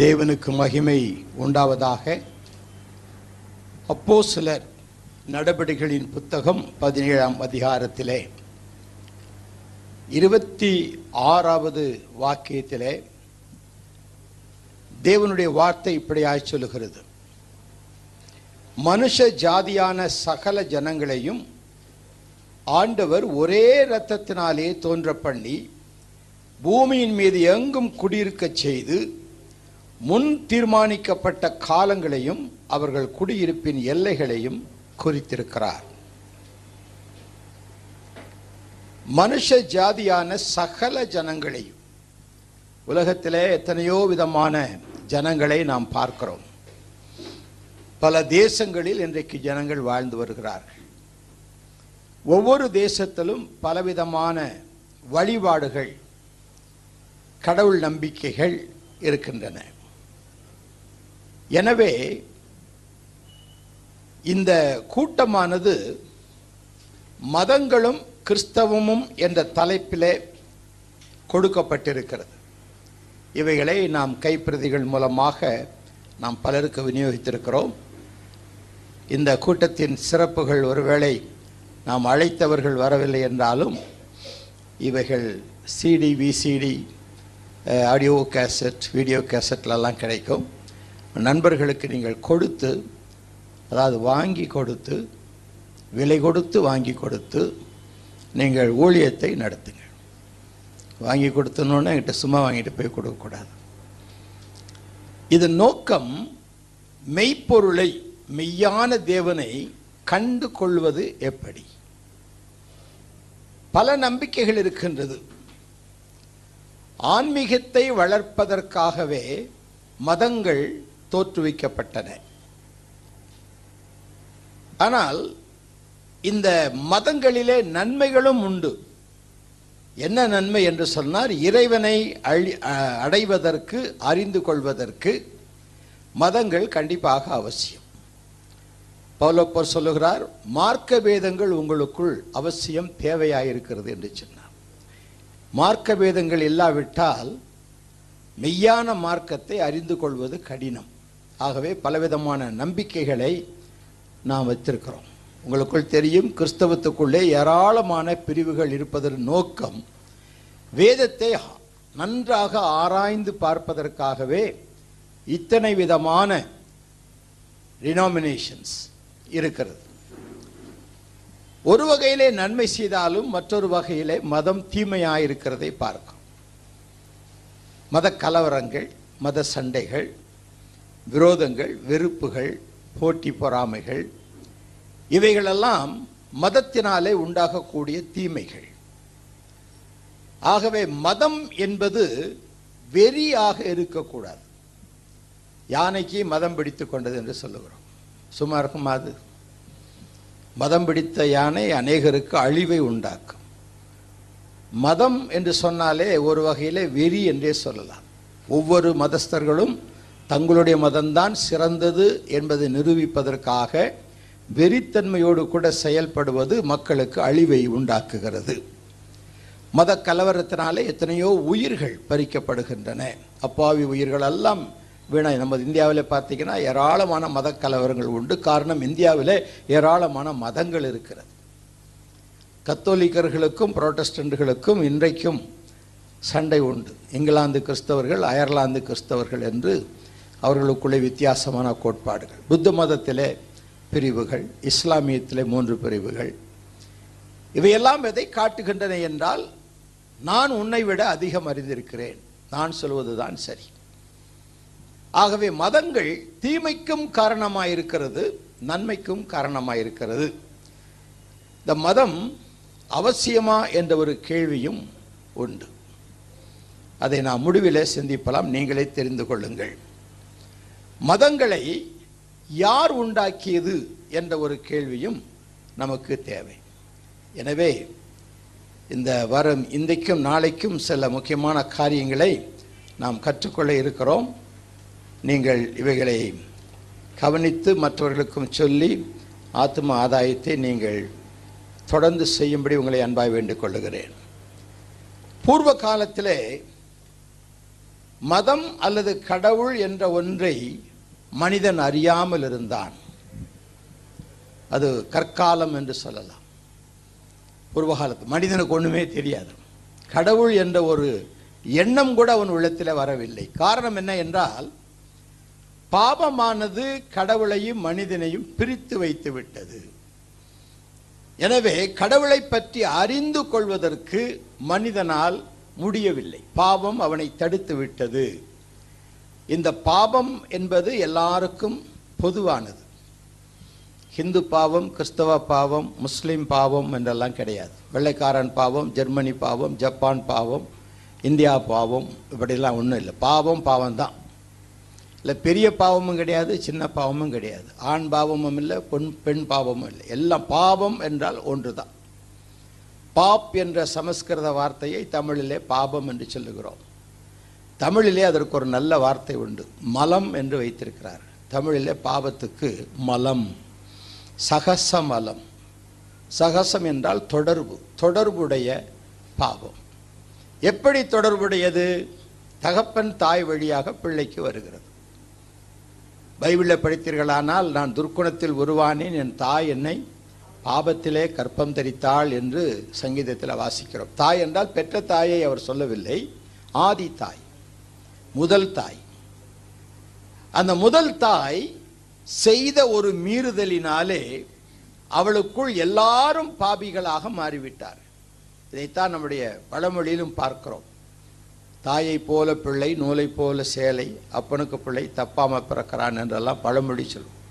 தேவனுக்கு மகிமை உண்டாவதாக. அப்போ சிலர் நடபடிகளின் புத்தகம் பதினேழாம் அதிகாரத்திலே இருபத்தி ஆறாவது வாக்கியத்திலே தேவனுடைய வார்த்தை இப்படியாய் சொல்லுகிறது. மனுஷ ஜாதியான சகல ஜனங்களையும் ஆண்டவர் ஒரே இரத்தத்தினாலே தோன்ற பண்ணி பூமியின் மீது எங்கும் குடியிருக்கச் செய்து முன் தீர்மானிக்கப்பட்ட காலங்களையும் அவர்கள் குடியிருப்பின் எல்லைகளையும் குறித்திருக்கிறார். மனுஷ ஜாதியான சகல ஜனங்களையும் உலகத்திலே எத்தனையோ விதமான ஜனங்களை நாம் பார்க்கிறோம். பல தேசங்களில் இன்றைக்கு ஜனங்கள் வாழ்ந்து வருகிறார்கள். ஒவ்வொரு தேசத்திலும் பலவிதமான வழிபாடுகள் கடவுள் நம்பிக்கைகள் இருக்கின்றன. எனவே இந்த கூட்டமானது மதங்களும் கிறிஸ்தவமும் என்ற தலைப்பிலே கொடுக்கப்பட்டிருக்கிறது. இவைகளை நாம் கைப்பிரதிகள் மூலமாக நாம் பலருக்கு விநியோகித்திருக்கிறோம். இந்த கூட்டத்தின் சிறப்புகள் ஒருவேளை நாம் அழைத்தவர்கள் வரவில்லை என்றாலும் இவைகள் CD VCD audio cassette video கேசட்லலாம் கிடைக்கும். நண்பர்களுக்கு நீங்கள் கொடுத்து அதாவது வாங்கி கொடுத்து விலை கொடுத்து வாங்கி கொடுத்து நீங்கள் ஊழியத்தை நடத்துங்கள். வாங்கி கொடுத்தனோன்னு என்கிட்ட சும்மா வாங்கிட்டு போய் கொடுக்கக்கூடாது இதன் நோக்கம் மெய்ப்பொருளை மெய்யான தேவனை கண்டு கொள்வது எப்படி? பல நம்பிக்கைகள் இருக்கின்றது. ஆன்மீகத்தை வளர்ப்பதற்காகவே மதங்கள் தோற்றுவிக்கப்பட்டன. ஆனால் இந்த மதங்களிலே நன்மைகளும் உண்டு. என்ன நன்மை என்று சொன்னார் இறைவனை அழி அ- அடைவதற்கு அறிந்து கொள்வதற்கு மதங்கள் கண்டிப்பாக அவசியம். பௌலப்பர் சொல்லுகிறார் மார்க்க வேதங்கள் உங்களுக்குள் அவசியம் தேவையாயிருக்கிறது என்று சொன்னார். மார்க்க வேதங்கள் இல்லாவிட்டால் மெய்யான மார்க்கத்தை அறிந்து கொள்வது கடினம். ஆகவே பலவிதமான நம்பிக்கைகளை நாம் வைத்திருக்கிறோம். உங்களுக்குள் தெரியும் கிறிஸ்தவத்துக்குள்ளே ஏராளமான பிரிவுகள் இருப்பதன் நோக்கம் வேதத்தை நன்றாக ஆராய்ந்து பார்ப்பதற்காகவே இத்தனை விதமான டினாமினேஷன்ஸ் இருக்கிறது. ஒரு வகையிலே நன்மை செய்தாலும் மற்றொரு வகையிலே மதம் தீமையாக இருக்கிறதை பார்க்கும் மத கலவரங்கள் மத சண்டைகள் விரோதங்கள் வெறுப்புகள் போட்டி பொறாமைகள் இவைகளெல்லாம் மதத்தினாலே உண்டாகக்கூடிய தீமைகள். ஆகவே மதம் என்பது வெறியாக இருக்கக்கூடாது. யானைக்கு மதம் பிடித்து கொண்டது என்று சொல்லுகிறோம். சும்மா இருக்குமா அது? மதம் பிடித்த யானை அநேகருக்கு அழிவை உண்டாக்கும். மதம் என்று சொன்னாலே ஒரு வகையிலே வெறி என்றே சொல்லலாம். ஒவ்வொரு மதஸ்தர்களும் தங்களுடைய மதம்தான் சிறந்தது என்பதை நிரூபிப்பதற்காக வெறித்தன்மையோடு கூட செயல்படுவது மக்களுக்கு அழிவை உண்டாக்குகிறது. மத கலவரத்தினாலே எத்தனையோ உயிர்கள் பறிக்கப்படுகின்றன. அப்பாவி உயிர்கள் எல்லாம் வீணாய் நம்ம இந்தியாவில் பார்த்தீங்கன்னா ஏராளமான மத கலவரங்கள் உண்டு. காரணம் இந்தியாவில் ஏராளமான மதங்கள் இருக்கிறது. கத்தோலிக்கர்களுக்கும் புரோட்டஸ்டண்ட்டுகளுக்கும் இன்றைக்கும் சண்டை உண்டு. இங்கிலாந்து கிறிஸ்தவர்கள் அயர்லாந்து கிறிஸ்தவர்கள் என்று அவர்களுக்குள்ளே வித்தியாசமான கோட்பாடுகள். புத்த மதத்திலே பிரிவுகள் இஸ்லாமியத்திலே மூன்று பிரிவுகள். இவையெல்லாம் எதை காட்டுகின்றன என்றால் நான் உன்னை விட அதிகம் அறிந்திருக்கிறேன். நான் சொல்வதுதான் சரி. ஆகவே மதங்கள் தீமைக்கும் காரணமாயிருக்கிறது நன்மைக்கும் காரணமாயிருக்கிறது. இந்த மதம் அவசியமா என்ற ஒரு கேள்வியும் உண்டு. அதை நாம் முடிவிலே சிந்திப்பலாம். நீங்களே தெரிந்து கொள்ளுங்கள். மதங்களை யார் உண்டாக்கியது என்ற ஒரு கேள்வியும் நமக்கு தேவை. எனவே இந்த வரும் இன்றைக்கும் நாளைக்கும் சில முக்கியமான காரியங்களை நாம் கற்றுக்கொள்ள இருக்கிறோம். நீங்கள் இவைகளை கவனித்து மற்றவர்களுக்கும் சொல்லி ஆத்ம ஆதாயத்தை நீங்கள் தொடர்ந்து செய்யும்படி உங்களை அன்பாய் வேண்டிக் கொள்ளுகிறேன். பூர்வ காலத்திலே மதம் அல்லது கடவுள் என்ற ஒன்றை மனிதன் அறியாமல் இருந்தான் அது கற்காலம் என்று சொல்லலாம். பூர்வகாலத்து மனிதனுக்கு ஒன்றுமே தெரியாது. கடவுள் என்ற ஒரு எண்ணம் கூட அவன் உள்ளத்தில் வரவில்லை. காரணம் என்ன என்றால் பாபமானது கடவுளையும் மனிதனையும் பிரித்து வைத்து விட்டது. எனவே கடவுளை பற்றி அறிந்து கொள்வதற்கு மனிதனால் முடியவில்லை. பாவம் அவனை தடுத்து விட்டது. இந்த பாபம் என்பது எல்லாருக்கும் பொதுவானது. ஹிந்து பாவம் கிறிஸ்தவ பாவம் முஸ்லீம் பாவம் என்றெல்லாம் கிடையாது. வெள்ளைக்காரன் பாவம் ஜெர்மனி பாவம் ஜப்பான் பாவம் இந்தியா பாவம் இப்படிலாம் ஒன்றும் இல்லை. பாவம் பாவம் தான் இல்லை பெரிய பாவமும் கிடையாது சின்ன பாவமும் கிடையாது. ஆண் பாவமும் இல்லை பொன் பெண் பாவமும் இல்லை. எல்லாம் பாவம் என்றால் ஒன்று தான் பாப் என்ற சமஸ்கிருத வார்த்தையை தமிழிலே பாபம் என்று சொல்லுகிறோம். தமிழிலே அதற்கு ஒரு நல்ல வார்த்தை உண்டு. மலம் என்று வைத்திருக்கிறார். தமிழிலே பாவத்துக்கு மலம். சகசமலம். சகசம் என்றால் தொடர்பு. தொடர்புடைய பாவம். எப்படி தொடர்புடையது? தகப்பன் தாய் வழியாக பிள்ளைக்கு வருகிறது. பைபிளில் படித்தீர்களானால் நான் துர்க்குணத்தில் உருவானேன் என் தாய் என்னை பாபத்திலே கற்பம் தரித்தாள் என்று சங்கீதத்தில் வாசிக்கிறோம். தாய் என்றால் பெற்ற தாயை அவர் சொல்லவில்லை. ஆதி தாய். முதல் தாய். அந்த முதல் தாய் செய்த ஒரு மீறுதலினாலே அவளுக்குள் எல்லாரும் பாபிகளாக மாறிவிட்டார். இதைத்தான் நம்முடைய பழமொழியிலும் பார்க்கிறோம். தாயை போல பிள்ளை நூலை போல சேலை அப்பனுக்கு பிள்ளை தப்பாம பிறக்கிறான் என்றெல்லாம் பழமொழி சொல்லும்.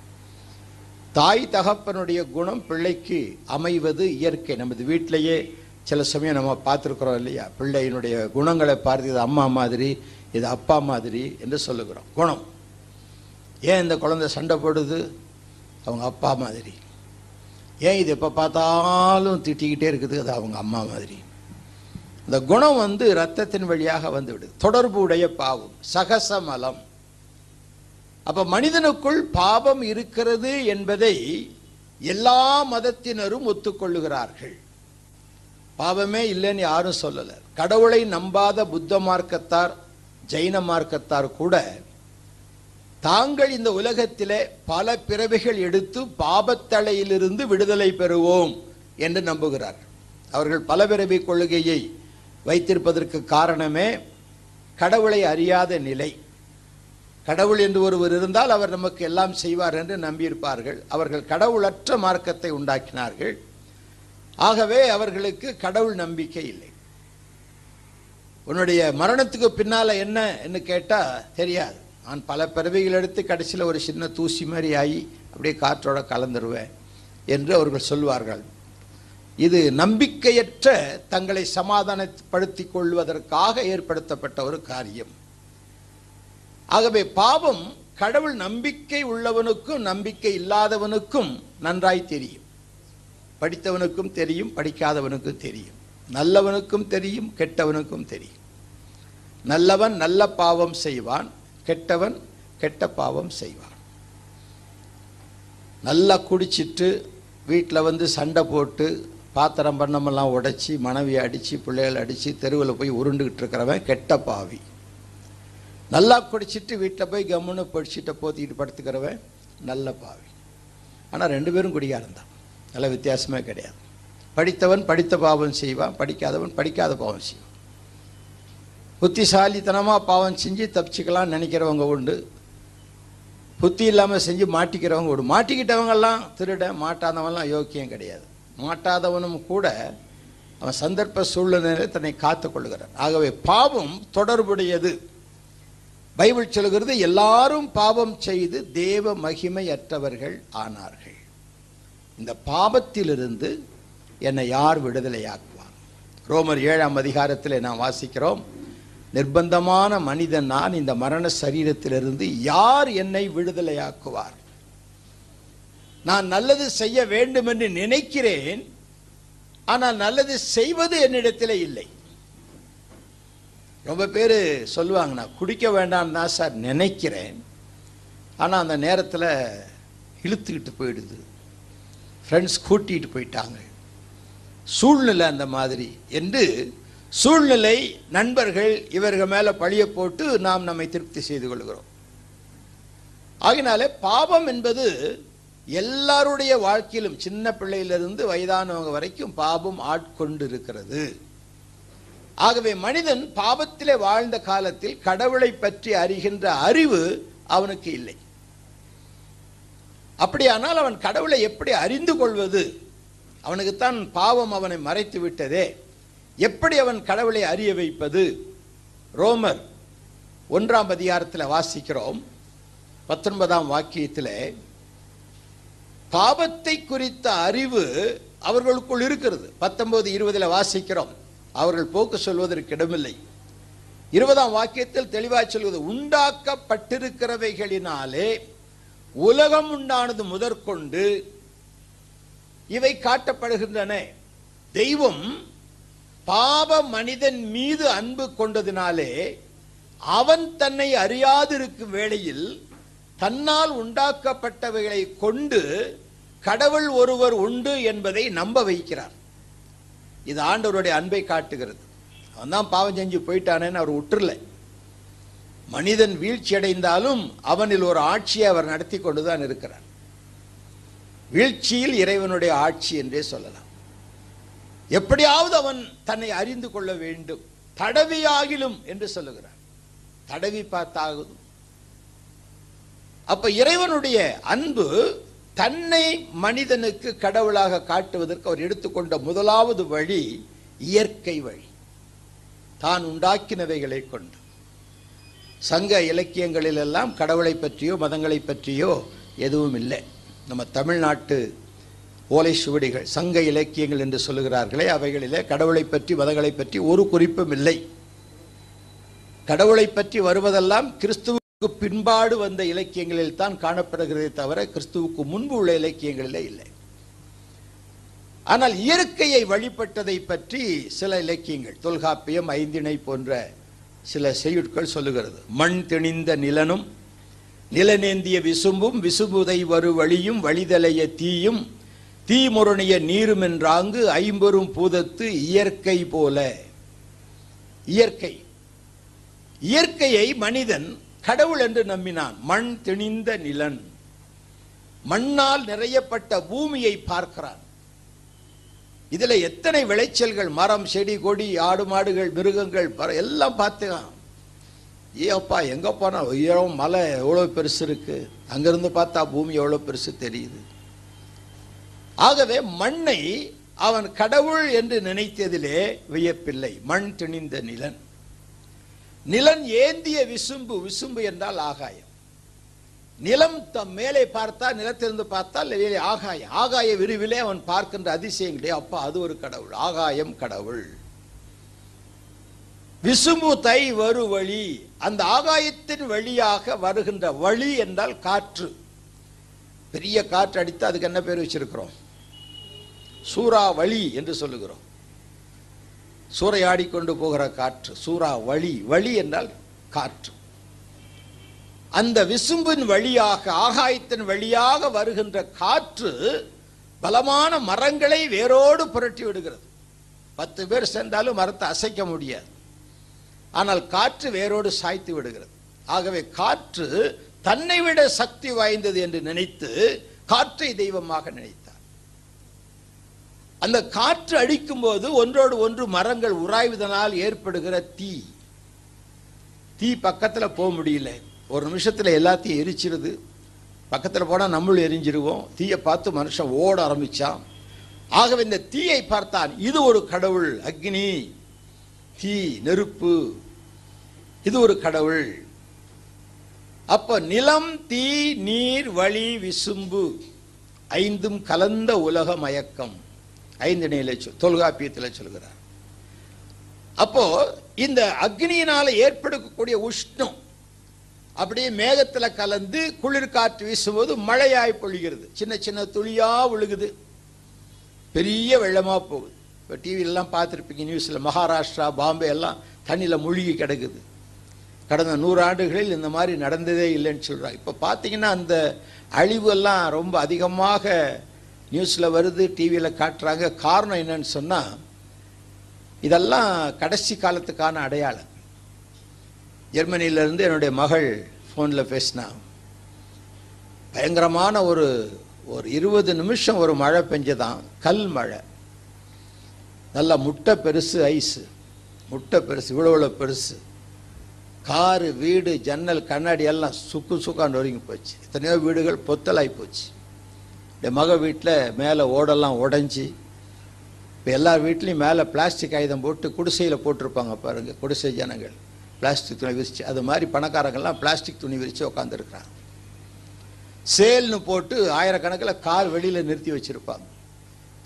தாய் தகப்பனுடைய குணம் பிள்ளைக்கு அமைவது இயற்கை. நமது வீட்டிலேயே சில சமயம் நம்ம பார்த்துருக்குறோம் இல்லையா? பிள்ளையினுடைய குணங்களை பார்த்து அம்மா மாதிரி இது அப்பா மாதிரி என்று சொல்லுகிறோம். குணம். ஏன் இந்த குழந்தை சண்டை போடுது? அவங்க அப்பா மாதிரி. ஏன் இது எப்போ பார்த்தாலும் திட்டிக்கிட்டே இருக்குது? அது அவங்க அம்மா மாதிரி. இந்த குணம் வந்து ரத்தத்தின் வழியாக வந்து விடுது தொடர்பு உடைய பாவம். சகசமலம். அப்போ மனிதனுக்குள் பாவம் இருக்கிறது என்பதை எல்லா மதத்தினரும் ஒத்துக்கொள்ளுகிறார்கள். பாவமே இல்லைன்னு யாரும் சொல்லலை. கடவுளை நம்பாத புத்த மார்க்கத்தார் ஜெயின மார்க்கத்தார் கூட தாங்கள் இந்த உலகத்திலே பல பிறவிகள் எடுத்து பாபத்தலையிலிருந்து விடுதலை பெறுவோம் என்று நம்புகிறார் அவர்கள் பல பிறவி கொள்கையை வைத்திருப்பதற்கு காரணமே கடவுளை அறியாத நிலை. கடவுள் என்று ஒருவர் இருந்தால் அவர் நமக்கு எல்லாம் செய்வார் என்று நம்பியிருப்பார்கள். அவர்கள் கடவுளற்ற மார்க்கத்தை உண்டாக்கினார்கள். ஆகவே அவர்களுக்கு கடவுள் நம்பிக்கை இல்லை. உன்னுடைய மரணத்துக்கு பின்னால் என்ன என்று தெரியாது. நான் பல பிறவிகள் எடுத்து கடைசியில் ஒரு சின்ன தூசி மாதிரி ஆகி அப்படியே காற்றோட கலந்துருவேன் என்று அவர்கள் சொல்வார்கள். இது நம்பிக்கையற்ற தங்களை சமாதானப்படுத்திக் கொள்வதற்காக ஏற்படுத்தப்பட்ட ஒரு காரியம். ஆகவே பாவம் கடவுள் நம்பிக்கை உள்ளவனுக்கும் நம்பிக்கை இல்லாதவனுக்கும் நன்றாய் தெரியும். படித்தவனுக்கும் தெரியும் படிக்காதவனுக்கும் தெரியும். நல்லவனுக்கும் தெரியும் கெட்டவனுக்கும் தெரியும். நல்லவன் நல்ல பாவம் செய்வான் கெட்டவன் கெட்ட பாவம் செய்வான். நல்லா குடிச்சிட்டு வீட்டில் வந்து சண்டை போட்டு பாத்திரம் பண்ணமெல்லாம் உடைச்சி மனைவியை அடித்து பிள்ளைகள் அடித்து தெருவில் போய் உருண்டுக்கிட்டு இருக்கிறவன் கெட்ட பாவி. நல்லா குடிச்சிட்டு வீட்டில் போய் கம்முன்னு படிச்சுட்டு போத்திக்கிட்டு படுத்துக்கிறவன் நல்ல பாவி. ஆனால் ரெண்டு பேரும் குடிகாரன் தான். நல்ல வித்தியாசமே கிடையாது. படித்தவன் படித்த பாவம் செய்வான் படிக்காதவன் படிக்காத பாவம் செய்வான். புத்திசாலித்தனமாக பாவம் செஞ்சு தப்பிச்சுக்கலாம் நினைக்கிறவங்க உண்டு. புத்தி இல்லாமல் செஞ்சு மாட்டிக்கிறவங்க உண்டு. மாட்டிக்கிட்டவங்கெல்லாம் திருட மாட்டாதவன்லாம் யோக்கியம் கிடையாது. மாட்டாதவனும் கூட அவன் சந்தர்ப்ப சூழ்நிலையில் தன்னை காத்து கொள்கிறான் ஆகவே பாவம் தொடர்புடையது. பைபிள் சொல்கிறது எல்லாரும் பாவம் செய்து தேவ மகிமையற்றவர்கள் ஆனார்கள். இந்த பாவத்திலிருந்து என்னை யார் விடுதலையாக்குவார்? ரோமர் ஏழாம் அதிகாரத்தில் நாம் வாசிக்கிறோம் நிர்பந்தமான மனிதன் நான் இந்த மரண சரீரத்திலிருந்து யார் என்னை விடுதலையாக்குவார்? நான் நல்லது செய்ய வேண்டும் என்று நினைக்கிறேன் ஆனால் நல்லது செய்வது என்னிடத்தில் இல்லை. ரொம்ப பேர் சொல்லுவாங்க நான் குடிக்க வேண்டாம்னு தான் சார் நினைக்கிறேன் ஆனால் அந்த நேரத்தில் இழுத்துக்கிட்டு போயிடுது. ஃப்ரெண்ட்ஸ் கூட்டிகிட்டு போயிட்டாங்க. சூழ்நிலை அந்த மாதிரி என்று சூழ்நிலை நண்பர்கள் இவர்கள் மேலே பழிய போட்டு நாம் நம்மை திருப்தி செய்து கொள்கிறோம். ஆகினாலே பாவம் என்பது எல்லாருடைய வாழ்க்கையிலும் சின்ன பிள்ளையிலிருந்து வயதானவங்க வரைக்கும் பாவம் ஆட்கொண்டு இருக்கிறது ஆகவே மனிதன் பாவத்திலே வாழ்ந்த காலத்தில் கடவுளை பற்றி அறிகின்ற அறிவு அவனுக்கு இல்லை. அப்படியானால் அவன் கடவுளை எப்படி அறிந்து கொள்வது? அவனுக்குத்தான் பாவம் அவனை மறைத்து விட்டதே. எப்படி அவன் கடவுளை அறிய வைப்பது? ரோமர் ஒன்றாம் அதிகாரத்தில் வாசிக்கிறோம். பத்தொன்பதாம் வாக்கியத்தில் பாவத்தை குறித்த அறிவு அவர்களுக்குள் இருக்கிறது. பத்தொன்பது இருபதுல வாசிக்கிறோம். அவர்கள் போக்கு சொல்வதற்கு இடமில்லை. இருபதாம் வாக்கியத்தில் தெளிவாக சொல்வது உண்டாக்கப்பட்டிருக்கிறவைகளினாலே உலகம் உண்டானது முதற்கொண்டு இவை காட்டப்படுகின்றன. தெய்வம் பாவ மனிதன் மீது அன்பு கொண்டதினாலே அவன் தன்னை அறியாதிருக்கும் வேளையில் தன்னால் உண்டாக்கப்பட்டவைகளை கொண்டு கடவுள் ஒருவர் உண்டு என்பதை நம்ப வைக்கிறார். இது ஆண்டவருடைய அன்பை காட்டுகிறது. அவன் தான் பாவம் செஞ்சு போயிட்டானேன்னு அவர் விட்டுறல மனிதன் வீழ்ச்சி அடைந்தாலும் அவனில் ஒரு ஆட்சியை அவர் நடத்தி கொண்டுதான் இருக்கிறார். வீழ்ச்சியில் இறைவனுடைய ஆட்சி என்றே சொல்லலாம். எப்படியாவது அவன் தன்னை அறிந்து கொள்ள வேண்டும். தடவியாகிலும் என்று சொல்லுகிறார் தடவி பார்த்தாகுது. அப்ப இறைவனுடைய அன்பு தன்னை மனிதனுக்கு கடவுளாக காட்டுவதற்கு அவர் எடுத்துக்கொண்ட முதலாவது வழி இயற்கை வழி. தான் உண்டாக்கினவைகளை கொண்டு. சங்க இலக்கியங்களில் எல்லாம் கடவுளை பற்றியோ மதங்களை பற்றியோ எதுவும் இல்லை. நம்ம தமிழ்நாட்டு ஓலை சுவடிகள் சங்க இலக்கியங்கள் என்று சொல்லுகிறார்களே அவைகளிலே கடவுளை பற்றி மதங்களை பற்றி ஒரு குறிப்பும் இல்லை. கடவுளை பற்றி வருவதெல்லாம் கிறிஸ்துவுக்கு பின்பாடு வந்த இலக்கியங்களில் தான் காணப்படுகிறதே தவிர கிறிஸ்துவுக்கு முன்பு உள்ள இலக்கியங்களிலே இல்லை. ஆனால் இயற்கையை வழிபட்டதை பற்றி சில இலக்கியங்கள் தொல்காப்பியம் ஐந்திணை போன்ற சில செய்யுட்கள் சொல்லுகிறது. மண் திணிந்த நிலனும் நிலநேந்திய விசும்பும் விசும்புதை வரு வழியும் வழிதலைய தீயும் தீமுரணிய நீரும் என்றாங்கு ஐம்பெரும் பூதத்து இயற்கை போல. இயற்கை. இயற்கையை மனிதன் கடவுள் என்று நம்பினான். மண் திணிந்த நிலன். மண்ணால் நிறையப்பட்ட பூமியை பார்க்கிறான். இதுல எத்தனை விளைச்சல்கள் மரம் செடி கொடி ஆடு மாடுகள் மிருகங்கள் பற- எல்லாம் பார்த்துக்கான் ஏ அப்பா எங்க உயரம் மலை எவ்வளவு பெருசு இருக்கு? அங்கிருந்து பார்த்தா பூமி எவ்வளவு பெருசு தெரியுது. ஆகவே மண்ணை அவன் கடவுள் என்று நினைத்ததிலே வியப்பில்லை. மண் திணிந்த நிலன். நிலன் ஏந்திய விசும்பு விசும்பு என்றால் ஆகாயம். நிலம் தம் மேலே பார்த்தா நிலத்திலிருந்து பார்த்தால் ஆகாயம். ஆகாய விரிவிலே அவன் பார்க்கின்ற அதிசயங்களே அப்பா அது ஒரு கடவுள். ஆகாயம் கடவுள். விசும்பு தை வரு வழி அந்த ஆகாயத்தின் வழியாக வருகின்ற வழி என்றால் காற்று. பெரிய காற்று அடித்து அதுக்கு என்ன பேர் வச்சிருக்கிறோம்? சூறாவளி என்று சொல்லுகிறோம். சூறையாடி கொண்டு போகிற காற்று சூறா வழி வழி என்றால் காற்று. அந்த விசும்பின் வழியாக ஆகாயத்தின் வழியாக வருகின்ற காற்று பலமான மரங்களை வேரோடு புரட்டி விடுகிறது. பத்து பேர் சேர்ந்தாலும் மரத்தை அசைக்க முடியாது. ஆனால் காற்று வேரோடு சாய்த்து விடுகிறது. ஆகவே காற்று தன்னை விட சக்தி வாய்ந்தது என்று நினைத்து காற்றை தெய்வமாக நினைத்தார். அந்த காற்று அடிக்கும் போது ஒன்றோடு ஒன்று மரங்கள் உராய்வதனால் ஏற்படுகிற தீ. தீ பக்கத்தில் போக முடியல. ஒரு நிமிஷத்தில் எல்லாத்தையும் எரிச்சிருது. பக்கத்தில் போனால் நம்மளும் எரிஞ்சிருவோம். தீயை பார்த்து மனுஷன் ஓட ஆரம்பித்தான் ஆகவே இந்த தீயை பார்த்தான். இது ஒரு கடவுள். அக்னி தீ நெருப்பு இது ஒரு கடவுள். அப்ப நிலம் தீ நீர் வழி விசும்பு ஐந்தும் கலந்த உலக மயக்கம். ஐந்து நிலை சொல் தொல்காப்பியத்தில் சொல்கிறார். அப்போ இந்த அக்னியினால ஏற்படக்கூடிய உஷ்ணம் அப்படியே மேகத்தில் கலந்து குளிர் காற்று வீசும்போது மழையாய் பொழிகிறது. சின்ன சின்ன துளியா விழுகுது. பெரிய வெள்ளமா போகுது. இப்போ டிவிலெலாம் பார்த்துருப்பீங்க நியூஸில் மகாராஷ்டிரா பாம்பே எல்லாம் தண்ணியில் மூழ்கி கிடக்குது. கடந்த நூறு ஆண்டுகளில் இந்த மாதிரி நடந்ததே இல்லைன்னு சொல்கிறாங்க இப்போ பார்த்தீங்கன்னா அந்த அழிவு எல்லாம் ரொம்ப அதிகமாக நியூஸில் வருது டிவியில் காட்டுறாங்க. காரணம் என்னன்னு சொன்னால் இதெல்லாம் கடைசி காலத்துக்கான அடையாளம். ஜெர்மனியிலேருந்து என்னுடைய மகள் ஃபோனில் பேசினா பயங்கரமான ஒரு ஒரு இருபது நிமிஷம் ஒரு மழை பெஞ்சதான். கல் மழை. நல்லா முட்டை பெருசு ஐஸு. முட்டை பெருசு இவ்வளோ இவ்வளோ பெருசு. காரு வீடு ஜன்னல் கண்ணாடி எல்லாம் சுக்கு சுக்காண்டு ஒருங்கி போச்சு. எத்தனையோ வீடுகள் பொத்தலாகி போச்சு. என் மக வீட்டில் மேலே ஓடெல்லாம் உடஞ்சி இப்போ எல்லார் வீட்லேயும் மேலே பிளாஸ்டிக் ஆயுதம் போட்டு குடிசையில் போட்டிருப்பாங்க பாருங்கள் குடிசை ஜனங்கள். பிளாஸ்டிக் துணி விரித்து அது மாதிரி பணக்காரங்கள்லாம் பிளாஸ்டிக் துணி விரித்து உட்காந்துருக்குறாங்க சேல்னு போட்டு ஆயிரக்கணக்கில் கார் வெளியில் நிறுத்தி வச்சுருப்பாங்க.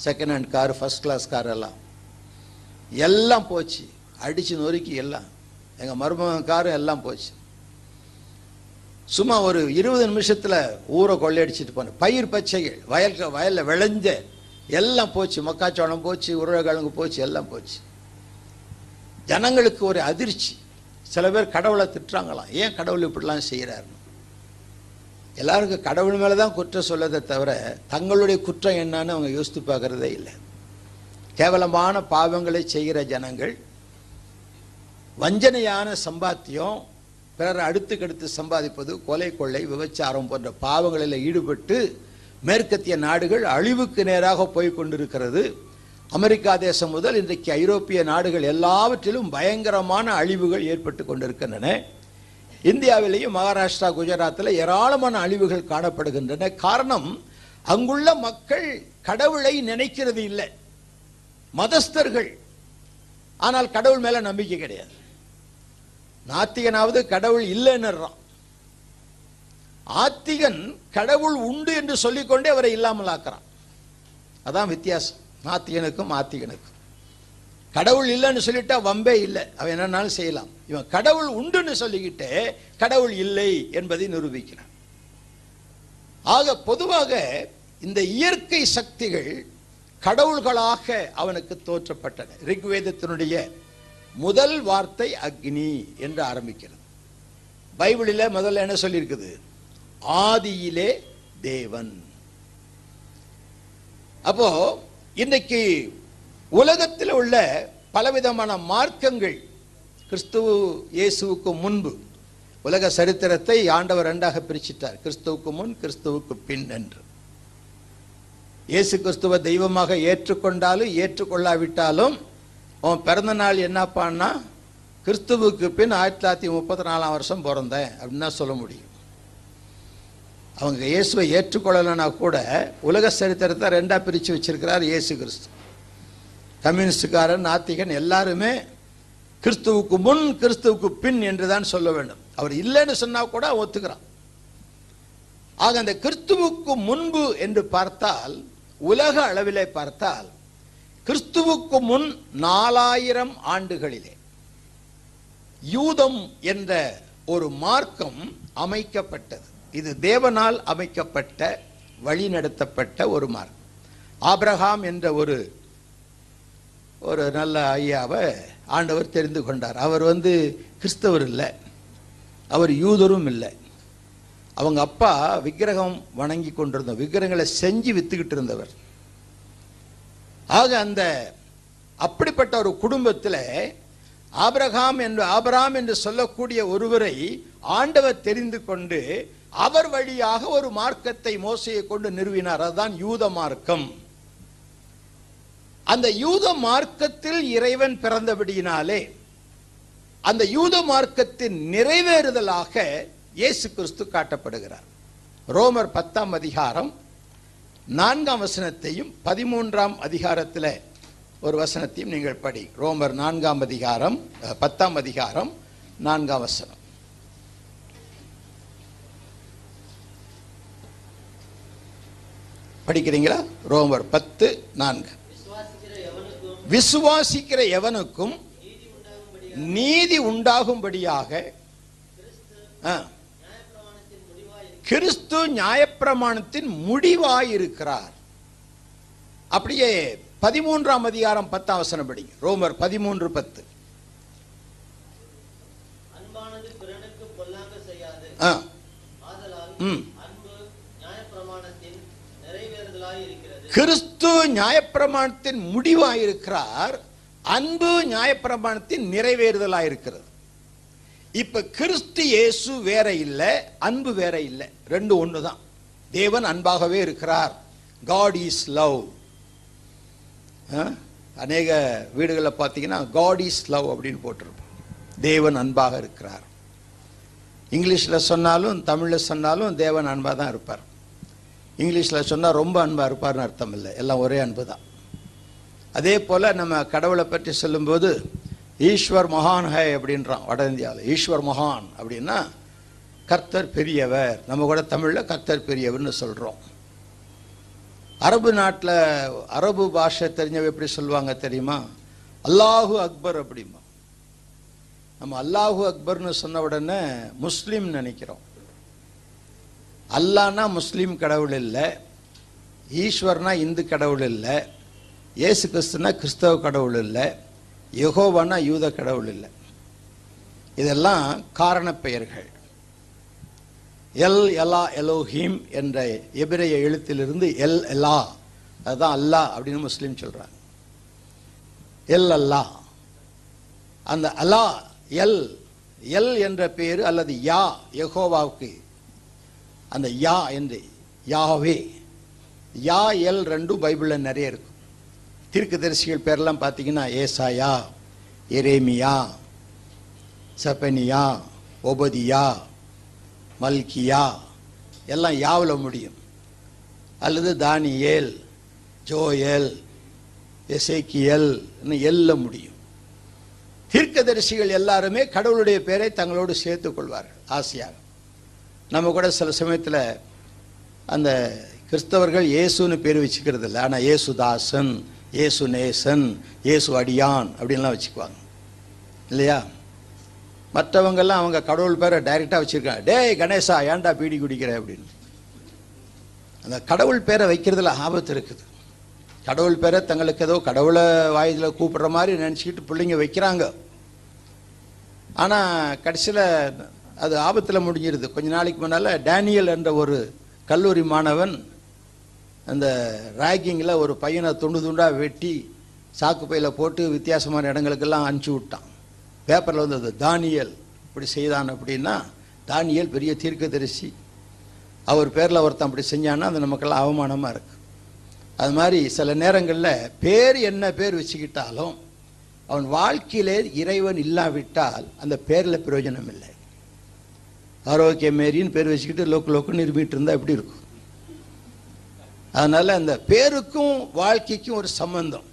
Second hand car first class car எல்லாம் எல்லாம் போச்சு. அடித்து நொறுக்கி எல்லாம். எங்கள் மருமகன் காரும் எல்லாம் போச்சு. சும்மா ஒரு இருபது நிமிஷத்தில் ஊரை கொள்ளையடிச்சிட்டு போனேன். பயிர் பச்சைகள் வயல் வயலில் விளைஞ்ச எல்லாம் போச்சு. மக்காச்சோளம் போச்சு உருளைக்கிழங்கு போச்சு எல்லாம் போச்சு. ஜனங்களுக்கு ஒரு அதிர்ச்சி. சில பேர் கடவுளை திட்டுறாங்களாம். ஏன் கடவுள் இப்படிலாம் செய்கிறாருன்னு? எல்லாருக்கும் கடவுள் மேலே தான் குற்றம் சொல்லதை தவிர தங்களுடைய குற்றம் என்னன்னு அவங்க யோசித்து பார்க்குறதே இல்லை. கேவலமான பாவங்களை செய்கிற ஜனங்கள் வஞ்சனையான சம்பாத்தியம் பிறர் அடுத்துக்கடுத்து சம்பாதிப்பது கொலை கொள்ளை விபச்சாரம் போன்ற பாவங்களில் ஈடுபட்டு மேற்கத்திய நாடுகள் அழிவுக்கு நேராக போய் கொண்டிருக்கிறது. அமெரிக்கா தேசம் முதல் இன்றைக்கு ஐரோப்பிய நாடுகள் எல்லாவற்றிலும் பயங்கரமான அழிவுகள் ஏற்பட்டு கொண்டிருக்கின்றன. இந்தியாவிலேயும் மகாராஷ்டிரா குஜராத்தில் ஏராளமான அழிவுகள் காணப்படுகின்றன. காரணம் அங்குள்ள மக்கள் கடவுளை நினைக்கிறது இல்லை. மதஸ்தர்கள். ஆனால் கடவுள் மேலே நம்பிக்கை கிடையாது. நாத்திகனாவது கடவுள் இல்லைன்னுறான் ஆத்திகன் கடவுள் உண்டு என்று சொல்லிக்கொண்டே அவரை இல்லாமல் ஆக்குறான் அதான் வித்தியாசம். நாத்திகனுக்கும் ஆத்திகனுக்கும். கடவுள் இல்லைன்னு சொல்லிட்டா வம்பே இல்லை. அவன் என்னன்னாலும் செய்யலாம். இவன் கடவுள் உண்டுன்னு சொல்லிக்கிட்டு கடவுள் இல்லை என்பதை நிரூபிக்கிறான். ஆக பொதுவாக இந்த இயற்கை சக்திகள் கடவுள்களாக அவனுக்கு தோற்றப்பட்டன. ரிக்வேதத்தினுடைய முதல் வார்த்தை அக்னி என்று ஆரம்பிக்கிறது. பைபிளில் முதல்ல என்ன சொல்லியிருக்குது? ஆதியிலே தேவன். அப்போ இன்னைக்கு உலகத்தில் உள்ள பலவிதமான மார்க்கங்கள் கிறிஸ்துவ இயேசுவுக்கு முன்பு உலக சரித்திரத்தை ஆண்டவர் ரெண்டாக பிரிச்சிட்டார். கிறிஸ்துவுக்கு முன் கிறிஸ்துவுக்கு பின் என்று. இயேசு கிறிஸ்துவ தெய்வமாக ஏற்றுக்கொண்டாலும் ஏற்றுக்கொள்ளாவிட்டாலும் உன் பிறந்த நாள் என்னப்பான்னா கிறிஸ்துவுக்கு பின் ஆயிரத்தி தொள்ளாயிரத்தி முப்பத்தி நாலாம் வருஷம் பிறந்தேன் அப்படின்னு தான் சொல்ல முடியும். அவங்க இயேசுவை ஏற்றுக்கொள்ளலைன்னா கூட உலக சரித்திரத்தை ரெண்டாக பிரித்து வச்சிருக்கிறார் இயேசு கிறிஸ்து. கம்யூனிஸ்டுக்காரன் நாத்திகன் எல்லாருமே கிறிஸ்துவுக்கு முன் கிறிஸ்துவுக்கு பின் என்று தான் சொல்ல வேண்டும். அவர் இல்லைன்னு சொன்னால் கூட ஒத்துக்கிறான். ஆக அந்த கிறிஸ்துவுக்கு முன்பு என்று பார்த்தால் உலக அளவிலே பார்த்தால் கிறிஸ்துவுக்கு முன் நாலாயிரம் ஆண்டுகளிலே யூதம் என்ற ஒரு மார்க்கம் அமைக்கப்பட்டது. இது தேவனால் அமைக்கப்பட்ட வழிநடத்தப்பட்ட ஒரு மார்க்கம். ஆப்ரஹாம் என்ற ஒரு ஒரு நல்ல ஐயாவை ஆண்டவர் தெரிந்து கொண்டார். அவர் வந்து கிறிஸ்தவர் இல்லை. அவர் யூதரும் இல்லை. அவங்க அப்பா விக்கிரகம் வணங்கி கொண்டிருந்த விக்கிரகங்களை செஞ்சு வித்துக்கிட்டு இருந்தவர். ஆக அந்த அப்படிப்பட்ட ஒரு குடும்பத்தில் ஆபரகாம் என்று ஆபராம் என்று சொல்லக்கூடிய ஒருவரை ஆண்டவர் தெரிந்து கொண்டு அவர் வழியாக ஒரு மார்க்கத்தை மோசையை கொண்டு நிறுவினார். அதுதான் யூத மார்க்கம். அந்த யூத மார்க்கத்தில் இறைவன் பிறந்தபடியினாலே அந்த யூத மார்க்கத்தின் நிறைவேறுதலாக இயேசு கிறிஸ்து காட்டப்படுகிறார். ரோமர் பத்தாம் அதிகாரம் நான்காம் வசனத்தையும் பதிமூன்றாம் அதிகாரத்தில் ஒரு வசனத்தையும் நீங்கள் படி. ரோமர் நான்காம் அதிகாரம் பத்தாம் அதிகாரம் நான்காம் வசனம். படிக்கிறீங்களா? ரோமர் பத்து நான்கு. விசுவாசிக்கிற எவனுக்கும் நீதி உண்டாகும்படியாக ஆ, கிறிஸ்து நியாயப்பிரமாணத்தின் முடிவாயிருக்கிறார். அப்படியே பதிமூன்றாம் அதிகாரம் பத்தாம் வசனம் படிங்க. ரோமர் பதிமூன்று பத்து. கிறிஸ்து நியாயப்பிரமாணத்தின் முடிவாயிருக்கிறார். அன்பு நியாயப்பிரமாணத்தின் நிறைவேறுதலாக இருக்கிறது இப்ப கிறிஸ்து இயேசு வேற இல்லை அன்பு வேற இல்லை. ரெண்டு ஒன்று தான் தேவன் அன்பாகவே இருக்கிறார். காட் இஸ் லவ் அநேக வீடுகளில் பார்த்தீங்கன்னா காட் இஸ் லவ் அப்படின்னு போட்டிருப்போம். தேவன் அன்பாக இருக்கிறார். இங்கிலீஷில் சொன்னாலும் தமிழில் சொன்னாலும் தேவன் அன்பாக தான் இருப்பார். இங்கிலீஷில் சொன்னால் ரொம்ப அன்பாக இருப்பார்னு அர்த்தம் இல்லை. எல்லாம் ஒரே அன்பு தான் அதே போல் நம்ம கடவுளை பற்றி சொல்லும்போது ஈஸ்வர் மகான் ஹை அப்படின்றான் வட இந்தியாவில் ஈஸ்வர் மகான் அப்படின்னா கர்த்தர் பெரியவர். நம்ம கூட தமிழில் கர்த்தர் பெரியவர்னு சொல்கிறோம் அரபு நாட்டில் அரபு பாஷை தெரிஞ்சவ எப்படி சொல்லுவாங்க தெரியுமா? அல்லாஹு அக்பர் அப்படிமா நம்ம அல்லாஹு அக்பர்னு சொன்ன உடனே முஸ்லீம் நினைக்கிறோம். அல்லானா முஸ்லீம் கடவுள் இல்லை. ஈஸ்வர்னா இந்து கடவுள் இல்லை. இயேசு கிறிஸ்துனா கிறிஸ்தவ கடவுள் இல்லை. யகோவானா யூத கடவுள் இல்லை. இதெல்லாம் காரண பெயர்கள். எல் எலா எலோஹீம் என்ற எபிரைய எழுத்திலிருந்து எல் எலா அதுதான் அல்லாஹ் அப்படின்னு முஸ்லீம் சொல்றாங்க. எல் அல்லாஹ் அந்த அலா எல் எல் என்ற பெயர் அல்லது யா யகோவாவுக்கு. அந்த யா என்று யாவே. யா எல் ரெண்டும் பைபிளில் நிறைய இருக்கும் தீர்க்கதரிசிகள் பேரெல்லாம் பார்த்தீங்கன்னா ஏசாயா எரேமியா சபனியா ஒபதியா மல்கியா எல்லாம் யாவில் முடியும்? அல்லது தானியேல் ஜோயல் எசேக்கியல் எல்ல முடியும். தீர்க்கதரிசிகள் எல்லாருமே கடவுளுடைய பேரை தங்களோடு சேர்த்துக் கொள்வார்கள் ஆசையாக. நம்ம கூட சில சமயத்தில் அந்த கிறிஸ்தவர்கள் இயேசுன்னு பேர் வச்சுக்கிறது இல்லை ஆனால் இயேசுதாசன் இயேசு நேசன் இயேசு அடியான் அப்படின்லாம் வச்சுக்குவாங்க. இல்லையா? மற்றவங்கெல்லாம் அவங்க கடவுள் பேரை டைரெக்டாக வச்சுருக்காங்க. டேய் கணேசா ஏன்டா பீடி குடிக்கிற அப்படின்னு. அந்த கடவுள் பேரை வைக்கிறதுல ஆபத்து இருக்குது. கடவுள் பேரை தங்களுக்கு ஏதோ கடவுளை வாயில் கூப்பிடுற மாதிரி நினச்சிக்கிட்டு பிள்ளைங்க வைக்கிறாங்க. ஆனால் கடைசியில் அது ஆபத்தில் முடிஞ்சிருது. கொஞ்ச நாளைக்கு முன்னால் டேனியல் என்ற ஒரு கல்லூரி மாணவன் அந்த ராகிங்கில் ஒரு பையனை துண்டு துண்டாக வெட்டி சாக்கு பையில் போட்டு வித்தியாசமான இடங்களுக்கெல்லாம் அனுப்பிச்சி விட்டான். பேப்பரில் வந்தது தானியல் இப்படி செய்தான் அப்படின்னா தானியல் பெரிய தீர்க்கதரிசி. அவர் பேரில் ஒருத்தன் அப்படி செஞ்சான்னா அது நமக்கெல்லாம் அவமானமாக இருக்குது அது மாதிரி சில நேரங்களில் பேர் என்ன பேர் வச்சுக்கிட்டாலும் அவன் வாழ்க்கையிலே இறைவன் இல்லாவிட்டால் அந்த பேரில் பிரயோஜனம் இல்லை. ஆரோக்கிய மேரின்னு பேர் வச்சுக்கிட்டு லோக்கு லோக்குன்னு இருமிட்டு இருந்தால் எப்படி இருக்கும்? அதனால அந்த பேருக்கும் வாழ்க்கைக்கும் ஒரு சம்பந்தம்.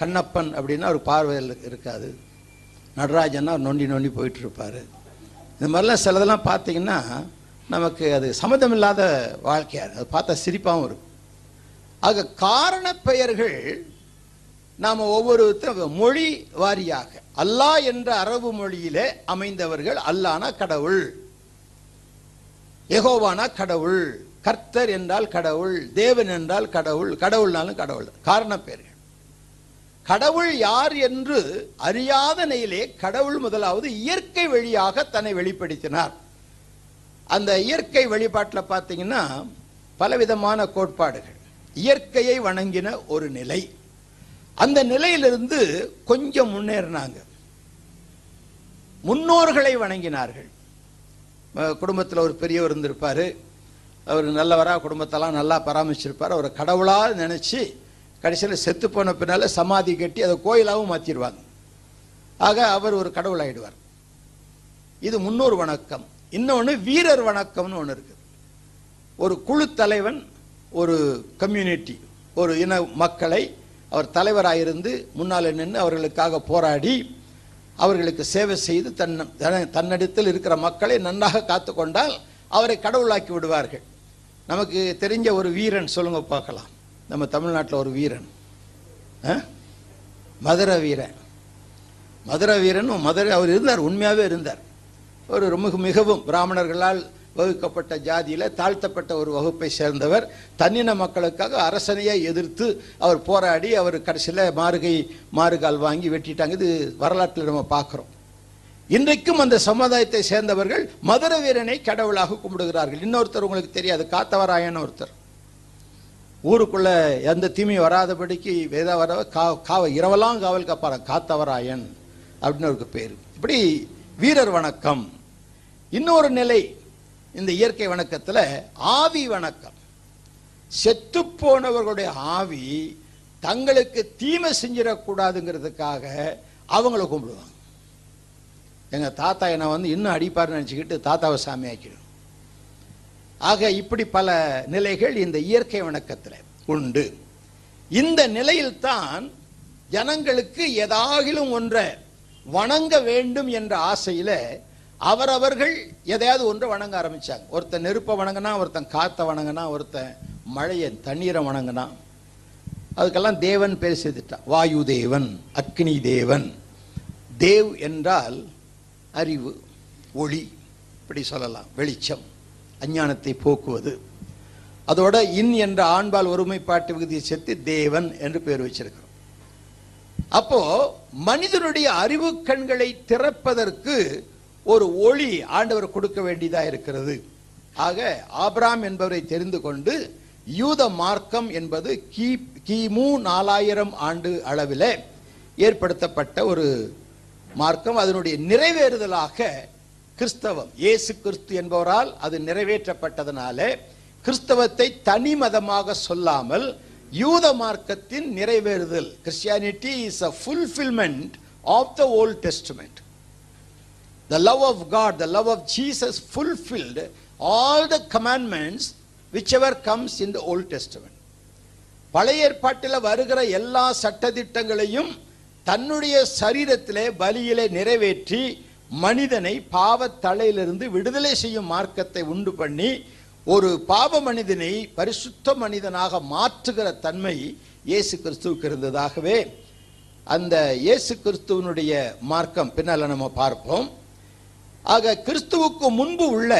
கண்ணப்பன் அப்படின்னா ஒரு பார்வையில் இருக்காது. நடராஜன்னா நொண்டி நொண்டி போயிட்டு இருப்பார் இந்த மாதிரிலாம் சிலதெல்லாம் பார்த்தீங்கன்னா நமக்கு அது சம்மந்தம் இல்லாத வாழ்க்கையாக அது பார்த்தா சிரிப்பாகவும் இருக்கும். ஆக காரண பெயர்கள் நாம் ஒவ்வொருத்தரும் மொழி வாரியாக அல்லாஹ் என்ற அரபு மொழியிலே அமைந்தவர்கள் அல்லானா கடவுள். எகோவானா கடவுள். கர்த்தர் என்றால் கடவுள் தேவன் என்றால் கடவுள் கடவுள்னாலும் கடவுள். காரண பெயர்கள் கடவுள் யார் என்று அறியாத நிலையிலே கடவுள் முதலாவது இயற்கை வழியாக தன்னை வெளிப்படுத்தினார். அந்த இயற்கை வழிபாட்டில் பார்த்தீங்கன்னா பலவிதமான கோட்பாடுகள். இயற்கையை வணங்கின ஒரு நிலை. அந்த நிலையிலிருந்து கொஞ்சம் முன்னேறினாங்க. முன்னோர்களை வணங்கினார்கள். குடும்பத்தில் ஒரு பெரியவர் இருந்திருப்பார். அவர் நல்லவராக குடும்பத்தெல்லாம் நல்லா பராமரிச்சிருப்பார். அவரை கடவுளாக நினச்சி கடைசியில் செத்து போன பின்னால் சமாதி கட்டி அதை கோயிலாகவும் மாற்றிடுவாங்க ஆக அவர் ஒரு கடவுளாகிடுவார் இது முன்னோர் வணக்கம். இன்னொன்று வீரர் வணக்கம்னு ஒன்று இருக்குது ஒரு குழு தலைவன் ஒரு கம்யூனிட்டி ஒரு இன மக்களை அவர் தலைவராக இருந்து முன்னால் நின்று அவர்களுக்காக போராடி அவர்களுக்கு சேவை செய்து தன் தன- தன்னிடத்தில் இருக்கிற மக்களை நன்றாக காத்து கொண்டால் அவரை கடவுளாக்கி விடுவார்கள். நமக்கு தெரிஞ்ச ஒரு வீரன் சொல்லுங்க பார்க்கலாம். நம்ம தமிழ்நாட்டில் ஒரு வீரன். மதுர மதுரை வீரன் மதுரை வீரன் மதுரை அவர் இருந்தார் உண்மையாகவே இருந்தார். ஒரு ரொம்ப மிகவும் பிராமணர்களால் வகுக்கப்பட்ட ஜாதியில் தாழ்த்தப்பட்ட ஒரு வகுப்பை சேர்ந்தவர். தன்னின மக்களுக்காக அரசனையே எதிர்த்து அவர் போராடி அவர் கடைசியில் மாறுகை மாறுகால் வாங்கி வெட்டிட்டாங்க. இது வரலாற்றில் நம்ம பார்க்குறோம். இன்றைக்கும் அந்த சமுதாயத்தை சேர்ந்தவர்கள் மதுர வீரனை கடவுளாக கும்பிடுகிறார்கள். இன்னொருத்தர் உங்களுக்கு தெரியாது காத்தவராயன் ஒருத்தர். ஊருக்குள்ள எந்த தீமையும் வராதபடிக்கு வேதா வர கா காவ இரவெல்லாம் காவல் காப்பாரன் காத்தவராயன் அப்படின்னு அவருக்கு பேர். இப்படி வீரர் வணக்கம். இன்னொரு நிலை இந்த இயற்கை வணக்கத்தில் ஆவி வணக்கம். செத்து போனவர்களுடைய ஆவி தங்களுக்கு தீமை செஞ்சிடக்கூடாதுங்கிறதுக்காக அவங்கள கும்பிடுவாங்க. எங்க தாத்தா என்னை வந்து இன்னும் அடிப்பார்னு நினச்சிக்கிட்டு தாத்தாவை சாமி ஆக்கிடும். ஆக இப்படி பல நிலைகள் இந்த இயற்கை வணக்கத்தில் உண்டு. இந்த நிலையில்தான் ஜனங்களுக்கு எதாகிலும் ஒன்றை வணங்க வேண்டும் என்ற ஆசையில அவரவர்கள் எதையாவது ஒன்றை வணங்க ஆரம்பிச்சாங்க. ஒருத்தன் நெருப்பை வணங்கினா ஒருத்தன் காற்றை வணங்கினா ஒருத்தன் மழையை தண்ணீரை வணங்கினா. அதுக்கெல்லாம் தேவன் பேர் செய்துட்டான் வாயு தேவன் அக்னி தேவன். தேவ் என்றால் அறிவு ஒளி இப்படி சொல்லலாம் வெளிச்சம் அஞ்ஞானத்தை போக்குவது. அதோட இன் என்ற ஆண்பால் ஒருமைப்பாட்டு விகுதியை சேர்த்து தேவன் என்று பேர் வச்சிருக்கிறோம். அப்போ மனிதனுடைய அறிவு கண்களை திறப்பதற்கு ஒரு ஒளி ஆண்டவர் கொடுக்க வேண்டியதா இருக்கிறது. ஆக ஆபராம் என்பவரை தெரிந்து கொண்டு யூத மார்க்கம் என்பது கி கிமு நாலாயிரம் ஆண்டு அளவில் ஏற்படுத்தப்பட்ட ஒரு மார்க்கம் அதனுடைய நிறைவேறுதலாக கிறிஸ்தவம் இயேசு கிறிஸ்து என்பவரால் அது நிறைவேற்றப்பட்டதனாலே கிறிஸ்தவத்தை தனி மதமாக சொல்லாமல் யூத மார்க்கத்தின் நிறைவேறுதல் Christianity is a fulfilment of the old testament the love of God the love of Jesus fulfilled all the commandments which ever comes in the old testament பழைய ஏற்பாட்டில் வருகிற எல்லா சட்டதிட்டங்களையும் தன்னுடைய சரீரத்திலே பலியிலே நிறைவேற்றி மனிதனை பாவத்தலையிலிருந்து விடுதலை செய்யும் மார்க்கத்தை உண்டு பண்ணி ஒரு பாவ மனிதனை பரிசுத்த மனிதனாக மாற்றுகிற தன்மை இயேசு கிறிஸ்துவுக்கு இருந்ததாகவே அந்த இயேசு கிறிஸ்துவனுடைய மார்க்கம் பின்னால நம்ம பார்ப்போம். ஆக கிறிஸ்துவுக்கு முன்பு உள்ள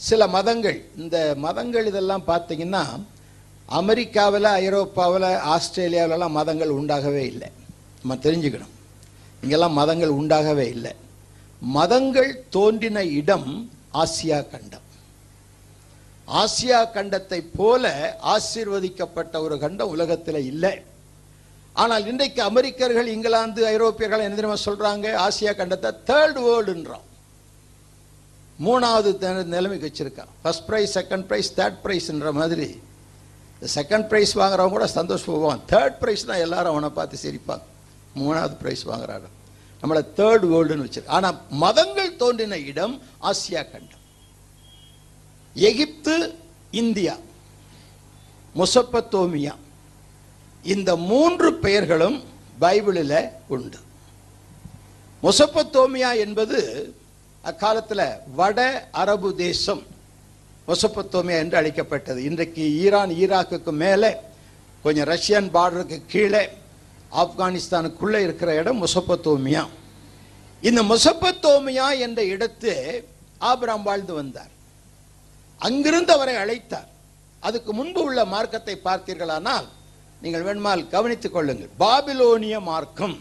சில மதங்கள் இந்த மதங்கள் இதெல்லாம் பார்த்தீங்கன்னா அமெரிக்காவில் ஐரோப்பாவில் ஆஸ்திரேலியாவிலலாம் மதங்கள் உண்டாகவே இல்லை. நம்ம தெரிஞ்சுக்கணும். இங்கெல்லாம் மதங்கள் உண்டாகவே இல்லை. மதங்கள் தோன்றின இடம் ஆசியா கண்டம். ஆசியா கண்டத்தை போல ஆசீர்வதிக்கப்பட்ட ஒரு கண்டம் உலகத்தில் இல்லை. ஆனால் இன்றைக்கு அமெரிக்கர்கள் இங்கிலாந்து ஐரோப்பியர்கள் என்ன தெரியுமா சொல்றாங்க? ஆசியா கண்டத்தை தேர்ட் வேர்ல்டுன்றான் மூணாவது த- நிலைமைக்கு வச்சிருக்கான். First prize second prize third ப்ரைஸ்ன்ற மாதிரி. செகண்ட் ப்ரைஸ் வாங்குறவங்க கூட சந்தோஷப்படுவான். தேர்ட் ப்ரைஸ் தான் எல்லாரும் அவனை பார்த்து சிரிப்பாங்க. மூணாவது ப்ரைஸ் வாங்குறாரு. நம்மளை தேர்ட் வேர்ல்டுன்னு வச்சிருக்கு ஆனால் மதங்கள் தோன்றின இடம் ஆசியா கண்டம். Egypt India Mesopotamia. இந்த மூன்று பெயர்களும் பைபிளில் உண்டு. மொசப்பத்தோமியா என்பது அக்காலத்தில் வட அரபு தேசம் மொசப்பத்தோமியா என்று அழைக்கப்பட்டது. இன்றைக்கு ஈரான் ஈராக்குக்கு மேலே கொஞ்சம் ரஷ்யன் பார்டருக்கு கீழே ஆப்கானிஸ்தானுக்குள்ளே இருக்கிற இடம் மொசப்பத்தோமியா. இந்த மொசப்பத்தோமியா என்ற இடத்து ஆபிராம் வாழ்ந்து வந்தார். அங்கிருந்து அவரை அழைத்தார். அதுக்கு முன்பு உள்ள மார்க்கத்தை பார்த்தீர்களானால் நீங்கள் வேணுமால் கவனித்துக் கொள்ளுங்கள். பாபிலோனிய மார்க்கம்.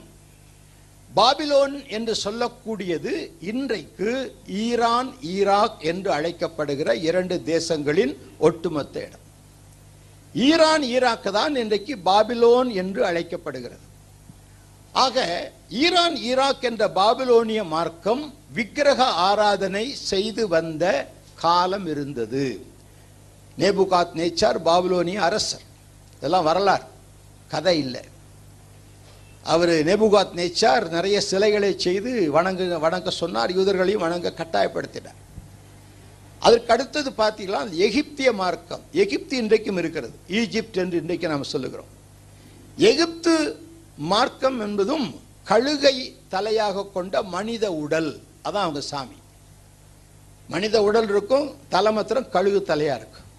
பாபிலோன் என்று சொல்லக்கூடியது இன்றைக்கு ஈரான் ஈராக் என்று அழைக்கப்படுகிற இரண்டு தேசங்களின் ஒட்டுமொத்த இடம். ஈரான் ஈராக்கு தான் இன்றைக்கு பாபிலோன் என்று அழைக்கப்படுகிறது. ஆக ஈரான் ஈராக் என்ற பாபிலோனிய மார்க்கம் விக்கிரக ஆராதனை செய்து வந்த காலம் இருந்தது. நேபுகாத் நேச்சார் பாபிலோனிய அரசர். இதெல்லாம் வரலாறு. கதை இல்லை. அவர் நேபுகாத் நேச்சார் நிறைய சிலைகளை செய்து வணங்க வணங்க சொன்னார். யூதர்களையும் வணங்க கட்டாயப்படுத்தினார். அதற்கு அடுத்தது பார்த்தீங்களா எகிப்திய மார்க்கம். எகிப்து இன்றைக்கும் இருக்கிறது. ஈஜிப்ட் என்று இன்றைக்கு நாம் சொல்லுகிறோம். எகிப்து மார்க்கம் என்பதும் கழுகை தலையாக கொண்ட மனித உடல். அதான் அவங்க சாமி. மனித உடல் இருக்கும் தலை மாத்திரம் கழுகு தலையாக இருக்கும்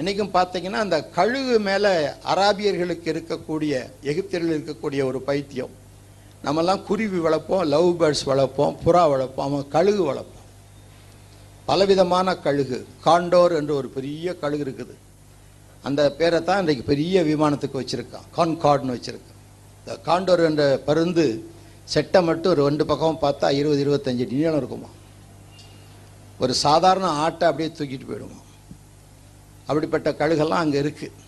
இன்றைக்கும் பார்த்தீங்கன்னா அந்த கழுகு மேலே அராபியர்களுக்கு இருக்கக்கூடிய எகிப்தியர்கள் இருக்கக்கூடிய ஒரு பைத்தியம். நம்மெல்லாம் குருவி வளர்ப்போம் லவ் பேர்ட்ஸ் வளர்ப்போம் புறா வளர்ப்போம் அவங்க கழுகு வளர்ப்போம் பலவிதமான கழுகு காண்டோர் என்று ஒரு பெரிய கழுகு இருக்குது. அந்த பேரை தான் இன்றைக்கு பெரிய விமானத்துக்கு வச்சுருக்கான் கான்கார்டுன்னு வச்சுருக்கான். இந்த காண்டோர் என்ற பருந்து செட்டை மட்டும் ஒரு ரெண்டு பக்கமும் பார்த்தா இருபது இருபத்தஞ்சு நீளம் இருக்குமா? ஒரு சாதாரண ஆட்டை அப்படியே தூக்கிட்டு போயிடுமா? அப்படிப்பட்ட கழுகெல்லாம் அங்கே இருக்குது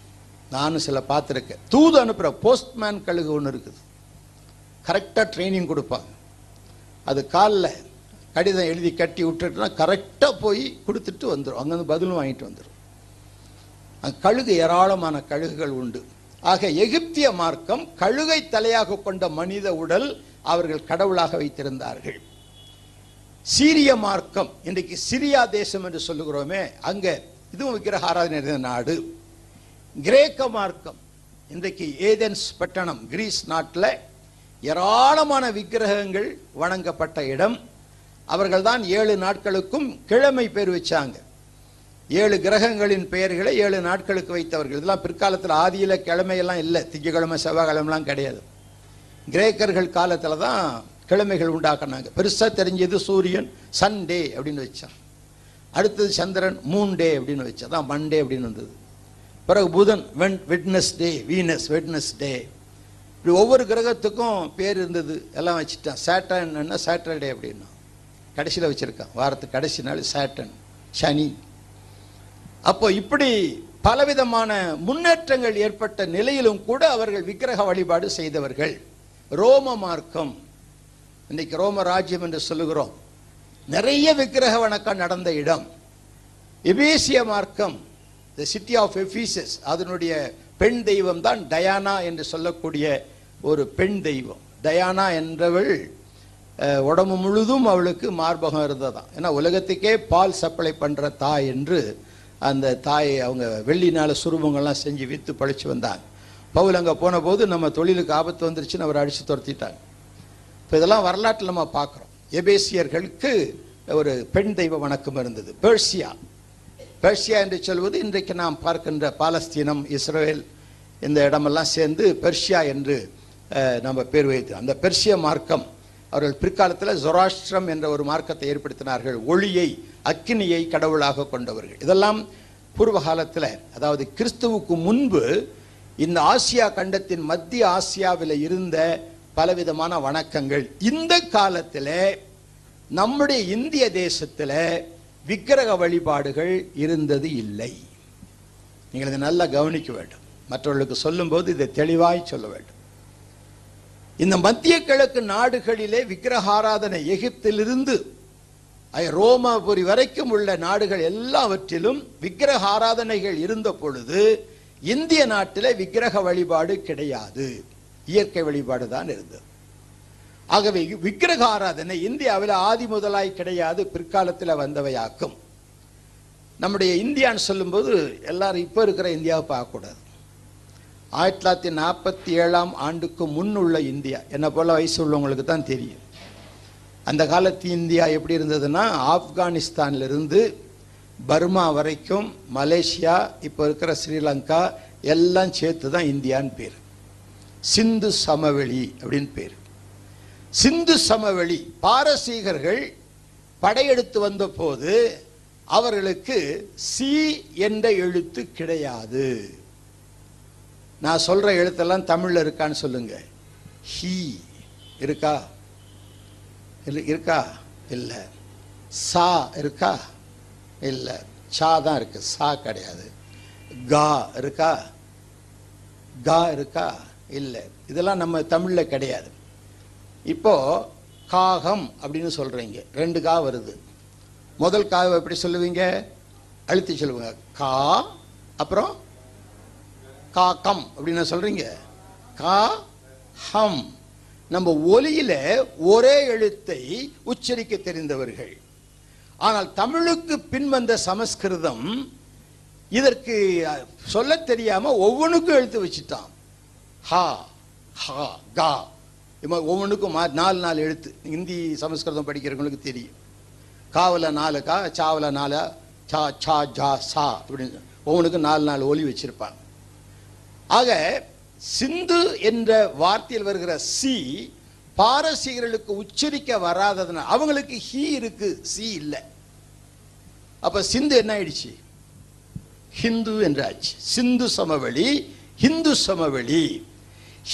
நானும் சில பார்த்துருக்கேன். தூது அனுப்புகிற போஸ்ட்மேன் கழுகு ஒன்று இருக்குது. கரெக்டாக ட்ரைனிங் கொடுப்பாங்க. அது காலில் கடிதம் எழுதி கட்டி விட்டுட்டுனா கரெக்டாக போய் கொடுத்துட்டு வந்துடும் அங்கேருந்து பதிலும் வாங்கிட்டு வந்துடும் கழுகு ஏராளமான கழுகுகள் உண்டு. ஆக எகிப்திய மார்க்கம் கழுகை தலையாக கொண்ட மனித உடல் அவர்கள் கடவுளாக வைத்திருந்தார்கள். சீரிய மார்க்கம் இன்றைக்கு சிரியா தேசம் என்று சொல்லுகிறோமே அங்கே இதுவும் விக்கிரக ஆராதனை நாடு. கிரேக்க மார்க்கம் இன்றைக்கு ஏதென்ஸ் பட்டணம் கிரீஸ் நாட்டில் ஏராளமான விக்கிரகங்கள் வணங்கப்பட்ட இடம். அவர்கள்தான் ஏழு நாட்களுக்கும் கிழமை பேர் வச்சாங்க. ஏழு கிரகங்களின் பெயர்களை ஏழு நாட்களுக்கு வைத்தவர்கள். இதெல்லாம் பிற்காலத்தில் ஆதியில் கிழமையெல்லாம் இல்லை. திங்கக்கிழமை செவ்வாய்க்கிழமெலாம் கிடையாது. கிரேக்கர்கள் காலத்தில் தான் கிழமைகள் உண்டாக்குனாங்க. பெருசாக தெரிஞ்சது சூரியன் சண்டே அப்படின்னு வச்சான். அடுத்தது சந்திரன் மூன் டே அப்படின்னு வச்சா தான் மண்டே அப்படின்னு வந்தது. பிறகு புதன் when Wednesday Venus Wednesday. இப்படி ஒவ்வொரு கிரகத்துக்கும் பேர் இருந்தது. எல்லாம் வச்சுட்டான். சேட்டன் சாட்டர்டே அப்படின்னா. கடைசியில் வச்சுருக்கான். வாரத்துக்கு கடைசி நாள் சேட்டன் சனி. அப்போ இப்படி பலவிதமான முன்னேற்றங்கள் ஏற்பட்ட நிலையிலும் கூட அவர்கள் விக்கிரக வழிபாடு செய்தவர்கள். ரோம மார்க்கம். இன்னைக்கு ரோம ராஜ்யம் என்று சொல்லுகிறோம். நிறைய விக்கிரக வணக்கம் நடந்த இடம். எபேசிய மார்க்கம் த சிட்டி ஆஃப் எஃபீசஸ் அதனுடைய பெண் தெய்வம் தான் டயானா என்று சொல்லக்கூடிய ஒரு பெண் தெய்வம். டயானா என்றவள் உடம்பு முழுதும் அவளுக்கு மார்பகம் இருந்ததாம். ஏன்னா உலகத்துக்கே பால் சப்ளை பண்ணுற தாய் என்று அந்த தாயை அவங்க வெள்ளினால சுரூபங்கள்லாம் செஞ்சு விற்று பழிச்சு வந்தாங்க. பவுல் அங்கே போன போது நம்ம தொழிலுக்கு ஆபத்து வந்துருச்சுன்னு அவர் அடித்து துரத்திட்டாங்க. இப்போ இதெல்லாம் வரலாற்றில் நம்ம பார்க்குறோம். எபேசியர்களுக்கு ஒரு பெண் தெய்வ வணக்கம் இருந்தது. பேர்சியா. பெர்ஷியா என்று சொல்வது இன்றைக்கு நாம் பார்க்கின்ற பாலஸ்தீனம் இஸ்ரேல் இந்த இடமெல்லாம் சேர்ந்து பெர்ஷியா என்று நம்ம பேர் வைத்து அந்த பெர்ஷிய மார்க்கம் அவர்கள் பிற்காலத்தில் ஜொராஷ்டிரம் என்ற ஒரு மார்க்கத்தை ஏற்படுத்தினார்கள். ஒளியை அக்கினியை கடவுளாக கொண்டவர்கள். இதெல்லாம் பூர்வ காலத்தில் அதாவது கிறிஸ்துவுக்கு முன்பு இந்த ஆசியா கண்டத்தின் மத்திய ஆசியாவில் இருந்த பலவிதமான வணக்கங்கள். இந்த காலத்தில் நம்முடைய இந்திய தேசத்தில் விக்கிரக வழிபாடுகள் இருந்தது இல்லை. நீங்கள் இதை நல்லா கவனிக்க வேண்டும். மற்றவர்களுக்கு சொல்லும்போது இதை தெளிவாய் சொல்ல வேண்டும். இந்த மத்திய கிழக்கு நாடுகளிலே விக்கிரகாராதனை எகிப்திலிருந்து ஐ- ரோமாபுரி வரைக்கும் உள்ள நாடுகள் எல்லாவற்றிலும் விக்கிரக ஆராதனைகள் இருந்த பொழுது இந்திய நாட்டில் விக்கிரக வழிபாடு கிடையாது. இயற்கை வழிபாடு தான் இருந்தது. ஆகவே விக்கிரக ஆராதனை இந்தியாவில் ஆதி முதலாய் கிடையாது பிற்காலத்தில் வந்தவையாக்கும். நம்முடைய இந்தியான்னு சொல்லும்போது எல்லாரும் இப்போ இருக்கிற இந்தியாவை பார்க்கக்கூடாது. ஆயிரத்தி தொள்ளாயிரத்தி நாற்பத்தி ஏழாம் ஆண்டுக்கு முன் உள்ள இந்தியா. என்னை போல வயசு உள்ளவங்களுக்கு தான் தெரியும். அந்த காலத்து இந்தியா எப்படி இருந்ததுன்னா ஆப்கானிஸ்தான்லேருந்து பர்மா வரைக்கும் மலேசியா இப்போ இருக்கிற ஸ்ரீலங்கா எல்லாம் சேர்த்து தான் இந்தியான்னு பேர். சிந்து சமவெளி அப்படின்னு பேர். சிந்து சமவெளி பாரசீகர்கள் படையெடுத்து வந்தபோது அவர்களுக்கு சி என்ற எழுத்து கிடையாது. நான் சொல்கிற எழுத்தெல்லாம் தமிழில் இருக்கான்னு சொல்லுங்கள் ஹி இருக்கா? இல்லை இருக்கா? இல்லை. சா இருக்கா? இல்லை. சா தான் இருக்கு. சா கிடையாது. கா இருக்கா? கா இருக்கா? இல்லை. இதெல்லாம் நம்ம தமிழில் கிடையாது. இப்போது காகம் அப்படின்னு சொல்கிறீங்க ரெண்டு கா வருது. முதல் காவை எப்படி சொல்லுவீங்க? அழுத்தி சொல்லுவீங்க. கா அப்புறம் காக்கம் அப்படின்னு சொல்றீங்க. கா ஹம். நம்ம ஒலியில ஒரே எழுத்தை உச்சரிக்க தெரிந்தவர்கள். ஆனால் தமிழுக்கு பின் வந்த சமஸ்கிருதம் இதற்கு சொல்ல சொல்லத் தெரியாம ஒவ்வொன்றுக்கும் எழுத்து வச்சுட்டான். ஹா ஹா கா. இது மாதிரி ஒவ்வொன்றுக்கும் மா- நாலு நாலு எழுத்து. ஹிந்தி சமஸ்கிருதம் படிக்கிறவங்களுக்கு தெரியும். காவல நாலு கா சாவல நாலு சா சா ஜா சா அப்படின்னு ஒவ்வொன்றுக்கும் நாலு நாலு ஒலி வச்சிருப்பாங்க. ஆக சிந்து என்ற வார்த்தையில் வருகிற சி பாரசீகர்களுக்கு உச்சரிக்க வராததுனால அவங்களுக்கு ஹி இருக்கு சி இல்லை. அப்ப சிந்து என்ன ஆயிடுச்சு? ஹிந்து என்றாச்சு. சிந்து சமவெளி ஹிந்து சமவெளி.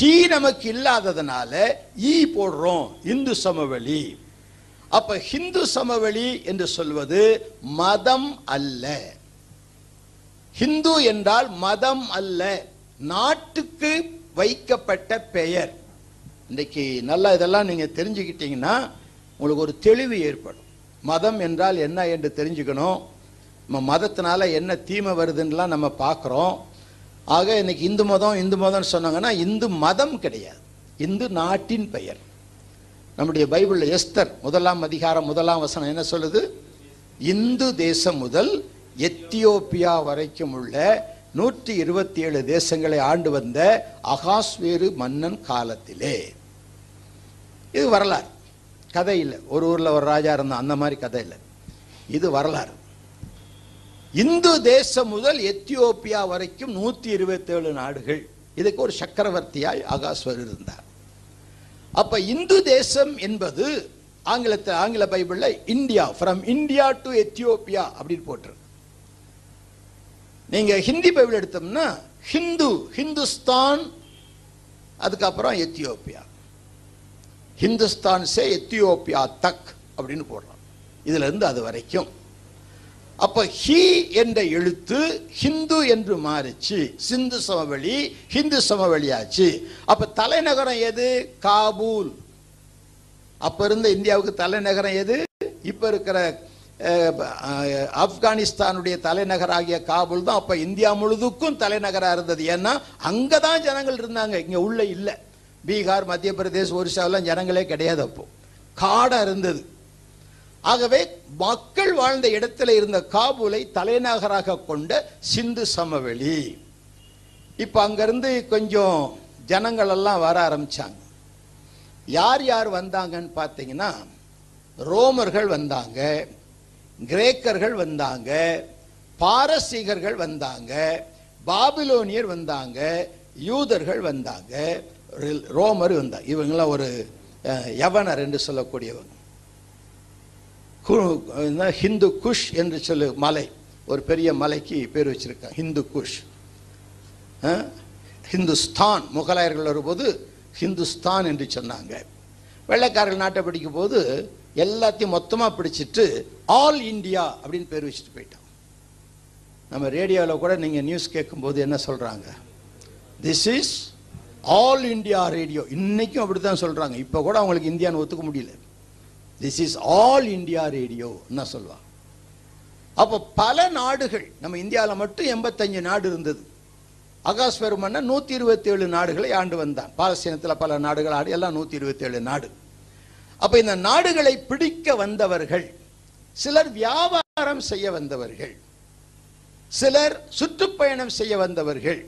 ஹீ நமக்கு இல்லாததுனால ஈ போடுறோம் இந்து சமவெளி. அப்ப ஹிந்து சமவெளி என்று சொல்வது மதம் அல்ல. ஹிந்து என்றால் மதம் அல்ல. நாட்டுக்கு வைக்கப்பட்ட பெயர். இன்றைக்கு நல்லா இதெல்லாம் நீங்கள் தெரிஞ்சுக்கிட்டீங்கன்னா உங்களுக்கு ஒரு தெளிவு ஏற்படும். மதம் என்றால் என்ன என்று தெரிஞ்சுக்கணும். நம்ம மதத்தினால என்ன தீமை வருதுன்னெலாம் நம்ம பார்க்குறோம். ஆக இன்னைக்கு இந்து மதம் இந்து மதம்னு சொன்னாங்கன்னா இந்து மதம் கிடையாது. இந்து நாட்டின் பெயர். நம்முடைய பைபிளில் எஸ்தர் முதலாம் அதிகாரம் முதலாம் வசனம் என்ன சொல்லுது? இந்து தேசம் முதல் எத்தியோப்பியா வரைக்கும் உள்ள நூற்றி இருபத்தி ஏழு தேசங்களை ஆண்டு வந்த அகாஸ்வேரு மன்னன் காலத்திலே. இது வரலாறு. கதை இல்லை. ஒரு ஊர்ல ஒரு ராஜா இருந்தான். அந்த மாதிரி கதை இல்லை. இது வரலாறு. இந்து தேசம் முதல் எத்தியோப்பியா வரைக்கும் நூத்தி இருபத்தேழு நாடுகள். இதுக்கு ஒரு சக்கரவர்த்தியாய் அகாஸ்வர் இருந்தார். அப்ப இந்து தேசம் என்பது ஆங்கிலத்தை ஆங்கில பைபிள்ல India from India to Ethiopia அப்படின்னு போட்டிருக்கு. நீங்க ஹிந்தி பைபிள் எடுத்தோம்னா ஹிந்து ஹிந்துஸ்தான் அதுக்கப்புறம் எத்தியோப்பியா. ஹிந்துஸ்தான் சே எத்தியோப்பியா தக் அப்படின்னு போடுறோம் இதுல இருந்து அது வரைக்கும். அப்ப ஹி என்ற எழுத்து ஹிந்து என்று மாறிச்சு. சிந்து சமவெளி ஹிந்து சமவெளியாச்சு. அப்ப தலைநகரம் எது? காபூல். அப்ப இருந்த இந்தியாவுக்கு தலைநகரம் எது? இப்ப இருக்கிற ஆப்கானிஸ்தானுடைய தலைநகராகிய காபூல் தான் அப்போ இந்தியா முழுதுக்கும் தலைநகராக இருந்தது. ஏன்னா அங்கதான் ஜனங்கள் இருந்தாங்க. இங்கே உள்ளே இல்லை. பீகார் மத்திய பிரதேஷ் ஒரிசாவெல்லாம் ஜனங்களே கிடையாது அப்போ. காடாக இருந்தது. ஆகவே மக்கள் வாழ்ந்த இடத்துல இருந்த காபூலை தலைநகராக கொண்ட சிந்து சமவெளி. இப்போ அங்கேருந்து கொஞ்சம் ஜனங்களெல்லாம் வர ஆரம்பித்தாங்க யார் யார் வந்தாங்கன்னு பார்த்தீங்கன்னா ரோமர்கள் வந்தாங்க. கிரேக்கர்கள் வந்தாங்க பாரசீகர்கள் வந்தாங்க பாபிலோனியர் வந்தாங்க யூதர்கள் வந்தாங்க ரோமர் வந்தாங்க. இவங்கெல்லாம் ஒரு யவனர் என்று சொல்லக்கூடியவங்க. ஹிந்து குஷ் என்று சொல்லு மலை. ஒரு பெரிய மலைக்கு பேர் வச்சிருக்காங்க ஹிந்து குஷ். ஹிந்துஸ்தான். முகலாயர்கள் வரும்போது ஹிந்துஸ்தான் என்று சொன்னாங்க. வெள்ளைக்காரர்கள் நாட்டை பிடிக்கும் போது எல்லாத்தையும் மொத்தமாக பிடிச்சிட்டு ஆல் இந்தியா அப்படின்னு பேர் வச்சுட்டு போயிட்டான். நம்ம ரேடியோவில் கூட நீங்கள் நியூஸ் கேட்கும்போது என்ன சொல்கிறாங்க this is All India Radio இன்னைக்கும் அப்படி தான் சொல்கிறாங்க இப்போ கூட அவங்களுக்கு இந்தியான்னு ஒத்துக்க முடியல. This is All India Radio என்ன சொல்லுவாங்க. அப்போ பல நாடுகள் நம்ம இந்தியாவில் மட்டும் எண்பத்தஞ்சு நாடு இருந்தது. அகாஸ்வர மன்னன் நூற்றி இருபத்தி ஏழு நாடுகளை ஆண்டு வந்தான். பாலஸ்தீனத்தில் பல நாடுகள் ஆடு எல்லாம் நூற்றி இருபத்தி ஏழு நாடு. அப்போ இந்த நாடுகளை பிடிக்க வந்தவர்கள் சிலர் வியாபாரம் செய்ய வந்தவர்கள் சிலர் சுற்றுப்பயணம் செய்ய வந்தவர்கள்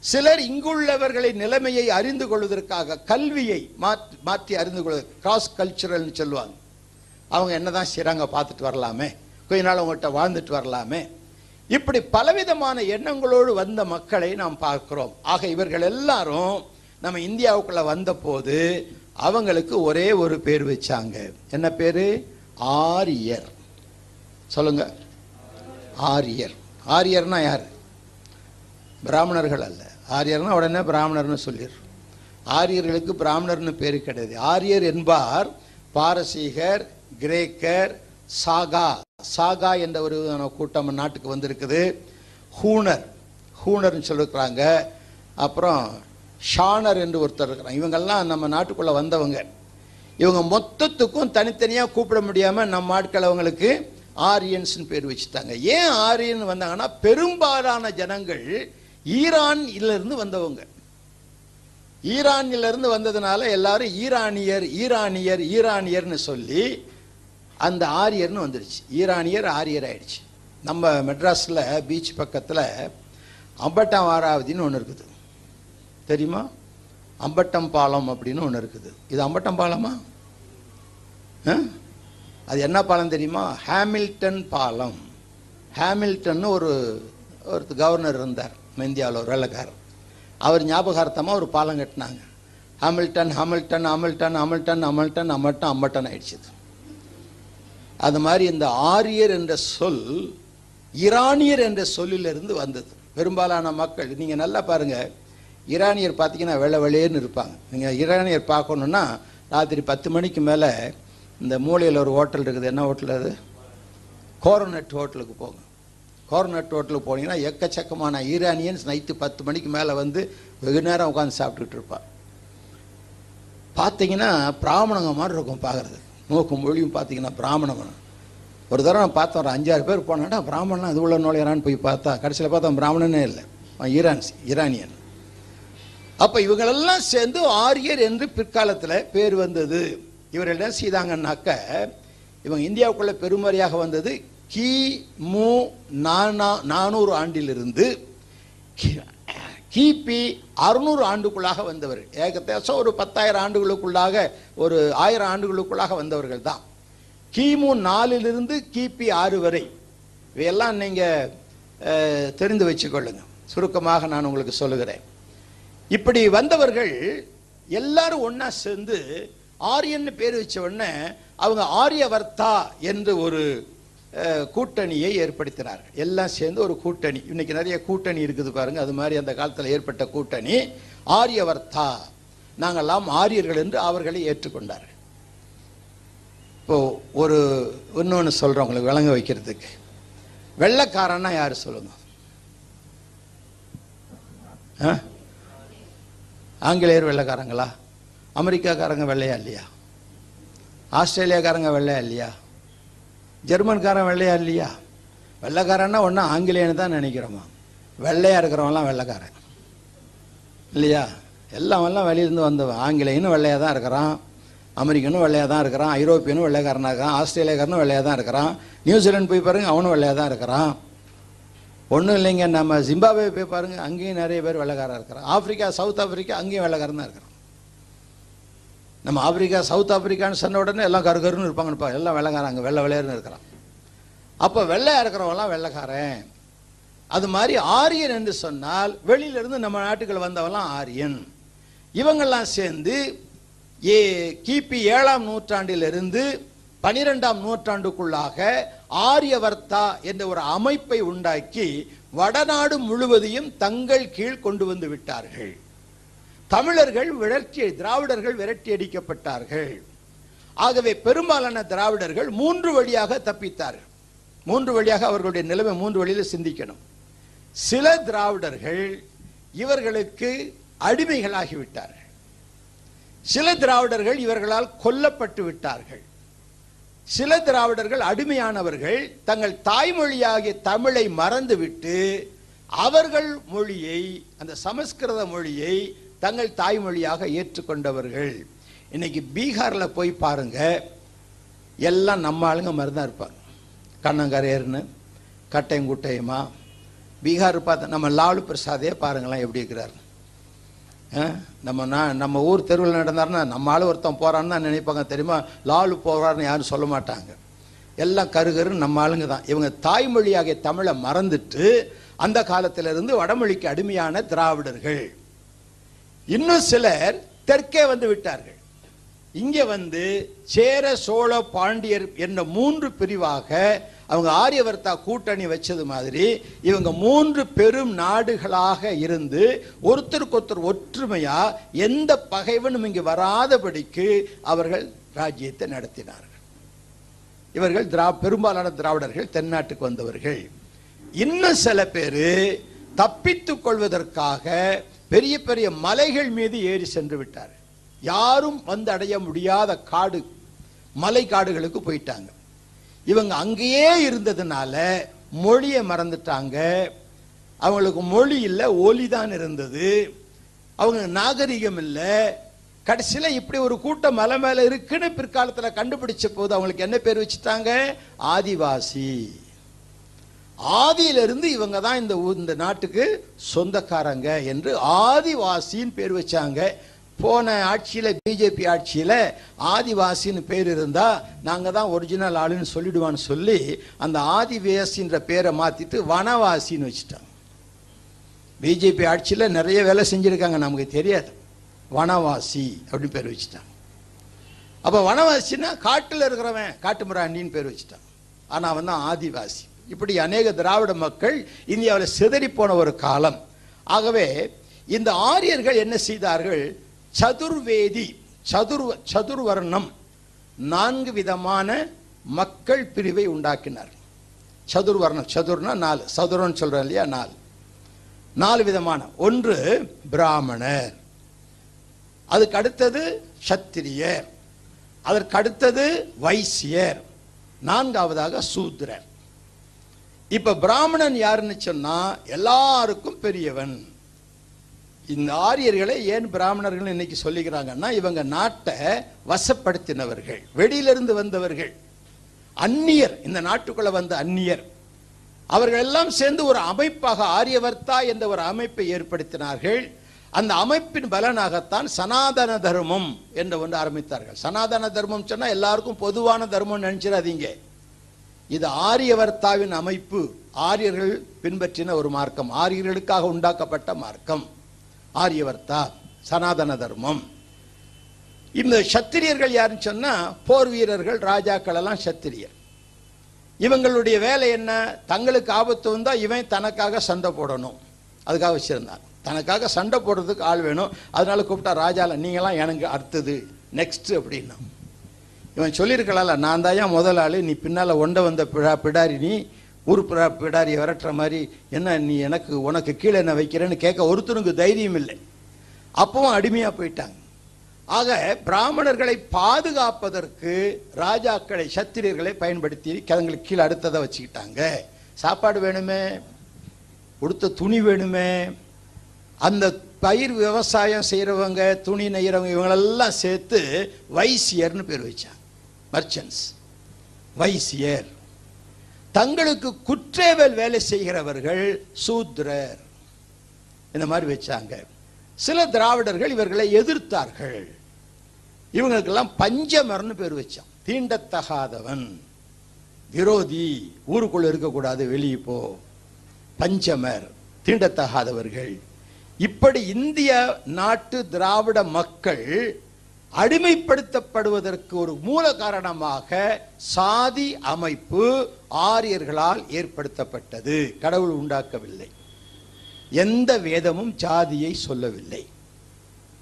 சிலர் இங்குள்ளவர்களின் நிலைமையை அறிந்து கொள்வதற்காக கல்வியை மாற்றி அறிந்து கொள்வது கிராஸ் கல்ச்சுரல்னு சொல்லுவாங்க. அவங்க என்னதான் செய்யறாங்க பார்த்துட்டு வரலாமே. கொஞ்ச நாள் அவங்கள்ட்ட வாழ்ந்துட்டு வரலாமே. இப்படி பலவிதமான எண்ணங்களோடு வந்த மக்களை நாம் பார்க்கிறோம். ஆக இவர்கள் எல்லாரும் நம்ம இந்தியாவுக்குள்ள வந்த போது அவங்களுக்கு ஒரே ஒரு பேர் வச்சாங்க. என்ன பேர்? ஆரியர். சொல்லுங்க. ஆரியர். ஆரியர்னா யார்? பிராமணர்கள் அல்ல. ஆரியர்னா உடனே பிராமணர்னு சொல்லிடுறோம் ஆரியர்களுக்கு பிராமணர்னு பேர் கிடையாது. ஆரியர் என்பார் பாரசீகர் கிரேக்கர் சாகா. சாகா என்ற ஒரு கூட்டம் நாட்டுக்கு வந்திருக்குது. ஹூனர். ஹூனர்னு சொல்லிருக்கிறாங்க. அப்புறம் ஷானர் என்று ஒருத்தர் இருக்கிறான் இவங்கெல்லாம் நம்ம நாட்டுக்குள்ள வந்தவங்க. இவங்க மொத்தத்துக்கும் தனித்தனியாக கூப்பிட முடியாமல் நம்ம ஆட்கள் அவங்களுக்கு ஆரியன்ஸ்னு பேர் வச்சுட்டாங்க. ஏன் ஆரியன் வந்தாங்கன்னா பெரும்பாலான ஜனங்கள் ஈரான்லேருந்து வந்தவங்க. ஈரானிலிருந்து வந்ததுனால எல்லாரும் ஈரானியர் ஈரானியர் ஈரானியர்னு சொல்லி அந்த ஆரியர்னு வந்துடுச்சு ஈரானியர் ஆரியர் ஆயிடுச்சு. நம்ம மெட்ராஸில் பீச் பக்கத்தில் அம்பட்டம் வாராவதின்னு ஒன்று இருக்குது. தெரியுமா? அம்பட்டம் பாலம் அப்படின்னு ஒன்று இருக்குது. இது அம்பட்டம் பாலமா அது என்ன பாலம் தெரியுமா? ஹேமில்டன் பாலம். ஹேமில்டன் ஒரு ஒரு கவர்னர் இருந்தார். இந்தியாவில் ஒரு வெள்ளக்காரர் அவர் ஞாபகார்த்தமாக ஒரு பாலம் கட்டினாங்க. Hamilton Hamilton Hamilton Hamilton Hamilton அம்மட்டன் அம்பட்டன் ஆயிடுச்சு அது மாதிரி இந்த ஆரியர் என்ற சொல் ஈரானியர் என்ற சொல்லிலிருந்து வந்தது. பெரும்பாலான மக்கள் நீங்க நல்லா பாருங்க. ஈரானியர் பார்த்தீங்கன்னா வெள்ளை வெள்ளையர்னு இருப்பாங்க. நீங்கள் ஈரானியர் பார்க்கணுன்னா ராத்திரி பத்து மணிக்கு மேலே இந்த மூலையில் ஒரு ஹோட்டல் இருக்குது. என்ன ஹோட்டல் அது? கோரோனட் ஹோட்டலுக்கு போங்க. கோர்னட் ஹோட்டலுக்கு போனீங்கன்னா எக்கச்சக்கமான ஈரானியன்ஸ் நைட்டு பத்து மணிக்கு மேலே வந்து வெகு நேரம் உட்காந்து சாப்பிட்டுக்கிட்டு இருப்பான் பார்த்தீங்கன்னா பிராமணங்க மாதிரி இருக்கும் பார்க்குறது நோக்கும் மொழியும் பார்த்தீங்கன்னா பிராமணம் ஒரு தடவை நான் பார்த்தோம் ஒரு அஞ்சாறு பேர் போனேன்னா பிராமணன் அது உள்ள நுழையிறான்னு போய் பார்த்தா கடைசியில் பார்த்தா பிராமணனே இல்லை. ஈரான்ஸ் ஈரானியன் அப்போ இவங்களெல்லாம் சேர்ந்து ஆரியர் என்று பிற்காலத்தில் பேர் வந்தது. இவர்கள் என்ன செய்தாங்கன்னாக்க இவங்க இந்தியாவுக்குள்ள பெருமறையாக வந்தது. கி. மு. நானா நானூறு ஆண்டிலிருந்து கிபி அறுநூறு ஆண்டுக்குள்ளாக வந்தவர்கள் ஏகத்தேசம் ஒரு பத்தாயிரம் ஆண்டுகளுக்குள்ளாக ஒரு ஆயிரம் ஆண்டுகளுக்குள்ளாக வந்தவர்கள் தான். கிமு நாலிலிருந்து கிபி ஆறு வரை. இவையெல்லாம் நீங்கள் தெரிந்து வச்சுக்கொள்ளுங்க. சுருக்கமாக நான் உங்களுக்கு சொல்லுகிறேன். இப்படி வந்தவர்கள் எல்லாரும் ஒன்னா சேர்ந்து ஆரியன்னு பேர் வச்ச உடனே அவங்க ஆரியவர்த்தா என்று ஒரு கூட்டணியை ஏற்படுத்தினார்கள். எல்லாம் சேர்ந்து ஒரு கூட்டணி. இன்னைக்கு நிறைய கூட்டணி இருக்குது பாருங்க. அது மாதிரி அந்த காலத்தில் ஏற்பட்ட கூட்டணி ஆரியவர்த்தா. நாங்கள்லாம் ஆரியர்கள் என்று அவர்களை ஏற்றுக்கொண்டார்கள். இப்போ ஒரு இன்னொன்று சொல்கிறோம் உங்களுக்கு விளங்க வைக்கிறதுக்கு. வெள்ளைக்காரன்னா யார் சொல்லுங்க? ஆ ஆங்கிலேயர் வெள்ளைக்காரங்களா? அமெரிக்காக்காரங்க வெள்ளையா இல்லையா? ஆஸ்திரேலியாக்காரங்க வெள்ளையா இல்லையா? ஜெர்மன்காரன் வெள்ளையா இல்லையா? வெள்ளைக்காரன்னா ஒன்றா ஆங்கிலேயன்னு தான் நினைக்கிறோமா? வெள்ளையாக இருக்கிறவன்லாம் வெள்ளைக்காரன். இல்லையா? எல்லாம் எல்லாம் வெளியிருந்து வந்தவன். ஆங்கிலேயனும் வெள்ளையாக தான் இருக்கிறான். அமெரிக்கனும் வெள்ளையாக தான் இருக்கிறான். ஐரோப்பியனும் வெள்ளைக்காரனாக இருக்கிறான் ஆஸ்திரேலியாக்காரனும் வெள்ளையாக தான் இருக்கிறான். நியூசிலாந்து போய் பாருங்க அவனும் வெள்ளையாக தான் இருக்கிறான். ஒன்றும் இல்லைங்க நம்ம ஜிம்பாப்வே போய் பாருங்கள் அங்கேயும் நிறைய பேர் வெள்ளைக்காரா இருக்கிறான் ஆப்பிரிக்கா சவுத் ஆப்பிரிக்கா அங்கேயும் வெள்ளக்காரன் தான் இருக்கிறான். நம்ம ஆப்பிரிக்கா சவுத் ஆப்பிரிக்கான்னு சொன்ன உடனே எல்லாம் கருகருன்னு இருப்பாங்கன்னு எல்லாம் எல்லாம் அங்கே வெள்ளை வெள்ளையர்னு இருக்கிறான். அப்போ வெள்ளையாக இருக்கிறவன்லாம் வெள்ளைக்காரன். அது மாதிரி ஆரியன் என்று சொன்னால் வெளியிலிருந்து நம்ம நாட்டுக்குள்ள வந்தவெல்லாம் ஆரியன். இவங்கெல்லாம் சேர்ந்து ஏ கிபி ஏழாம் நூற்றாண்டிலிருந்து பனிரெண்டாம் நூற்றாண்டுக்குள்ளாக ஆரியவர்த்தா என்ற ஒரு அமைப்பை உண்டாக்கி வடநாடு முழுவதையும் தங்கள் கீழ் கொண்டு வந்து விட்டார்கள். தமிழர்கள் விரட்டி திராவிடர்கள் விரட்டி அடிக்கப்பட்டார்கள் ஆகவே பெரும்பாலான திராவிடர்கள் மூன்று வழியாக தப்பித்தார்கள் மூன்று வழியாக அவர்களுடைய நிலைமை மூன்று வழியில் சிந்திக்கணும். சில திராவிடர்கள் இவர்களுக்கு அடிமைகளாகிவிட்டார்கள் சில திராவிடர்கள் இவர்களால் கொல்லப்பட்டு விட்டார்கள். சில திராவிடர்கள் அடிமையானவர்கள் தங்கள் தாய்மொழியாகிய தமிழை மறந்துவிட்டு அவர்கள் மொழியை அந்த சமஸ்கிருத மொழியை தங்கள் தாய்மொழியாக ஏற்றுக்கொண்டவர்கள். இன்னைக்கு பீகாரில் போய் பாருங்க எல்லாம் நம்ம ஆளுங்க மாதிரி தான் இருப்பாங்க. கண்ணங்கரையர்னு கட்டையும் குட்டையுமா பீகார் பார்த்து நம்ம லாலு பிரசாதே பாருங்களேன் எப்படி இருக்கிறார் நம்ம நான் நம்ம ஊர் தெருவில் நடந்தாருன்னா நம்ம ஆளு ஒருத்தன் போகிறான்னு தான் நினைப்பாங்க. தெரியுமா? லாலு போறாருன்னு யாரும் சொல்ல மாட்டாங்க. எல்லாம் கருகரு நம்ம ஆளுங்க தான். இவங்க தாய்மொழியாகிய தமிழை மறந்துட்டு அந்த காலத்திலிருந்து வடமொழிக்கு அடிமையான திராவிடர்கள். இன்னும் சிலர் தெற்கே வந்து விட்டார்கள். இங்கே வந்து சேர சோழ பாண்டியர் என்ற மூன்று பிரிவாக அவங்க ஆரியவர்த்தா கூட்டணி வச்சது மாதிரி இவங்க மூன்று பெரும் நாடுகளாக இருந்து ஒருத்தருக்கொருத்தர் ஒற்றுமையா எந்த பகைவனும் இங்கு வராதபடிக்கு அவர்கள் ராஜ்யத்தை நடத்தினார்கள். இவர்கள் திரா பெரும்பாலான திராவிடர்கள் தென்னாட்டுக்கு வந்தவர்கள். இன்னும் சில பேர் தப்பித்துக் கொள்வதற்காக பெரிய பெரிய மலைகள் மீது ஏறி சென்று விட்டார் யாரும் வந்து அடைய முடியாத காடு மலை காடுகளுக்கு போயிட்டாங்க. இவங்க அங்கேயே இருந்ததுனால மொழியை மறந்துட்டாங்க. அவங்களுக்கு மொழி இல்லை ஒலி தான் இருந்தது. அவங்க நாகரிகம் இல்லை. கடைசியில் இப்படி ஒரு கூட்டம் மலை மேலே இருக்குன்னு பிற்காலத்தில் கண்டுபிடிச்ச போது அவங்களுக்கு என்ன பேர் வச்சுட்டாங்க? ஆதிவாசி. ஆதியிலிருந்து இவங்க தான் இந்த இந்த நாட்டுக்கு சொந்தக்காரங்க என்று ஆதிவாசின்னு பேர் வச்சாங்க. போன ஆட்சியில் பிஜேபி ஆட்சியில் ஆதிவாசின்னு பேர் இருந்தால் நாங்கள் தான் ஒரிஜினல் ஆளுன்னு சொல்லிடுவான்னு சொல்லி அந்த ஆதிவாசின்ற பேரை மாற்றிட்டு வனவாசின்னு வச்சுட்டாங்க. பிஜேபி ஆட்சியில் நிறைய வேலை செஞ்சுருக்காங்க நமக்கு தெரியாது. வனவாசி அப்படின்னு பேர் வச்சுட்டாங்க. அப்போ வனவாசின்னா காட்டில் இருக்கிறவன் காட்டுமிராண்டின்னு பேர் வச்சுட்டான். ஆனால் அவன் தான் ஆதிவாசி. இப்படி அநேக திராவிட மக்கள் இந்தியாவில் சிதறி போன ஒரு காலம். ஆகவே இந்த ஆரியர்கள் என்ன செய்தார்கள்? சதுர்வேதி சதுர் சதுர்வர்ணம் நான்கு விதமான மக்கள் பிரிவை உண்டாக்கினார். சதுர்வர்ணம் சதுர்னா நாலு சதுரன்னு சொல்கிறேன் இல்லையா நாலு. நாலு விதமான ஒன்று பிராமணர் அதுக்கு அடுத்தது சத்திரியர் அதற்கு அடுத்தது வைசியர் நான்காவதாக சூத்ரர். இப்போ பிராமணன் யாருன்னு சொன்னால் எல்லாருக்கும் பெரியவன். இந்த ஆரியர்களை ஏன் பிராமணர்கள் இன்னைக்கு சொல்லிக்கிறாங்கன்னா இவங்க நாட்டை வசப்படுத்தினவர்கள் வெளியிலிருந்து வந்தவர்கள். அந்நியர் இந்த நாட்டுக்குள்ள வந்த அந்நியர். அவர்கள் எல்லாம் சேர்ந்து ஒரு அமைப்பாக ஆரியவர்த்தா என்ற ஒரு அமைப்பை ஏற்படுத்தினார்கள். அந்த அமைப்பின் பலனாகத்தான் சனாதன தர்மம் என்று ஒன்று ஆரம்பித்தார்கள். சனாதன தர்மம் சொன்னா எல்லாருக்கும் பொதுவான தர்மம் நினைச்சிடாதீங்க. இது ஆரியவர்த்தாவின் அமைப்பு. ஆரியர்கள் பின்பற்றின ஒரு மார்க்கம். ஆரியர்களுக்காக உண்டாக்கப்பட்ட மார்க்கம். ஆரியவர்த்தா சனாதன தர்மம். இந்த சத்திரியர்கள் யாருன்னு சொன்னா போர் வீரர்கள் ராஜாக்கள் எல்லாம் சத்திரியர். இவங்களுடைய வேலை என்ன? தங்களுக்கு ஆபத்து வந்தால் இவன் தனக்காக சண்டை போடணும். அதுக்காக வச்சிருந்தான் தனக்காக சண்டை போடுறதுக்கு ஆள் வேணும். அதனால கூப்பிட்டா ராஜால நீங்களாம் எனக்கு அடுத்தது. நெக்ஸ்ட் அப்படின்னா. இவன் சொல்லியிருக்கலாம்ல நான் தான் ஏன் முதல் நீ பின்னால் ஒண்ட வந்த பிடா பிடாரி நீ உறுப்பினர் பிடாரியை விரட்டுற மாதிரி என்ன நீ எனக்கு உனக்கு கீழே என்ன வைக்கிறேன்னு கேட்க ஒருத்தனுக்கு தைரியம் இல்லை. அப்பவும் அடிமையாக போயிட்டாங்க. ஆக பிராமணர்களை பாதுகாப்பதற்கு ராஜாக்களை சத்திரியர்களை பயன்படுத்தி கதங்களுக்கு கீழே அடுத்ததை வச்சுக்கிட்டாங்க. சாப்பாடு வேணுமே? உடுத்த துணி வேணுமே? அந்த பயிர் விவசாயம் செய்கிறவங்க துணி நெய்கிறவங்க இவங்களெல்லாம் சேர்த்து வைசியர்னு பேர் வச்சாங்க. மர்ச்சன்ஸ் வைசியர். தங்களுக்கு குற்றேவல் வேலை செய்கிறவர்கள் சூத்ரர். இந்த மாதிரி வச்சாங்க. சில திராவிடர்கள் இவர்களை எதிர்த்தார்கள். இவங்களுக்கெல்லாம் பஞ்சமர்னு பேர் வச்சான். தீண்டத்தகாதவன். விரோதி. ஊருக்குள்ள இருக்கக்கூடாது வெளியே போ. பஞ்சமர். தீண்டத்தகாதவர்கள். இப்படி இந்திய நாட்டு திராவிட மக்கள் அடிமைப்படுத்தப்படுவதற்கு ஒரு மூல காரணமாக சாதி அமைப்பு ஆரியர்களால் ஏற்படுத்தப்பட்டது. கடவுள் உண்டாக்கவில்லை. எந்த வேதமும் ஜாதியை சொல்லவில்லை.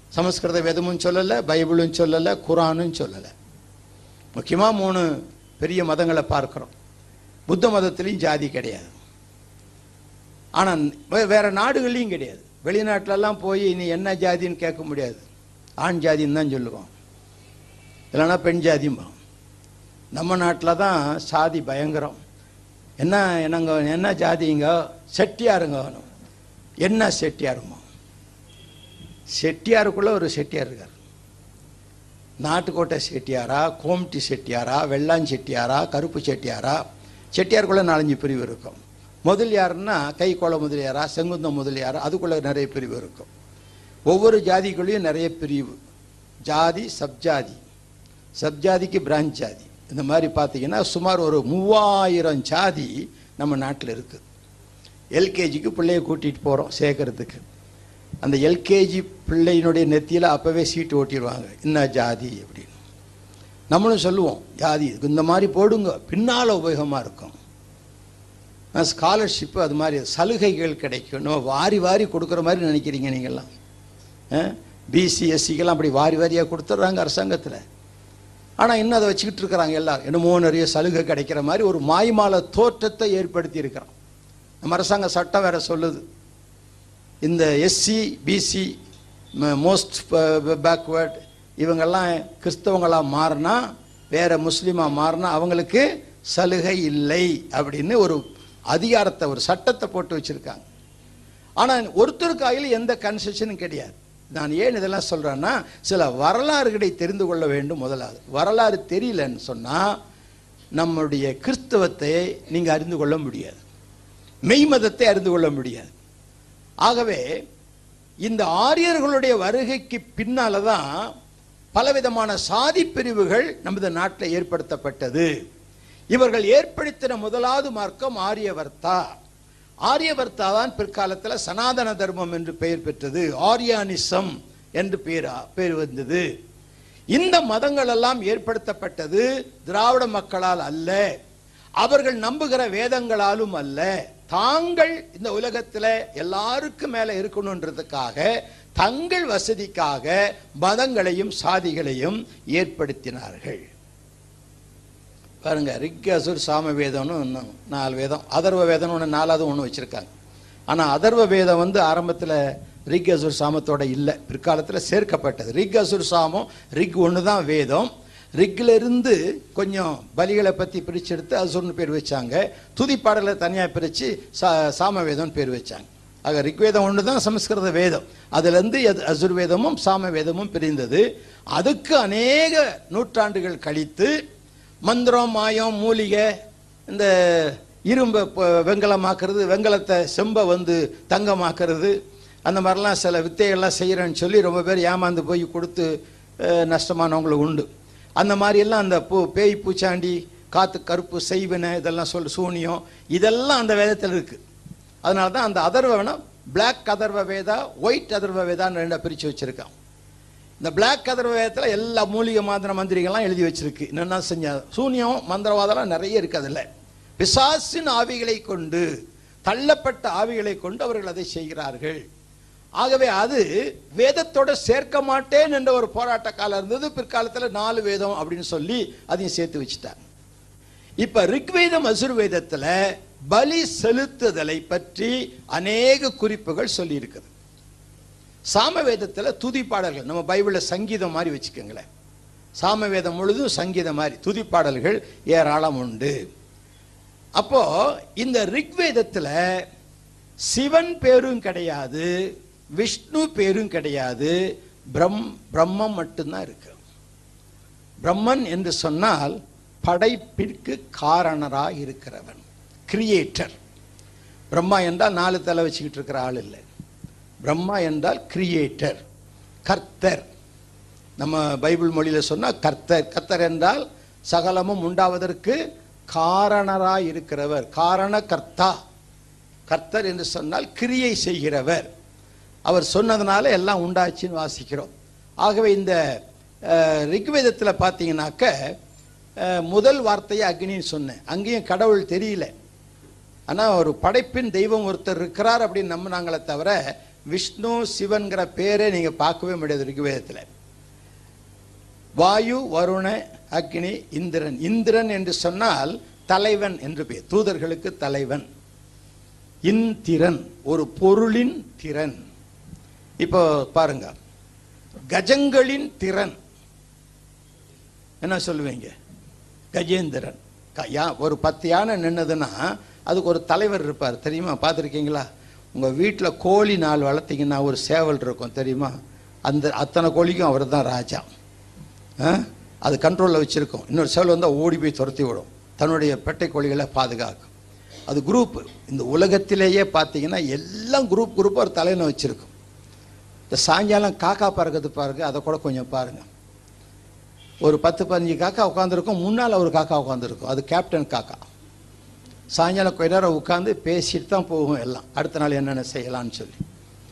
சமஸ்கிருத வேதமும் சொல்லலை பைபிளும் சொல்லலை குரானும் சொல்லலை. முக்கியமாக மூணு பெரிய மதங்களை பார்க்குறோம். புத்த மதத்திலையும் ஜாதி கிடையாது. ஆனால் வே- வேற நாடுகள்லையும் கிடையாது. வெளிநாட்டிலலாம் போய் நீ என்ன ஜாதின்னு கேட்க முடியாது. ஆண் ஜாதின்னு தான் சொல்லுவோம். இல்லைன்னா பெண் ஜாதியும் நம்ம நாட்டில் தான் சாதி பயங்கரம். என்ன என்னங்க என்ன ஜாதிங்க? செட்டியாருங்க என்ன செட்டியாருமா செட்டியாருக்குள்ள ஒரு செட்டியார் இருக்கார். நாட்டுக்கோட்டை செட்டியாரா கோம்டி செட்டியாரா வெள்ளான் செட்டியாரா கருப்பு செட்டியாரா? செட்டியாருக்குள்ளே நாலஞ்சு பிரிவு இருக்கும். முதலியார்னா கைக்கோள முதலியாரா செங்குந்த முதலியாரா அதுக்குள்ளே நிறைய பிரிவு இருக்கும். ஒவ்வொரு ஜாதிக்குள்ளேயும் நிறைய பிரிவு. ஜாதி சப்ஜாதி. சப்ஜாதிக்கு பிரான்ச் ஜாதி. இந்த மாதிரி பார்த்தீங்கன்னா சுமார் ஒரு மூவாயிரம் ஜாதி நம்ம நாட்டில் இருக்குது எல்கேஜிக்கு பிள்ளைய கூட்டிகிட்டு போகிறோம் சேர்க்கறதுக்கு அந்த எல்கேஜி பிள்ளையினுடைய நெத்தியில் அப்போவே சீட்டு ஓட்டிடுவாங்க. என்ன ஜாதி அப்படின்னு. நம்மளும் சொல்லுவோம் ஜாதி இந்த மாதிரி போடுங்க. பின்னால் உபயோகமாக இருக்கும். ஸ்காலர்ஷிப்பு அது மாதிரி சலுகைகள் கிடைக்கும். நம்ம வாரி வாரி கொடுக்குற மாதிரி நினைக்கிறீங்க நீங்கள்லாம். பிசி எஸ்சிக்கெல்லாம் அப்படி வாரி வாரியாக கொடுத்துட்றாங்க அரசாங்கத்தில். ஆனால் இன்னும் அதை வச்சுக்கிட்டு இருக்கிறாங்க எல்லாரும். என்னமோ நிறைய சலுகை கிடைக்கிற மாதிரி ஒரு மாய்மால தோற்றத்தை ஏற்படுத்தி இருக்கிறோம் நம்ம அரசாங்க சட்டம் வேற சொல்லுது. இந்த எஸ்சி பிசி மோஸ்ட் பேக்வேர்ட் இவங்கெல்லாம் கிறிஸ்தவங்களாக மாறினா வேற முஸ்லீமாக மாறினா அவங்களுக்கு சலுகை இல்லை அப்படின்னு ஒரு அதிகாரத்தை ஒரு சட்டத்தை போட்டு வச்சுருக்காங்க. ஆனால் ஒருத்தருக்கு கையில் எந்த கன்செஷனும் கிடையாது. நான் ஏன் இதெல்லாம் சொல்கிறேன்னா சில வரலாறுகளை தெரிந்து கொள்ள வேண்டும் முதலாவது வரலாறு தெரியலன்னு சொன்னால் நம்முடைய கிறிஸ்தவத்தை நீங்கள் அறிந்து கொள்ள முடியாது. மெய் மதத்தை அறிந்து கொள்ள முடியாது. ஆகவே இந்த ஆரியர்களுடைய வருகைக்கு பின்னால் தான் பலவிதமான சாதி பிரிவுகள் நமது நாட்டில் ஏற்படுத்தப்பட்டது. இவர்கள் ஏற்படுத்தின முதலாவது மார்க்கம் ஆரியவர்த்தா. ஆரியவர்த்தா தான் பிற்காலத்தில் சனாதன தர்மம் என்று பெயர் பெற்றது. ஆரியானிசம் என்று பேரா பெயர் வந்தது. இந்த மதங்கள் எல்லாம் ஏற்படுத்தப்பட்டது திராவிட மக்களால் அல்ல. அவர்கள் நம்புகிற வேதங்களாலும் அல்ல. தாங்கள் இந்த உலகத்தில் எல்லாருக்கும் மேலே இருக்கணுன்றதுக்காக தங்கள் வசதிக்காக மதங்களையும் சாதிகளையும் ஏற்படுத்தினார்கள். பாருங்கள் ரிக் அசுர் சாம வேதம்னு இன்னும் நாலு வேதம். அதர்வ வேதம்னு ஒன்று நாலாவது ஒன்று வச்சுருக்காங்க. ஆனால் அதர்வ வேதம் வந்து ஆரம்பத்தில் ரிக் அசுர் சாமத்தோட இல்லை. பிற்காலத்தில் சேர்க்கப்பட்டது. ரிக் அசுர் சாமம் ரிக் ஒன்று தான் வேதம் ரிக்லிருந்து கொஞ்சம் பலிகளை பற்றி பிரித்து எடுத்து அசுர்னு பேர் வச்சாங்க. துதிப்பாடலை தனியாக பிரித்து சா சாம வேதம்னு பேர் வச்சாங்க. ஆக ரிக்வேதம் ஒன்று தான் சமஸ்கிருத வேதம். அதுலேருந்து எது அசுர்வேதமும் சாம வேதமும் பிரிந்தது. அதுக்கு அநேக நூற்றாண்டுகள் கழித்து மந்திரம் மாயம் மூலிகை இந்த இரும்பை வெங்கலமாக்குறது வெங்கலத்தை செம்பை வந்து தங்கமாக்குறது அந்த மாதிரிலாம் சில வித்தைகள்லாம் செய்கிறேன்னு சொல்லி ரொம்ப பேர் ஏமாந்து போய் கொடுத்து நஷ்டமானவங்களுக்கு உண்டு. அந்த மாதிரியெல்லாம் அந்த பூ பேய் பூச்சாண்டி காற்று கருப்பு செய்வினை இதெல்லாம் சொல் சூனியம் இதெல்லாம் அந்த வேதத்தில் இருக்குது அதனால தான் அந்த அதர்வ வேணால் பிளாக் அதர்வ வேதா ஒயிட் அதர்வ வேதான்னு ரெண்டா பிரித்து வச்சுருக்கான் இந்த பிளாக் கதர் வேதத்தில் எல்லா மூலிகை மாந்திர மந்திரிகள்லாம் எழுதி வச்சிருக்கு. என்னென்ன செஞ்சால் சூன்யம் மந்திரவாதம்லாம் நிறைய இருக்குது அதில். பிசாசின் ஆவிகளை கொண்டு தள்ளப்பட்ட ஆவிகளை கொண்டு அவர்கள் அதை செய்கிறார்கள். ஆகவே அது வேதத்தோட சேர்க்க மாட்டேன் என்ற ஒரு போராட்ட காலம் இருந்தது. பிற்காலத்தில் நாலு வேதம் அப்படின்னு சொல்லி அதையும் சேர்த்து வச்சுட்டாங்க. இப்போ ரிக்வேதம் அசுர்வேதத்தில் பலி செலுத்துதலை பற்றி அநேக குறிப்புகள் சொல்லியிருக்குது. சாமவேதத்துல துதி பாடல்கள். நம்ம பைபிளில் சங்கீதம் மாதிரி வச்சுக்கோங்களேன். சாமவேதம் முழுதும் சங்கீதம் மாதிரி. துதி பாடல்கள் ஏராளம் உண்டு. அப்போ இந்த ரிக்வேதத்துல சிவன் பேரும் கிடையாது விஷ்ணு பேரும் கிடையாது பிரம் பிரம்மம் மட்டும்தான் இருக்கு. பிரம்மன் என்று சொன்னால் படைப்பிற்கு காரணராக இருக்கிறவன் கிரியேட்டர் பிரம்மா என்றால் நாலு தலை வச்சுக்கிட்டு இருக்கிற ஆள் இல்லை. பிரம்மா என்றால் கிரியேட்டர் கர்த்தர். நம்ம பைபிள் மொழியில் சொன்னால் கர்த்தர். கர்த்தர் என்றால் சகலமும் உண்டாவதற்கு காரணராய் இருக்கிறவர். காரண கர்த்தா கர்த்தர் என்று சொன்னால் கிரியை செய்கிறவர். அவர் சொன்னதுனால எல்லாம் உண்டாச்சுன்னு வாசிக்கிறோம். ஆகவே இந்த ரிக்வேதத்தில் பார்த்தீங்கன்னாக்க முதல் வார்த்தையை அக்னின்னு சொன்னேன். அங்கேயும் கடவுள் தெரியல. ஆனால் ஒரு படைப்பின் தெய்வம் ஒருத்தர் இருக்கிறார் அப்படின்னு நம்பினாங்களே தவிர விஷ்ணு சிவன்கிற பேரே நீங்கள் பார்க்கவே முடியாது ரிக்வேதத்தில் வாயு வருண அக்னி இந்திரன். இந்திரன் என்று சொன்னால் தலைவன் என்று பேர் தூதர்களுக்கு தலைவன். இந்திரன் ஒரு பொருளின் திறன். இப்போ பாருங்க. கஜங்களின் திறன். என்ன சொல்லுவீங்க? கஜேந்திரன். ஒரு பத்து யானை நின்னதுன்னா அதுக்கு ஒரு தலைவர் இருப்பார். தெரியுமா? பார்த்துருக்கீங்களா? உங்கள் வீட்டில் கோழி நாள் வளர்த்தீங்கன்னா ஒரு சேவல் இருக்கும் தெரியுமா? அந்த அத்தனை கோழிக்கும் அவர் தான் ராஜா அது கண்ட்ரோலில் வச்சுருக்கோம். இன்னொரு சேவல் வந்தால் ஓடி போய் துரத்தி விடும். தன்னுடைய பெட்டை கோழிகளை பாதுகாக்கும். அது குரூப் இந்த உலகத்திலேயே பார்த்தீங்கன்னா எல்லாம் குரூப் குரூப்பாக ஒரு தலையில் வச்சுருக்கும். இந்த சாயங்காலம் காக்கா பறக்கிறது பாருங்கள் அதை கூட கொஞ்சம் பாருங்கள் ஒரு பத்து பதினஞ்சு காக்கா உட்காந்துருக்கும் முன்னால் ஒரு காக்கா உட்காந்துருக்கும் அது கேப்டன் காக்கா. சாயங்காலம் கொஞ்ச நேரம் உட்காந்து பேசிட்டு தான் போகும் எல்லாம். அடுத்த நாள் என்னென்ன செய்யலாம்னு சொல்லி.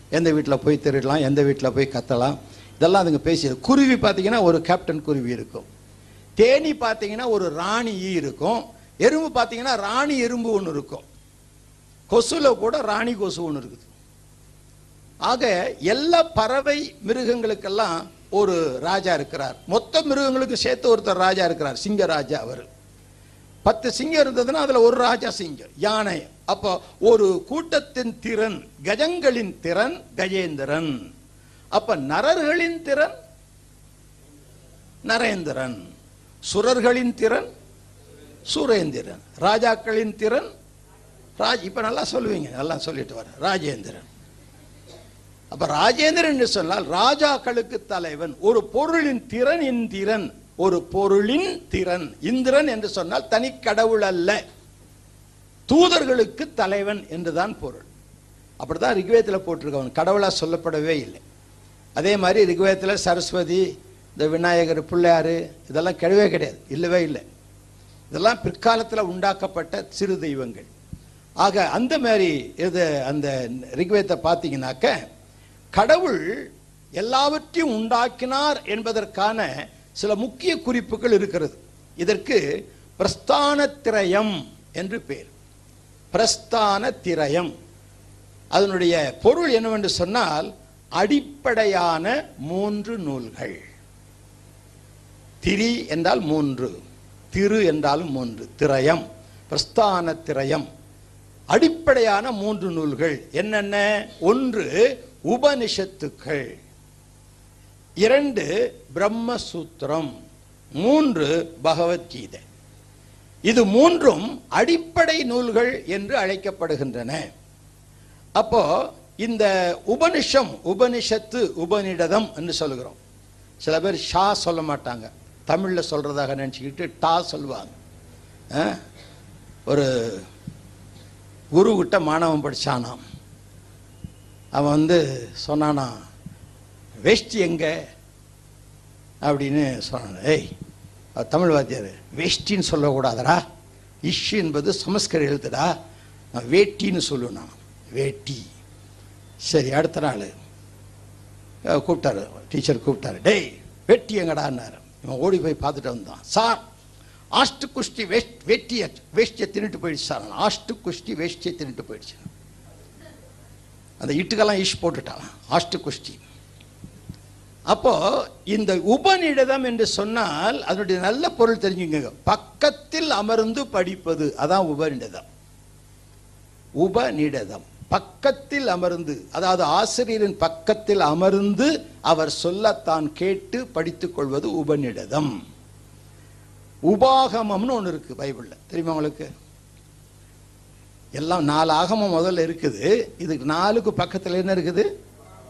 எந்த வீட்டில் போய் திருடலாம் எந்த வீட்டில் போய் கத்தலாம் இதெல்லாம் அதுங்க பேசி குருவி பார்த்தீங்கன்னா ஒரு கேப்டன் குருவி இருக்கும். தேனி பார்த்தீங்கன்னா ஒரு ராணி ஈ இருக்கும். எறும்பு பார்த்தீங்கன்னா ராணி எறும்பு ஒன்று இருக்கும். கொசுல கூட ராணி கொசு ஒன்று இருக்குது. ஆக எல்லா பறவை மிருகங்களுக்கெல்லாம் ஒரு ராஜா இருக்கிறார். மொத்த மிருகங்களுக்கு சேர்த்து ஒருத்தர் ராஜா இருக்கிறார். சிங்க ராஜா அவர். பத்து சிங்கம் இருந்ததுன்னா அதுல ஒரு ராஜா சிங்கம் யானை அப்போ ஒரு கூட்டத்தின் திறன் கஜங்களின் திறன் கஜேந்திரன். அப்ப நரர்களின் திறன் நரேந்திரன். சுரர்களின் திறன் சுரேந்திரன். ராஜாக்களின் திறன் ராஜ் இப்ப நல்லா சொல்லுவீங்க நல்லா சொல்லிட்டு வர. ராஜேந்திரன். அப்ப ராஜேந்திரன் சொன்னால் ராஜாக்களுக்கு தலைவன் ஒரு பொருளின் திறன் இந்திரன் ஒரு பொருளின் திறன் இந்திரன் என்று சொன்னால் தனி கடவுள் அல்ல. தூதர்களுக்கு தலைவன் என்றுதான் பொருள். அப்படிதான் ரிக்வேதத்தில் போட்டிருக்கவன் கடவுளாக சொல்லப்படவே இல்லை. அதே மாதிரி ரிக்வேதத்தில் சரஸ்வதி இந்த விநாயகர் பிள்ளையார் இதெல்லாம் கிடையவே கிடையாது. இல்லவே இல்லை. இதெல்லாம் பிற்காலத்தில் உண்டாக்கப்பட்ட சிறு தெய்வங்கள். ஆக அந்த மாதிரி இது அந்த ரிக்வேதத்தை பார்த்தீங்கன்னாக்க கடவுள் எல்லாவற்றையும் உண்டாக்கினார் என்பதற்கான சில முக்கிய குறிப்புகள் இருக்கிறது. இதற்கு பிரஸ்தான திரயம் என்று பேர். பிரஸ்தான திரயம் அதனுடைய பொருள் என்னவென்று சொன்னால் அடிப்படையான மூன்று நூல்கள். திரி என்றால் மூன்று திரு என்றாலும் மூன்று திரயம் பிரஸ்தான திரயம் அடிப்படையான மூன்று நூல்கள் என்னென்ன? ஒன்று உபனிஷத்துக்கள். இரண்டு பிரம்மசூத்திரம் மூன்று பகவத்கீதை. இது மூன்றும் அடிப்படை நூல்கள் என்று அழைக்கப்படுகின்றன. அப்போ இந்த உபனிஷம் உபனிஷத்து உபநிடதம் என்று சொல்லுகிறோம் சில பேர் ஷா சொல்ல மாட்டாங்க. தமிழில் சொல்றதாக நினச்சிக்கிட்டு டா சொல்லுவாங்க. ஆ? ஒரு குரு மாணவன் படிச்சானாம். அவன் வந்து சொன்னானா வேஷ்டி எங்க? அப்படின்னு சொன்னாங்க. ஏய் தமிழ் வாத்தியார். வேஷ்டின்னு சொல்லக்கூடாதுடா. இஷ் என்பது சமஸ்கர எழுத்துடா. நான் வேட்டின்னு சொல்லுவேன் நான் வேட்டி. சரி அடுத்த நாள். கூப்பிட்டாரு. டீச்சர் கூப்பிட்டாரு. டேய் வேட்டி எங்கடான்னாரு. இவன் ஓடி போய் பார்த்துட்டு வந்தான். சார் ஆஷ்டு குஷ்டி வேஷ்ட் வேட்டிய வேஷ்டியை தின்னுட்டு போயிடுச்சு சார். ஆஷ்டு குஷ்டி வேஷ்டியை தின்னுட்டு போயிடுச்சு. அந்த இட்டுக்கெல்லாம் ஈஷ் போட்டுட்டான். ஆஷ்டு குஷ்டி அப்போ இந்த உபநிடதம் என்று சொன்னால் அதனுடைய நல்ல பொருள் தெரிஞ்சுங்க. பக்கத்தில் அமர்ந்து படிப்பது அதான் உபநிடதம். உபநிடதம். பக்கத்தில் அமர்ந்து அதாவது ஆசிரியரின் பக்கத்தில் அமர்ந்து அவர் சொல்லத்தான் கேட்டு படித்துக் கொள்வது உபநிடதம். உபாகமம்னு ஒன்று இருக்கு பைபிளில். தெரியுமா உங்களுக்கு? எல்லாம் நாலு ஆகமம் முதல்ல இருக்குது. இதுக்கு நாலுக்கு பக்கத்தில் என்ன இருக்குது?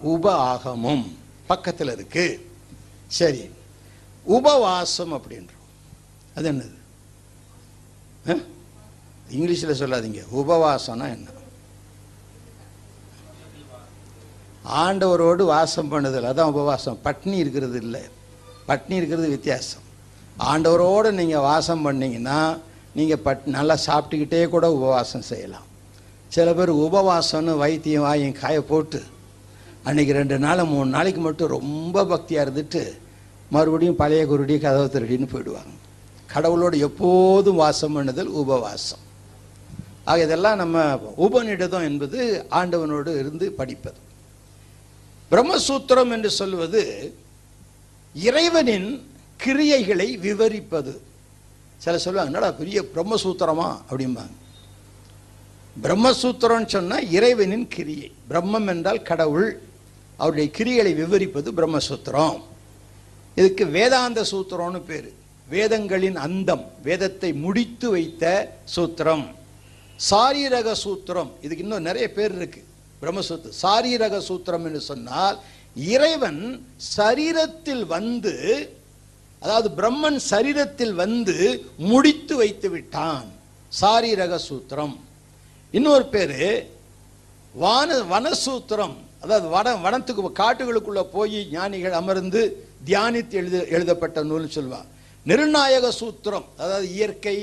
உப ஆகமம். பக்கத்தில் இருக்கு. சரி. உபவாசம் அப்படின்றோம். அது என்னது? இங்கிலீஷில் சொல்லாதீங்க. உபவாசம்னா என்ன? ஆண்டவரோடு வாசம் பண்ணுதல் அதான் உபவாசம். பட்னி இருக்கிறது இல்லை. பட்னி இருக்கிறது வித்தியாசம். ஆண்டவரோடு நீங்கள் வாசம் பண்ணிங்கன்னா நீங்கள் பட் நல்லா சாப்பிட்டுக்கிட்டே கூட உபவாசம் செய்யலாம். சில பேர் உபவாசம்னு வைத்தியம் வாயும் காய போட்டு அன்னைக்கு ரெண்டு நாள் மூணு நாளைக்கு மட்டும் ரொம்ப பக்தியாக இருந்துட்டு மறுபடியும் பழைய குருடி கதவு திருடின்னு போயிடுவாங்க. கடவுளோடு எப்போதும் வாசம் பண்ணுதல் உபவாசம். ஆக இதெல்லாம் நம்ம உபநிடதம் என்பது ஆண்டவனோடு இருந்து படிப்பது. பிரம்மசூத்திரம் என்று சொல்வது இறைவனின் கிரியைகளை விவரிப்பது. சில சொல்லுவாங்க என்னடா பெரிய பிரம்மசூத்திரமா? அப்படிம்பாங்க. பிரம்மசூத்திரம்னு சொன்னால் இறைவனின் கிரியை. பிரம்மம் என்றால் கடவுள். அவருடைய கிரிகளை விவரிப்பது பிரம்மசூத்திரம். இதுக்கு வேதாந்த சூத்திரம்னு பேர். வேதங்களின் அந்தம் வேதத்தை முடித்து வைத்த சூத்திரம். சாரீரக சூத்திரம் இதுக்கு இன்னும் நிறைய பேர் இருக்கு. பிரம்மசூத்திரம். சாரீரக சூத்திரம் என்று சொன்னால் இறைவன் சரீரத்தில் வந்து அதாவது பிரம்மன் சரீரத்தில் வந்து முடித்து வைத்து விட்டான். சாரீரக சூத்திரம். இன்னொரு பேரு வான வனசூத்திரம். அதாவது வட வனத்துக்கு காட்டுகளுக்குள்ள போய் ஞானிகள் அமர்ந்து தியானித்து எழுத எழுதப்பட்ட நூல்னு சொல்லுவாள் நிர்ணாயக சூத்திரம் அதாவது இயற்கை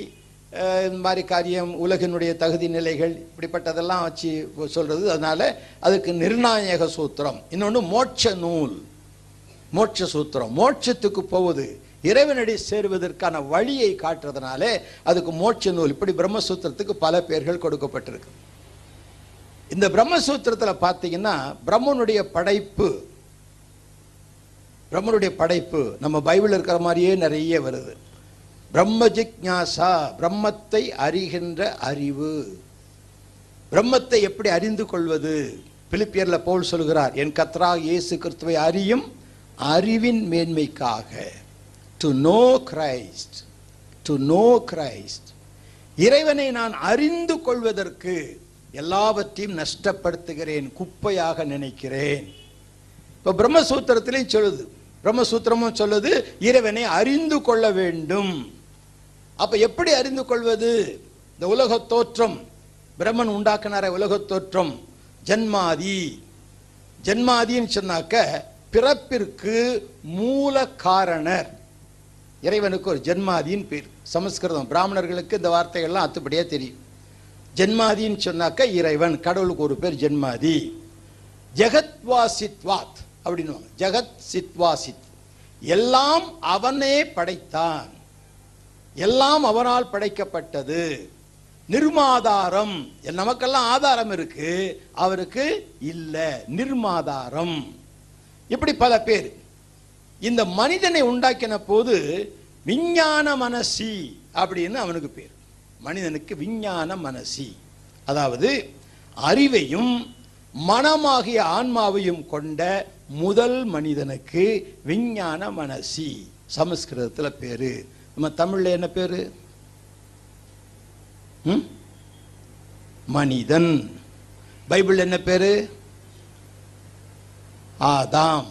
இந்த மாதிரி காரியம் உலகினுடைய தகுதி நிலைகள் இப்படிப்பட்டதெல்லாம் வச்சு சொல்றது. அதனால அதுக்கு நிர்ணாயக சூத்திரம். இன்னொன்று மோட்ச நூல். மோட்ச சூத்திரம். மோட்சத்துக்கு போவது இறைவனடி சேருவதற்கான வழியை காட்டுறதுனாலே அதுக்கு மோட்ச நூல். இப்படி பிரம்மசூத்திரத்துக்கு பல பெயர்கள் கொடுக்கப்பட்டிருக்கு. இந்த பிரம்மசூத்திரத்தில் பார்த்தீங்கன்னா பிரம்மனுடைய படைப்பு பிரம்மனுடைய படைப்பு நம்ம பைபிள் இருக்கிற மாதிரியே நிறைய வருது. பிரம்ம ஜிக்யாசா பிரம்மத்தை அறிகின்ற அறிவு. பிரம்மத்தை எப்படி அறிந்து கொள்வது? பிலிப்பியரில் போல் சொல்கிறார் என் கத்ரா இயேசு கிறிஸ்துவை அறியும் அறிவின் மேன்மைக்காக. To know Christ to know Christ இறைவனை நான் அறிந்து கொள்வதற்கு எல்லாவற்றையும் நஷ்டப்படுத்துகிறேன் குப்பையாக நினைக்கிறேன். இப்போ பிரம்மசூத்திரத்திலையும் சொல்லுது. பிரம்மசூத்திரமும் சொல்லுது இறைவனை அறிந்து கொள்ள வேண்டும். அப்போ எப்படி அறிந்து கொள்வது? இந்த உலக தோற்றம். பிரம்மன் உண்டாக்கினார உலக தோற்றம். ஜன்மாதி. ஜென்மாதின்னு சொன்னாக்க பிறப்பிற்கு மூல காரணர். இறைவனுக்கு ஒரு ஜென்மாதின்னு பேர். சமஸ்கிருதம். பிராமணர்களுக்கு இந்த வார்த்தைகள்லாம் அத்துப்படியாக தெரியும். ஜென்மாதின்னு சொன்னாக்க இறைவன் கடவுளுக்கு ஒரு பேர் ஜென்மாதி. ஜெகத்வாசித்வாத் அப்படின்னு ஜெகத் சித்வாசித் எல்லாம் அவனே படைத்தான். எல்லாம் அவனால் படைக்கப்பட்டது. நிர்மாதாரம். நமக்கெல்லாம் ஆதாரம் இருக்கு. அவருக்கு இல்லை. நிர்மாதாரம். இப்படி பல பேர். இந்த மனிதனை உண்டாக்கின போது விஞ்ஞான மனசி அப்படின்னு அவனுக்கு பேர். மனிதனுக்கு விஞ்ஞான மனசி. அதாவது அறிவையும் மனமாகிய ஆன்மாவையும் கொண்ட முதல் மனிதனுக்கு விஞ்ஞான மனசி. சமஸ்கிருதத்தில் பேரு. நம்ம தமிழ்ல என்ன பேரு? மனிதன். பைபிள் என்ன பேரு? ஆதாம்.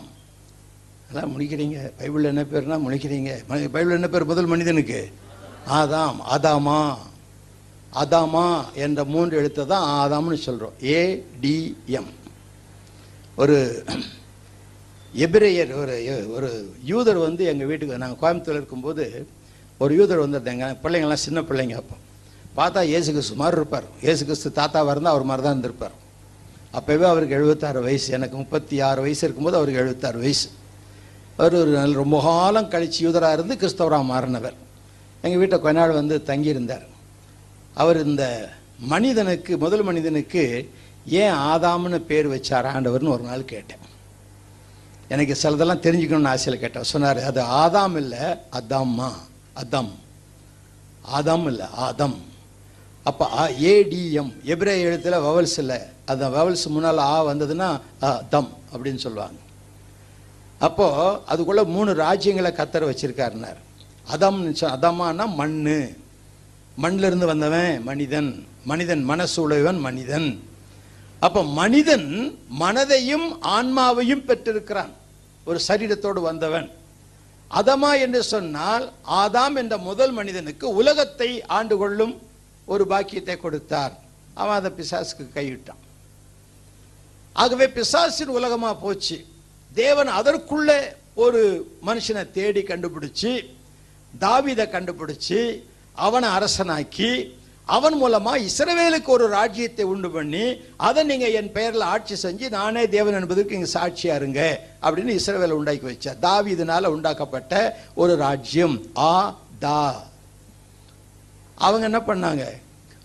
அதான் முடிக்கிறீங்க பைபிள் என்ன பேருனா முடிக்கிறீங்க பைபிள் என்ன பேர்? முதல் மனிதனுக்கு. ஆதாம். ஆதாமா. அதாமா என்ற மூன்று எழுத்தை தான் ஆதாம்னு சொல்கிறோம் ஏடிஎம் ஒரு எபிரேயர் ஒரு ஒரு யூதர் வந்து எங்கள் வீட்டுக்கு நாங்கள் கோயம்புத்தூர் இருக்கும்போது ஒரு யூதர் வந்திருந்தாங்க. பிள்ளைங்கள்லாம் சின்ன பிள்ளைங்க அப்போ. பார்த்தா ஏசு கிறிஸ்து மாதிரி இருப்பார். ஏசு கிறிஸ்து தாத்தாவாக இருந்தால் அவர் மாதிரி தான் இருந்திருப்பார். அப்போவே அவருக்கு எழுபத்தாறு வயசு. எனக்கு முப்பத்தி ஆறு வயசு இருக்கும்போது அவருக்கு எழுபத்தாறு வயசு. அவர் ஒரு நல்ல ரொம்ப காலம் கழிச்சு யூதராக இருந்து கிறிஸ்தவராக மாறினவர். எங்கள் வீட்டை கொஞ்ச நாள் வந்து தங்கியிருந்தார். அவர் இந்த மனிதனுக்கு முதல் மனிதனுக்கு ஏன் ஆதாம்னு பேர் வச்சார் ஆண்டவர்னு ஒரு நாள் கேட்டேன். எனக்கு சிலதெல்லாம் தெரிஞ்சுக்கணும்னு ஆசையில் கேட்டேன். சொன்னார் அது ஆதாம் இல்லை அதாம்மா அதாம். ஆதாம் இல்லை ஆதம். அப்போ ஏடிஎம் எப்ரே எழுத்துல வவல்ஸ் இல்லை. அந்த வவல்ஸ் முன்னால் ஆ வந்ததுன்னா தம் அப்படின்னு சொல்லுவாங்க. அப்போது அதுக்குள்ளே மூணு ராஜ்யங்களை வச்சுருக்காருனார் அதம்னு அதம் அதமானா மண்ணு. மண்ணிலிருந்து வந்தவன் மனிதன் மனிதன் மனசு உழைவன் மனிதன். அப்ப மனிதன் மனதையும் ஆன்மாவையும் பெற்றிருக்கிறான். ஒரு சரீரத்தோடு வந்தவன். அதமா என்று சொன்னால் ஆதாம் என்ற முதல் மனிதனுக்கு உலகத்தை ஆண்டு கொள்ளும் ஒரு பாக்கியத்தை கொடுத்தார். அவன் அதை பிசாசுக்கு கைவிட்டான் ஆகவே பிசாசின் உலகமா போச்சு. தேவன் அதற்குள்ளே ஒரு மனுஷனை தேடி கண்டுபிடிச்சு தாவிதை கண்டுபிடிச்சு அவனை அரசனாக்கி அவன் மூலமா இஸ்ரவேலுக்கு ஒரு ராஜ்யத்தை உண்டு பண்ணி அதை நீங்க என் பெயர்ல ஆட்சி செஞ்சு நானே தேவன் என்பதற்கு இங்க சாட்சியா இருங்க அப்படின்னு இஸ்ரவேலை உண்டாக்கி வச்சார். இதனால உண்டாக்கப்பட்ட ஒரு ராஜ்யம் ஆ தா. அவங்க என்ன பண்ணாங்க?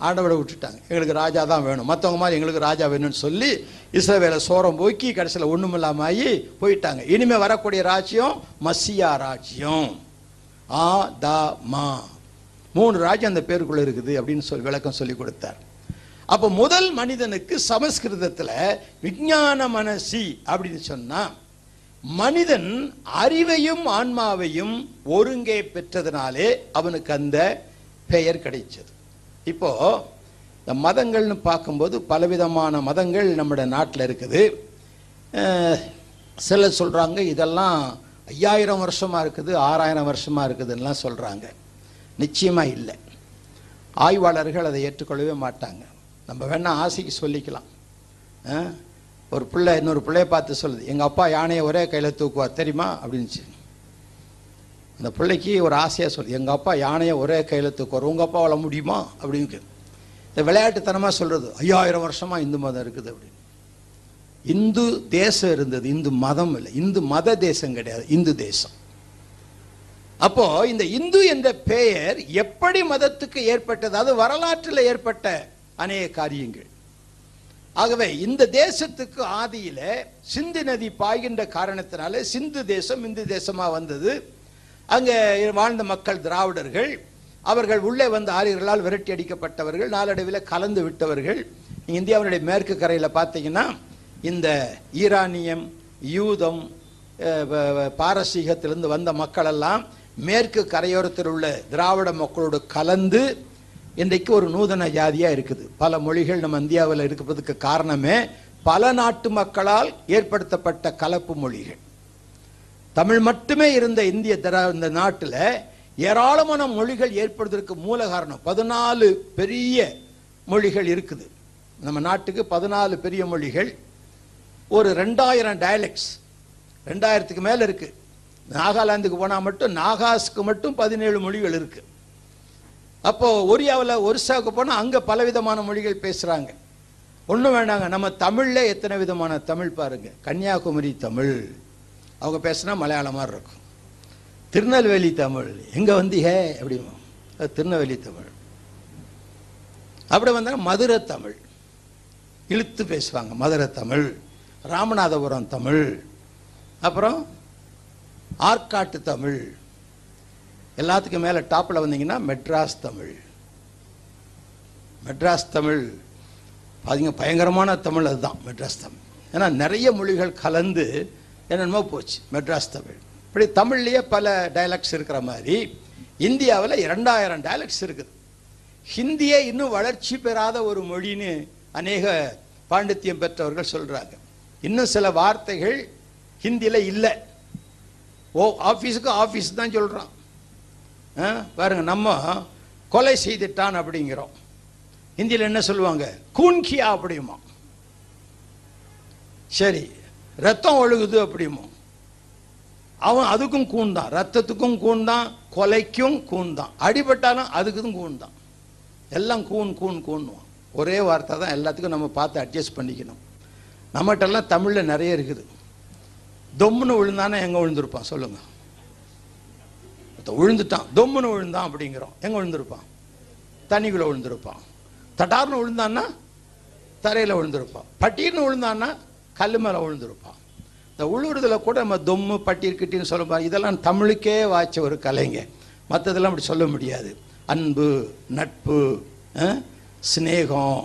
ஆண்டவரை விட்டுட்டாங்க. எங்களுக்கு ராஜா தான் வேணும். மற்றவங்க மாதிரி எங்களுக்கு ராஜா வேணும்னு சொல்லி இஸ்ரவேலை சோரம் போக்கி கடைசியில் ஒன்றும் இல்லாம ஆகி போயிட்டாங்க. இனிமே வரக்கூடிய ராஜ்யம் மசியா ராஜ்யம். ஆ தா மா. மூணு ராஜ்யம் அந்த பேருக்குள்ள இருக்குது அப்படின்னு சொல்லி விளக்கம் சொல்லி கொடுத்தார். அப்போ முதல் மனிதனுக்கு சமஸ்கிருதத்துல விஞ்ஞான மனசி அப்படின்னு சொன்னா மனிதன் அறிவையும் ஆன்மாவையும் ஒருங்கே பெற்றதுனாலே அவனுக்கு அந்த பெயர் கிடைச்சது. இப்போ இந்த மதங்கள்னு பார்க்கும்போது பலவிதமான மதங்கள் நம்முடைய நாட்டில் இருக்குது. சிலர் சொல்கிறாங்க இதெல்லாம் ஐயாயிரம் வருஷமாக இருக்குது ஆறாயிரம் வருஷமாக இருக்குதுன்னெலாம் சொல்கிறாங்க நிச்சயமாக இல்லை. ஆய்வாளர்கள் அதை ஏற்றுக்கொள்ளவே மாட்டாங்க. நம்ம வேணால் ஆசைக்கு சொல்லிக்கலாம். ஆ? ஒரு பிள்ளை இன்னொரு பிள்ளைய பார்த்து சொல்லுது. எங்கள் அப்பா யானையை ஒரே கையில் தூக்குவார் தெரியுமா? அப்படின்னுச்சு. அந்த பிள்ளைக்கு ஒரு ஆசையாக சொல்லு எங்கள் அப்பா யானையை ஒரே கையில் தூக்குவார் உங்கள் அப்பா வள முடியுமா? அப்படின்னு இந்த விளையாட்டுத்தனமாக சொல்கிறது ஐயாயிரம் வருஷமாக இந்து மதம் இருக்குது அப்படின்னு. இந்து தேசம் இருந்தது இந்து மதம் இல்லை. இந்து மத தேசம் கிடையாது இந்து தேசம். அப்போ இந்த இந்து என்ற பெயர் எப்படி மதத்துக்கு ஏற்பட்டது? அது வரலாற்றில் ஏற்பட்ட அநேக காரியங்கள். ஆகவே இந்த தேசத்துக்கு ஆதியில சிந்து நதி பாய்கின்ற காரணத்தினால சிந்து தேசம் இந்து தேசமா வந்தது. அங்க வாழ்ந்த மக்கள் திராவிடர்கள் அவர்கள் உள்ளே வந்த ஆரியர்களால் விரட்டி அடிக்கப்பட்டவர்கள் நாளடைவில் கலந்து விட்டவர்கள். இந்தியாவினுடைய மேற்கு கரையில் பார்த்தீங்கன்னா இந்த ஈரானியம் யூதம் பாரசீகத்திலிருந்து வந்த மக்கள் எல்லாம் மேற்கு கரையோரத்தில் உள்ள திராவிட மக்களோடு கலந்து இன்றைக்கு ஒரு நூதன ஜாதியாக இருக்குது. பல மொழிகள் நம்ம இந்தியாவில் இருக்கிறதுக்கு காரணமே பல நாட்டு மக்களால் ஏற்படுத்தப்பட்ட கலப்பு மொழிகள். தமிழ் மட்டுமே இருந்த இந்திய திரா இந்த நாட்டில் ஏராளமான மொழிகள் ஏற்படுவதற்கு மூல காரணம் பதினாலு பெரிய மொழிகள் இருக்குது. நம்ம நாட்டுக்கு பதினாலு பெரிய மொழிகள். ஒரு ரெண்டாயிரம் டயலெக்ட்ஸ் ரெண்டாயிரத்துக்கு மேலே இருக்குது நாகாலாந்துக்கு போனால் மட்டும் நாகாஸ்க்கு மட்டும் பதினேழு மொழிகள் இருக்கு. அப்போது ஒரியாவில் ஒரிசாவுக்கு போனால் அங்கே பலவிதமான மொழிகள் பேசுகிறாங்க ஒன்றும் வேண்டாங்க நம்ம தமிழில் எத்தனை விதமான தமிழ் பாருங்கள் கன்னியாகுமரி தமிழ். அவங்க பேசுனா மலையாளம் மாதிரி இருக்கும். திருநெல்வேலி தமிழ். எங்கே வந்தீங்க? அப்படிமா. திருநெல்வேலி தமிழ். அப்படி வந்தால் மதுரை தமிழ். இழுத்து பேசுவாங்க மதுரை தமிழ். ராமநாதபுரம் தமிழ். அப்புறம் ஆற்காட்டு தமிழ். எல்லாத்துக்கும் மேலே டாப்பில் வந்தீங்கன்னா மெட்ராஸ் தமிழ். மெட்ராஸ் தமிழ் பாத்தீங்க பயங்கரமான தமிழ் அதுதான் மெட்ராஸ் தமிழ். ஏன்னா நிறைய மொழிகள் கலந்து என்னென்னமோ போச்சு மெட்ராஸ் தமிழ். இப்படி தமிழ்லேயே பல டயலக்ட்ஸ் இருக்கிற மாதிரி இந்தியாவில் இரண்டாயிரம் டயலக்ட்ஸ் இருக்குது. ஹிந்தியே இன்னும் வளர்ச்சி பெறாத ஒரு மொழின்னு அநேக பாண்டித்யம் பெற்றவர்கள் சொல்கிறாங்க இன்னும் சில வார்த்தைகள் ஹிந்தியில் இல்லை. ஓ ஆஃபீஸுக்கு ஆஃபீஸ் தான் சொல்கிறான் பாருங்க நம்ம கொலை செய்துட்டான் அப்படிங்கிறோம். ஹிந்தியில் என்ன சொல்லுவாங்க? கூன்கியா அப்படியுமா. சரி ரத்தம் ஒழுகுது அப்படிமோ அவன் அதுக்கும் கூன் தான். ரத்தத்துக்கும் கூன் தான் கொலைக்கும் கூன் தான். அடிபட்டாலும் அதுக்கும் கூன் தான். எல்லாம் கூன் கூன் கூன்னுவான். ஒரே வார்த்தை தான் எல்லாத்துக்கும் நம்ம பார்த்து அட்ஜஸ்ட் பண்ணிக்கணும். நம்மகிட்டெல்லாம் தமிழில் நிறைய இருக்குது. தொம்முன்னு விழுந்தானே எங்கே விழுந்திருப்பான் சொல்லுங்க. விழுந்துட்டான். தொம்முன்னு விழுந்தான் அப்படிங்கிறோம். எங்கே விழுந்திருப்பான்? தண்ணிக்குள்ளே விழுந்திருப்பான். தட்டார்னு விழுந்தான்னா தரையில் விழுந்திருப்பான். பட்டீர்னு விழுந்தான்னா கல் மேலே விழுந்திருப்பான். இந்த உழுவுறதுல கூட நம்ம தொம்மு பட்டீர் கிட்டின்னு சொல்லுவோம் இதெல்லாம் தமிழுக்கே வாய்ச்ச ஒரு கலைங்க. மற்றதெல்லாம் அப்படி சொல்ல முடியாது. அன்பு நட்பு அஹ், சிநேகம்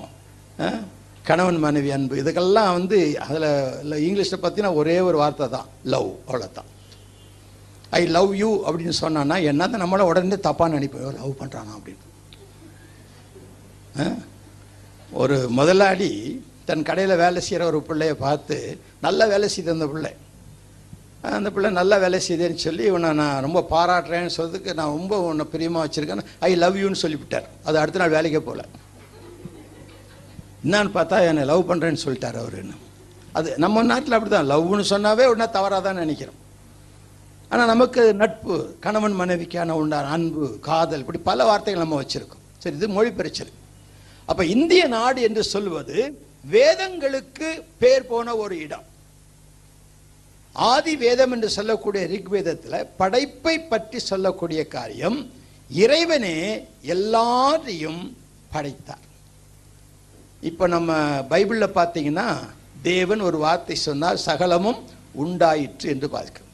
கணவன் மனைவி அன்பு இதுக்கெல்லாம் வந்து அதில் இங்கிலீஷில் பார்த்தீங்கன்னா ஒரே ஒரு வார்த்தை தான் லவ் அவ்வளோதான் ஐ லவ் யூ அப்படின்னு சொன்னான்னா என்னத்தை நம்மளை உடனே தப்பாக நினைப்போம் லவ் பண்ணுறானா அப்படின்னு. ஒரு முதலாளி தன் கடையில் வேலை செய்கிற ஒரு பிள்ளைய பார்த்து நல்ல வேலை செய்த அந்த பிள்ளை. அந்த பிள்ளை நல்லா வேலை செய்தேன்னு சொல்லி இவனை நான் ரொம்ப பாராட்டுறேன்னு சொல்றதுக்கு நான் ரொம்ப உன்னை பிரியமாக வச்சுருக்கேன் ஐ லவ் யூன்னு சொல்லிவிட்டார். அது அடுத்த நாள் வேலைக்கே போகல என்னன்னு பார்த்தா என்னை லவ் பண்ணுறேன்னு சொல்லிட்டார் அவருன்னு அது நம்ம நாட்டில் அப்படி தான் லவ்னு சொன்னாவே உடனே தவறாக தான் நினைக்கிறோம். ஆனால் நமக்கு நட்பு கணவன் மனைவிக்கான உண்டான அன்பு காதல் இப்படி பல வார்த்தைகள் நம்ம வச்சுருக்கோம். சரி இது மொழி பிரச்சனை. அப்போ இந்திய நாடு என்று சொல்வது வேதங்களுக்கு பேர் போன ஒரு இடம். ஆதி வேதம் என்று சொல்லக்கூடிய ரிக்வேதத்தில் படைப்பை பற்றி சொல்லக்கூடிய காரியம் இறைவனே எல்லாரையும் படைத்தார். இப்போ நம்ம பைபிளில் பார்த்தீங்கன்னா தேவன் ஒரு வார்த்தை சொன்னால் சகலமும் உண்டாயிற்று என்று பார்க்கும்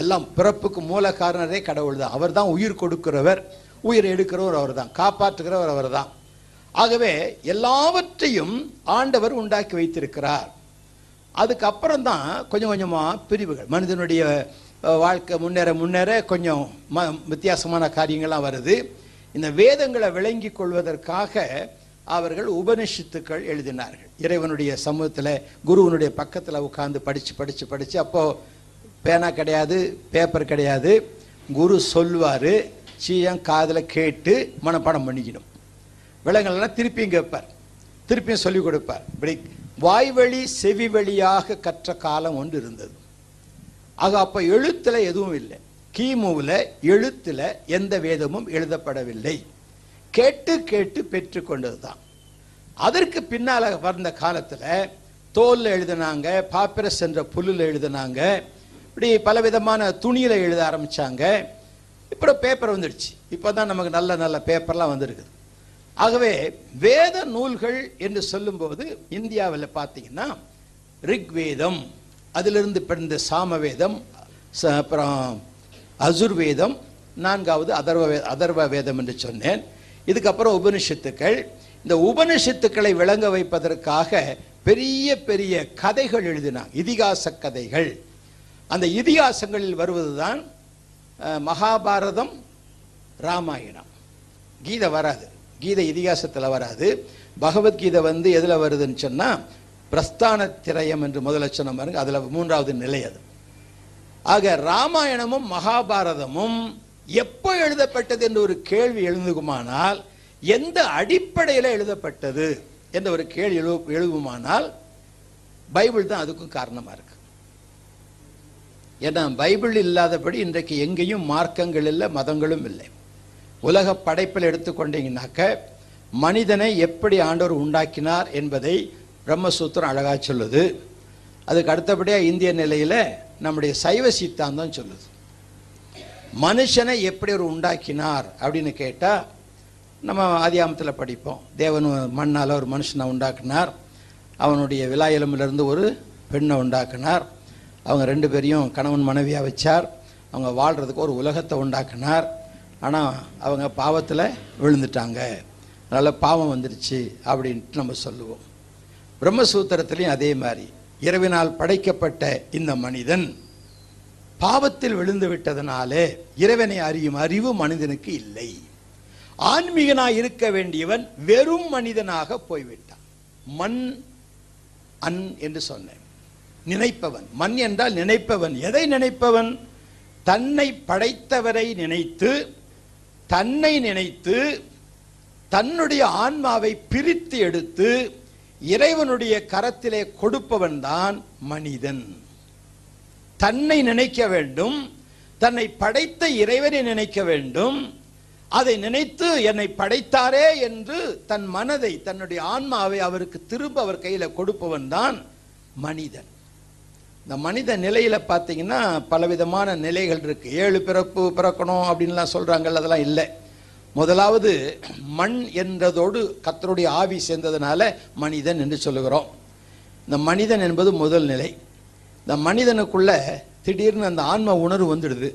எல்லாம் பிறப்புக்கு மூல காரணரே கடவுள் தான் அவர் தான் உயிர் கொடுக்கிறவர். உயிர் எடுக்கிறவர் அவர் தான் காப்பாற்றுகிறவர் அவர் தான் ஆகவே எல்லாவற்றையும் ஆண்டவர் உண்டாக்கி வைத்திருக்கிறார். அதுக்கப்புறம் தான் கொஞ்சம் கொஞ்சமாக பிரிவுகள். மனிதனுடைய வாழ்க்கை முன்னேற முன்னேற கொஞ்சம் ம வித்தியாசமான காரியங்கள்லாம் வருது. இந்த வேதங்களை விளங்கி கொள்வதற்காக அவர்கள் உபனிஷத்துக்கள் எழுதினார்கள். இறைவனுடைய சமூகத்தில் குருவனுடைய பக்கத்தில் உட்காந்து படித்து படித்து படித்து அப்போது பேனா கிடையாது பேப்பர் கிடையாது. குரு சொல்வார் சீயம் காதில் கேட்டு மனப்பாடம் பண்ணிக்கணும். விலங்குகள்லாம் திருப்பியும் கேட்பார். திருப்பியும் சொல்லிக் கொடுப்பார். இப்படி வாய்வழி செவி வழியாக கற்ற காலம் ஒன்று இருந்தது. ஆக அப்போ எழுத்தில் எதுவும் இல்லை. கிமுவில் எழுத்தில் எந்த வேதமும் எழுதப்படவில்லை. கேட்டு கேட்டு பெற்றுக்கொண்டது தான் அதற்கு பின்னால் வந்த காலத்தில் தோலில் எழுதினாங்க பாப்பிரஸ் என்ற புல்லில் எழுதினாங்க இப்படி பலவிதமான துணியில் எழுத ஆரம்பிச்சாங்க. இப்போ பேப்பர் வந்துடுச்சு. இப்போ தான் நமக்கு நல்ல நல்ல பேப்பர்லாம் வந்திருக்குது. ஆகவே வேத நூல்கள் என்று சொல்லும்போது இந்தியாவில் பார்த்தீங்கன்னா ரிக்வேதம் அதிலிருந்து பிறந்த சாமவேதம் ச- அப்புறம் அசுர்வேதம் நான்காவது அதர்வ வே அதர்வ வேதம் என்று சொன்னேன். இதுக்கப்புறம் உபனிஷத்துக்கள். இந்த உபனிஷத்துக்களை விளங்க வைப்பதற்காக பெரிய பெரிய கதைகள் எழுதினாங்க. இதிகாச கதைகள். அந்த இதிகாசங்களில் வருவதுதான் மகாபாரதம் ராமாயணம். கீதை வராது. கீதை இதிகாசத்தில் வராது. பகவத்கீதை வந்து எதில் வருதுன்னு சொன்னால் பிரஸ்தான திரயம் என்று முதலட்சணம் பாருங்க அதில் மூன்றாவது நிலை அது. ஆக ராமாயணமும் மகாபாரதமும் எப்போ எழுதப்பட்டது என்று ஒரு கேள்வி எழுந்துகுமானால் எந்த அடிப்படையில் எழுதப்பட்டது என்ற ஒரு கேள்வி எழு எழுதுமானால் பைபிள் தான் அதுக்கும் காரணமாக இருக்கு. ஏன்னா பைபிள் இல்லாதபடி இன்றைக்கு எங்கேயும் மார்க்கங்கள் இல்லை மதங்களும் இல்லை. உலக படைப்பில் எடுத்துக்கொண்டீங்கன்னாக்க மனிதனை எப்படி ஆண்டவர் உண்டாக்கினார் என்பதை பிரம்மசூத்திரம் அழகா சொல்லுது. அதுக்கு அடுத்தபடியாக இந்திய நிலையில் நம்முடைய சைவ சித்தாந்தம் சொல்லுது. மனுஷனை எப்படி ஒரு உண்டாக்கினார் அப்படின்னு கேட்டால் நம்ம ஆதியாமத்தில் படிப்போம். தேவன் மண்ணால் ஒரு மனுஷனை உண்டாக்கினார். அவனுடைய விழா எலும்பிலிருந்து ஒரு பெண்ணை உண்டாக்கினார். அவங்க ரெண்டு பேரையும் கணவன் மனைவியாக வச்சார். அவங்க வாழ்கிறதுக்கு ஒரு உலகத்தை உண்டாக்கினார். ஆனால் அவங்க பாவத்தில் விழுந்துட்டாங்க. அதனால் பாவம் வந்துருச்சு அப்படின்ட்டு நம்ம சொல்லுவோம். பிரம்மசூத்திரத்துலேயும் அதே மாதிரி. இரவினால் படைக்கப்பட்ட இந்த மனிதன் பாவத்தில் விழுந்து விட்டதனாலே இறைவனை அறியும் அறிவு மனிதனுக்கு இல்லை. ஆன்மீகனாய் இருக்க வேண்டியவன் வெறும் மனிதனாக போய்விட்டான். மண் அன் என்று சொன்னேன். நினைப்பவன் மண் என்றால் நினைப்பவன். எதை நினைப்பவன்? தன்னை படைத்தவரை நினைத்து தன்னை நினைத்து தன்னுடைய ஆன்மாவை பிரித்து எடுத்து இறைவனுடைய கரத்திலே கொடுப்பவன் தான் மனிதன். தன்னை நினைக்க வேண்டும் தன்னை படைத்த இறைவனை நினைக்க வேண்டும். அதை நினைத்து என்னை படைத்தாரே என்று தன் மனதை தன்னுடைய ஆன்மாவை அவருக்கு திரும்ப அவர் கையில் கொடுப்பவன் தான் மனிதன். இந்த மனித நிலையில் பார்த்தீங்கன்னா பலவிதமான நிலைகள் இருக்கு. ஏழு பிறப்பு பிறக்கணும் அப்படின்லாம் சொல்கிறாங்கல்ல அதெல்லாம் இல்லை. முதலாவது மண் என்றதோடு கத்தருடைய ஆவி சேர்ந்ததுனால மனிதன் என்று சொல்லுகிறோம். இந்த மனிதன் என்பது முதல் நிலை. இந்த மனிதனுக்குள்ள திடீர்னு அந்த ஆன்ம உணர்வு வந்துடுது.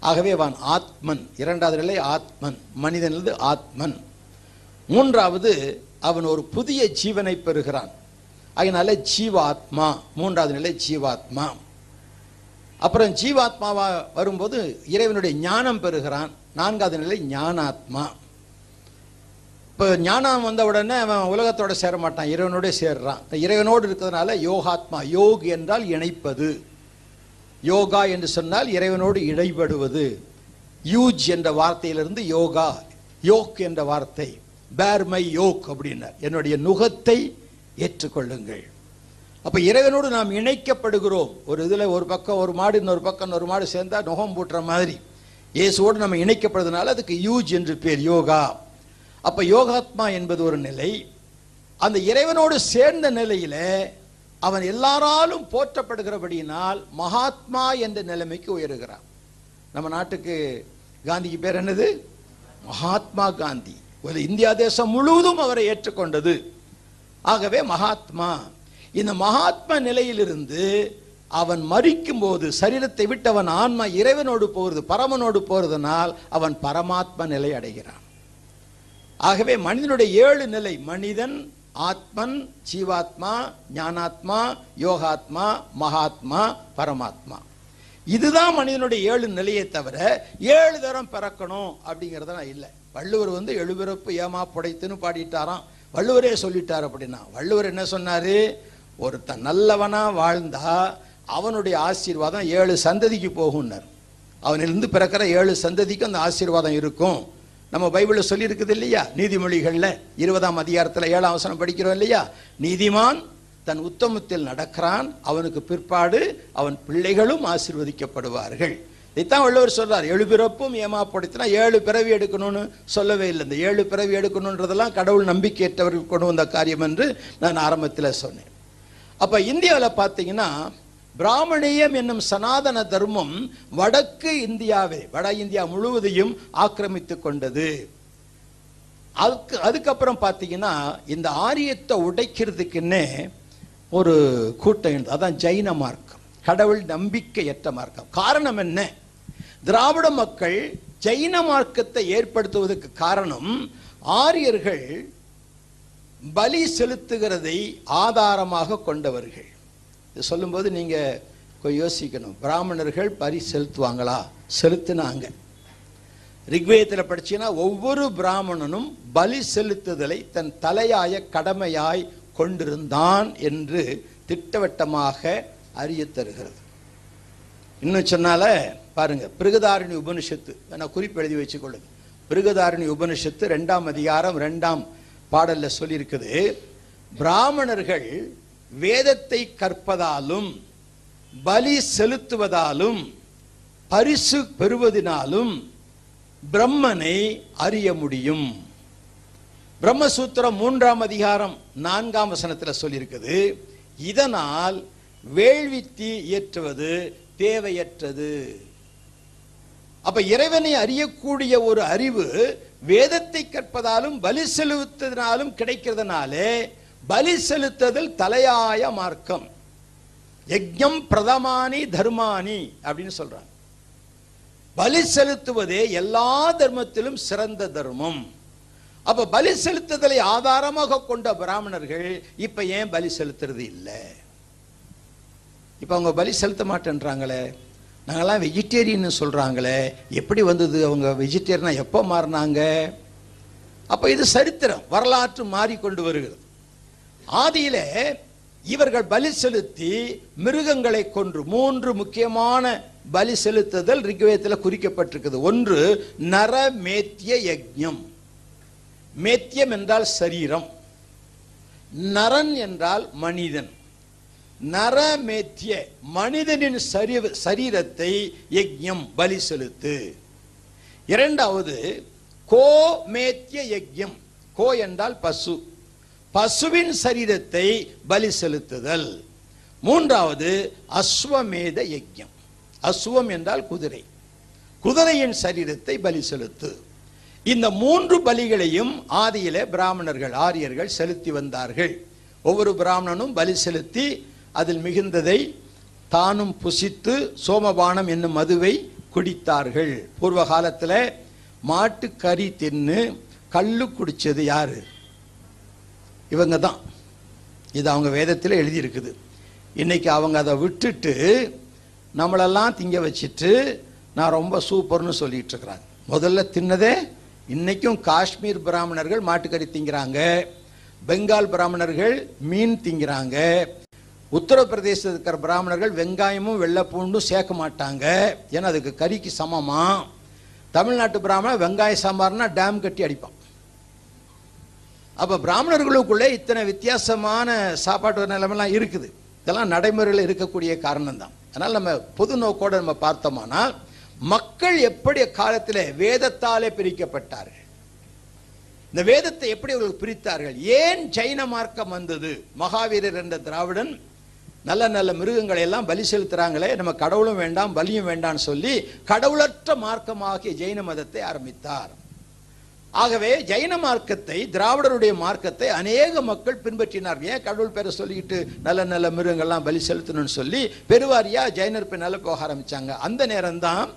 ஆகவே அவன் ஆத்மன். இரண்டாவது நிலை ஆத்மன். மனிதனது ஆத்மன். மூன்றாவது அவன் ஒரு புதிய ஜீவனை பெறுகிறான். அதனால ஜீவாத்மா. மூன்றாவது நிலை ஜீவாத்மா. அப்புறம் ஜீவாத்மாவா வரும்போது இறைவனுடைய ஞானம் பெறுகிறான். நான்காவது நிலை ஞானாத்மா. இப்போ ஞானம் வந்த உடனே அவன் உலகத்தோட சேர மாட்டான் இறைவனோட சேர்றான். இறைவனோடு இருக்கிறதுனால யோகாத்மா யோக் என்றால் இணைப்பது. யோகா என்று சொன்னால் இறைவனோடு இடைபடுவது. யூஜ் என்ற வார்த்தையிலிருந்து யோகா யோக் என்ற வார்த்தை. பேர் மை யோக் அப்படின்னார். என்னுடைய நுகத்தை ஏற்றுக்கொள்ளுங்கள். அப்போ இறைவனோடு நாம் இணைக்கப்படுகிறோம். ஒரு இதில் ஒரு பக்கம் ஒரு மாடு இன்னொரு பக்கம் இன்னொரு மாடு சேர்ந்தால் நுகம் பூட்டுற மாதிரி. இயேசுவோடு நம்ம இணைக்கப்படுறதுனால அதுக்கு யூஜ் என்று பேர் யோகா. அப்ப யோகாத்மா என்பது ஒரு நிலை. அந்த இறைவனோடு சேர்ந்த நிலையில அவன் எல்லாராலும் போற்றப்படுகிறபடியினால் மகாத்மா என்ற நிலைமைக்கு உயருகிறான். நம்ம நாட்டுக்கு காந்திக்கு பேர் என்னது? மகாத்மா காந்தி. ஒரு இந்தியா தேசம் முழுவதும் அவரை ஏற்றுக்கொண்டது. ஆகவே மகாத்மா. இந்த மகாத்மா நிலையிலிருந்து அவன் மறிக்கும் போது சரீரத்தை விட்டு அவன் ஆன்மா இறைவனோடு போகிறது பரமனோடு போகிறதுனால் அவன் பரமாத்மா நிலை அடைகிறான். ஆகவே மனிதனுடைய ஏழு நிலை மனிதன் ஆத்மன் ஜீவாத்மா ஞானாத்மா யோகாத்மா மகாத்மா பரமாத்மா. இதுதான் மனிதனுடைய ஏழு நிலையை தவிர ஏழு தரம் பிறக்கணும் அப்படிங்கிறதெல்லாம் இல்லை. வள்ளுவர் வந்து எழுபிறப்பு ஏமா புடைத்துன்னு பாடிட்டாராம். வள்ளுவரே சொல்லிட்டார் அப்படின்னா வள்ளுவர் என்ன சொன்னாரு? ஒருத்தன் நல்லவனாக வாழ்ந்தா அவனுடைய ஆசீர்வாதம் ஏழு சந்ததிக்கு போகும்னார். அவனிலிருந்து பிறக்கிற ஏழு சந்ததிக்கு அந்த ஆசீர்வாதம் இருக்கும். நம்ம பைபிளில் சொல்லியிருக்குது இல்லையா? நீதிமொழிகளில் இருபதாம் அதிகாரத்தில் ஏழாம் அவசரம் படிக்கிறோம் இல்லையா? நீதிமான் தன் உத்தமத்தில் நடக்கிறான் அவனுக்கு பிற்பாடு அவன் பிள்ளைகளும் ஆசிர்வதிக்கப்படுவார்கள். இதைத்தான் வள்ளுவர் சொல்றார் ஏழு பிறப்பும் ஏமாப்படுத்தினா ஏழு பிறவி எடுக்கணும்னு சொல்லவே இல்லை. இந்த ஏழு பிறவி எடுக்கணுன்றதெல்லாம் கடவுள் நம்பிக்கையற்றவர்கள் கொண்டு வந்த காரியம் என்று நான் ஆரம்பத்தில் சொன்னேன். அப்போ இந்தியாவில் பார்த்தீங்கன்னா பிராமணியம் என்னும் சனாதன தர்மம் வடக்கு இந்தியாவை வட இந்தியா முழுவதையும் ஆக்கிரமித்து கொண்டது. அதுக்கு அதுக்கப்புறம் பார்த்தீங்கன்னா இந்த ஆரியத்தை உடைக்கிறதுக்குன்னே ஒரு கூட்டம் இருந்தது. அதான் ஜைன மார்க்கம். கடவுள் நம்பிக்கையற்ற மார்க்கம். காரணம் என்ன? திராவிட மக்கள் ஜைன மார்க்கத்தை ஏற்படுத்துவதற்கு காரணம் ஆரியர்கள் பலி செலுத்துகிறதை ஆதாரமாக கொண்டவர்கள். சொல்லும்போது நீங்க யோசிக்கணும். பிராமணர்கள் பரி செலுத்துவாங்களா? செலுத்தினாங்க. ரிக்வேதத்தில் படிச்சீங்கன்னா ஒவ்வொரு பிராமணனும் பலி செலுத்துதலை தன் தலையாய கடமையாய் கொண்டிருந்தான் என்று திட்டவட்டமாக அறிய தருகிறது. இன்னும் சொன்னால பாருங்க பிருகதாரணி உபனிஷத்து நான் குறிப்பு எழுதி வச்சுக்கொள்ளுங்க. பிருகதாரணி உபனிஷத்து ரெண்டாம் அதிகாரம் ரெண்டாம் பாடல்ல சொல்லியிருக்குது பிராமணர்கள் வேதத்தை கற்பதாலும் பலி செலுத்துவதாலும் பரிசு பெறுவதினாலும் பிரம்மனை அறிய முடியும். பிரம்மசூத்திரம் மூன்றாம் அதிகாரம் நான்காம் வசனத்தில் சொல்லியிருக்குது இதனால் வேள்வித்தி இயற்றுவது தேவையற்றது. அப்ப இறைவனை அறியக்கூடிய ஒரு அறிவு வேதத்தை கற்பதாலும் பலி செலுத்ததினாலும் கிடைக்கிறதுனாலே பலி செலுத்துதல் தலையாய மார்க்கம். யஜ்யம் பிரதமானி தர்மானி அப்படின்னு சொல்றாங்க. பலி செலுத்துவதே எல்லா தர்மத்திலும் சிறந்த தர்மம். அப்ப பலி செலுத்துதலை ஆதாரமாக கொண்ட பிராமணர்கள் இப்ப ஏன் பலி செலுத்துறது இல்லை? இப்ப அவங்க பலி செலுத்த மாட்டேன்றாங்களே. நாங்கள்லாம் வெஜிடேரியன் சொல்றாங்களே. எப்படி வந்தது அவங்க வெஜிடேரியனா எப்போ மாறினாங்க? அப்ப இது சரித்திரம் வரலாற்று மாறிக்கொண்டு வருகிறது. ஆதியிலே இவர்கள் பலி செலுத்தி மிருகங்களை கொன்று மூன்று முக்கியமான பலி செலுத்துதல் ரிக்வேதத்தில் குறிக்கப்பட்டிருக்குது. ஒன்று நரமேத்திய யஜ்ஞம் மேத்தியம் என்றால் சரீரம். நரன் என்றால் மனிதன். நரமேத்திய மனிதனின் சரீர சரீரத்தை யஜ்யம் பலி செலுத்து. இரண்டாவது கோமேத்திய யஜ்யம். கோ என்றால் பசு. பசுவின் சரீரத்தை பலி செலுத்துதல். மூன்றாவது அஸ்வமேத யஜ்யம். அஸ்வம் என்றால் குதிரை. குதிரையின் சரீரத்தை பலி செலுத்து. இந்த மூன்று பலிகளையும் ஆதியில பிராமணர்கள் ஆரியர்கள் செலுத்தி வந்தார்கள். ஒவ்வொரு பிராமணனும் பலி செலுத்தி அதில் மிகுந்ததை தானும் புசித்து சோமபானம் என்னும் மதுவை குடித்தார்கள். பூர்வ காலத்தில் மாட்டுக்கறி தின்னு கல்லு குடிச்சது யாரு? இவங்க தான் இது அவங்க வேதத்தில் எழுதியிருக்குது. இன்றைக்கி அவங்க அதை விட்டுட்டு நம்மளெல்லாம் திங்க வச்சுட்டு நான் ரொம்ப சூப்பர்னு சொல்லிகிட்டு இருக்கிறாங்க. முதல்ல தின்னதே இன்றைக்கும் காஷ்மீர் பிராமணர்கள் மாட்டுக்கறி திங்கிறாங்க. பெங்கால் பிராமணர்கள் மீன் திங்கிறாங்க. உத்தரப்பிரதேசத்தில் இருக்கிற பிராமணர்கள் வெங்காயமும் வெள்ளைப்பூண்டும் சேர்க்க மாட்டாங்க. ஏன்னா அதுக்கு கறிக்கு சமமாக தமிழ்நாட்டு பிராமணன் வெங்காய சாம்பார்னா டேம் கட்டி அடிப்பான். அப்போ பிராமணர்களுக்குள்ளே இத்தனை வித்தியாசமான சாப்பாட்டு நிலைமைலாம் இருக்குது. இதெல்லாம் நடைமுறையில் இருக்கக்கூடிய காரணம்தான். அதனால் நம்ம பொது நோக்கோட நம்ம பார்த்தோமானால் மக்கள் எப்படி காலத்தில் வேதத்தாலே பிரிக்கப்பட்டார்கள்? இந்த வேதத்தை எப்படி அவர்கள் பிரித்தார்கள்? ஏன் ஜைன மார்க்கம் வந்தது? மகாவீரர் என்ற திராவிடன் நல்ல நல்ல மிருகங்களை எல்லாம் பலி செலுத்துறாங்களே நம்ம கடவுளும் வேண்டாம் பலியும் வேண்டாம்னு சொல்லி கடவுளற்ற மார்க்கமாகிய ஜெயின மதத்தை ஆரம்பித்தார். ஆகவே ஜைன மார்க்கத்தை திராவிடருடைய மார்க்கத்தை அநேக மக்கள் பின்பற்றினார் ஏன் கடவுள் பேரை சொல்லிக்கிட்டு நல்ல நல்ல மிருகங்கள்லாம் பலி செலுத்தணும்னு சொல்லி பெருவாரியா ஜைனர் பின்னால போக ஆரம்பிச்சாங்க. அந்த நேரம்தான்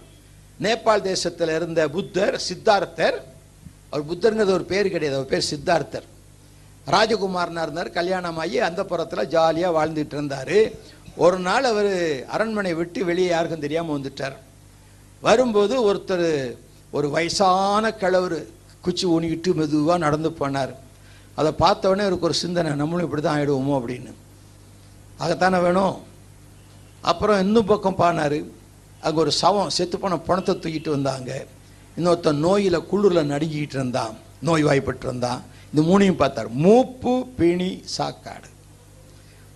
நேபாள் தேசத்தில் இருந்த புத்தர் சித்தார்த்தர் அவர் புத்தருங்கிறது ஒரு பேர் கிடையாது அவர் பேர் சித்தார்த்தர். ராஜகுமாரனாக இருந்தார் கல்யாணம் ஆகி அந்த புறத்தில் ஜாலியாக வாழ்ந்துட்டு இருந்தார். ஒரு நாள் அவர் அரண்மனை விட்டு வெளியே யாருக்கும் தெரியாமல் வந்துட்டார். வரும்போது ஒருத்தர் ஒரு வயசான கிழவர் குச்சி ஊனிக்கிட்டு மெதுவாக நடந்து போனார். அதை பார்த்தவொடனே அவருக்கு ஒரு சிந்தனை நம்மளும் இப்படி தான் ஆகிடுவோமோ அப்படின்னு. அதைத்தானே வேணும்? அப்புறம் இன்னும் பக்கம் பானார். அங்கே ஒரு சவம் செத்து போன பணத்தை தூக்கிட்டு வந்தாங்க. இன்னொருத்தன் நோயில் குளிரில் நடுங்கிக்கிட்டு இருந்தான். நோய் வாய்ப்பட்டு இருந்தான் இந்த மூணையும் பார்த்தார். மூப்பு பிணி சாக்காடு.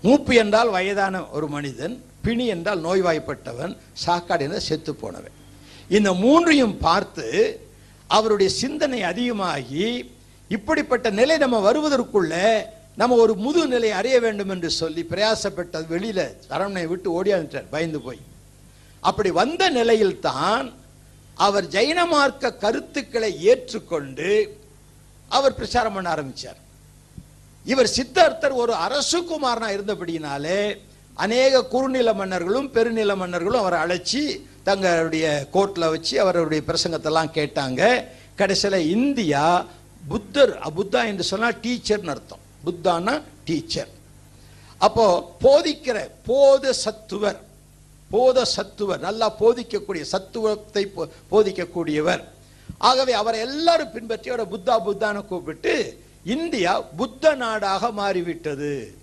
மூப்பு என்றால் வயதான ஒரு மனிதன் பிணி என்றால் நோய்வாய்ப்பட்டவன் சாக்காடு என்றால் செத்து போனவன் இந்த மூன்றையும் பார்த்து அவருடைய சிந்தனை அதிகமாகி இப்படிப்பட்ட நிலை நம்ம வருவதற்குள்ள நம்ம ஒரு முது நிலை அறிய வேண்டும் என்று சொல்லி பிரயாசப்பட்ட வெளியில சரவணனை விட்டு ஓடியாந்துட்டார் பயந்து போய். அப்படி வந்த நிலையில் தான் அவர் ஜைன மார்க்க கருத்துக்களை ஏற்றுக்கொண்டு அவர் பிரச்சாரம் பண்ண ஆரம்பிச்சார். இவர் சித்தார்த்தர் ஒரு அரசு குமாரனா இருந்தபடியினாலே அநேக குறுநில மன்னர்களும் பெருநில மன்னர்களும் அவரை அழைச்சி தங்களுடைய கோர்ட்டில் வச்சு அவருடைய பிரசங்கத்தெல்லாம் கேட்டாங்க. கடைசியில் இந்தியா புத்தர் புத்தா என்று சொன்னால் டீச்சர்னு அர்த்தம். புத்தான்னா டீச்சர். அப்போ போதிக்கிற போத சத்துவர் போத சத்துவர் நல்லா போதிக்கக்கூடிய சத்துவத்தை போ- போதிக்கக்கூடியவர். ஆகவே அவரை எல்லாரும் பின்பற்றி அவரை புத்தா புத்தான்னு கூப்பிட்டு இந்தியா புத்த நாடாக மாறிவிட்டது.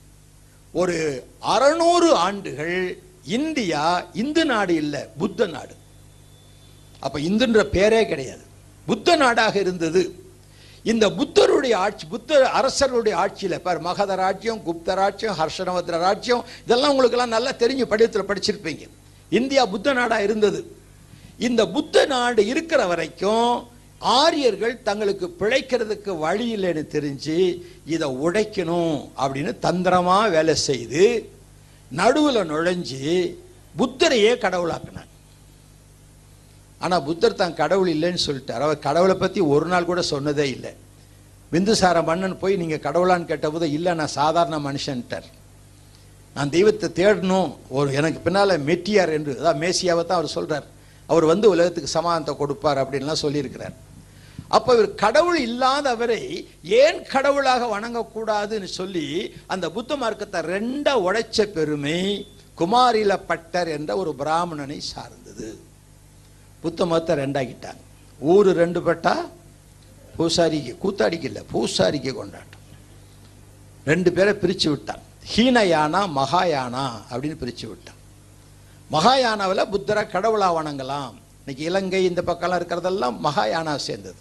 ஒரு அறநூறு ஆண்டுகள் இந்தியா இந்து நாடு இல்லை புத்த நாடு. அப்ப இந்துன்ற பேரே கிடையாது. புத்த நாடாக இருந்தது. இந்த புத்தருடைய ஆட்சி புத்த அரசருடைய ஆட்சியில் பார் மகத ராஜ்யம் குப்த ராஜ்யம் ஹர்ஷனவத்ர ராஜ்யம் இதெல்லாம் உங்களுக்கெல்லாம் நல்லா தெரிஞ்சு படித்துல படிச்சிருப்பீங்க. இந்தியா புத்த நாடாக இருந்தது. இந்த புத்த நாடு இருக்கிற வரைக்கும் ஆரியர்கள் தங்களுக்கு பிழைக்கிறதுக்கு வழி இல்லைன்னு தெரிஞ்சு இதை உடைக்கணும் அப்படின்னு தந்திரமாக வேலை செய்து நடுவில் நுழைஞ்சு புத்தரையே கடவுளாக்குனாங்க ஆனால் புத்தர் தான் கடவுள் இல்லைன்னு சொல்லிட்டார். அவர் கடவுளை பற்றி ஒரு நாள் கூட சொன்னதே இல்லை. பிந்துசார மன்னன் போய் நீங்கள் கடவுளான்னு கேட்டபோது இல்லை நான் சாதாரண மனுஷன்ட்டார். நான் தெய்வத்தை தேடணும். ஒரு எனக்கு பின்னால் மெட்டியார் என்று அதான் மேசியாவை தான் அவர் சொல்கிறார் அவர் வந்து உலகத்துக்கு சமாதானத்தை கொடுப்பார் அப்படின்லாம் சொல்லியிருக்கிறார். அப்ப இவர் கடவுள் இல்லாதவரை ஏன் கடவுளாக வணங்கக்கூடாதுன்னு சொல்லி அந்த புத்த மார்க்கத்தை ரெண்டா உடைச்ச பெருமை குமாரில பட்டர் என்ற ஒரு பிராமணனை சார்ந்தது. புத்த மதத்தை ரெண்டாக்கிட்டாங்க. ஊர் ரெண்டு பட்டா பூசாரிக்கு கூத்தாடிக்கு இல்லை பூசாரிக்கு கொண்டாட்டம். ரெண்டு பேரை பிரித்து விட்டான் ஹீனயானா மகாயானா அப்படின்னு பிரித்து விட்டான் மகாயானாவில் புத்தரை கடவுளாக வணங்கலாம். இன்னைக்கு இலங்கை இந்த பக்கம்லாம் இருக்கிறதெல்லாம் மகாயானா சேர்ந்தது.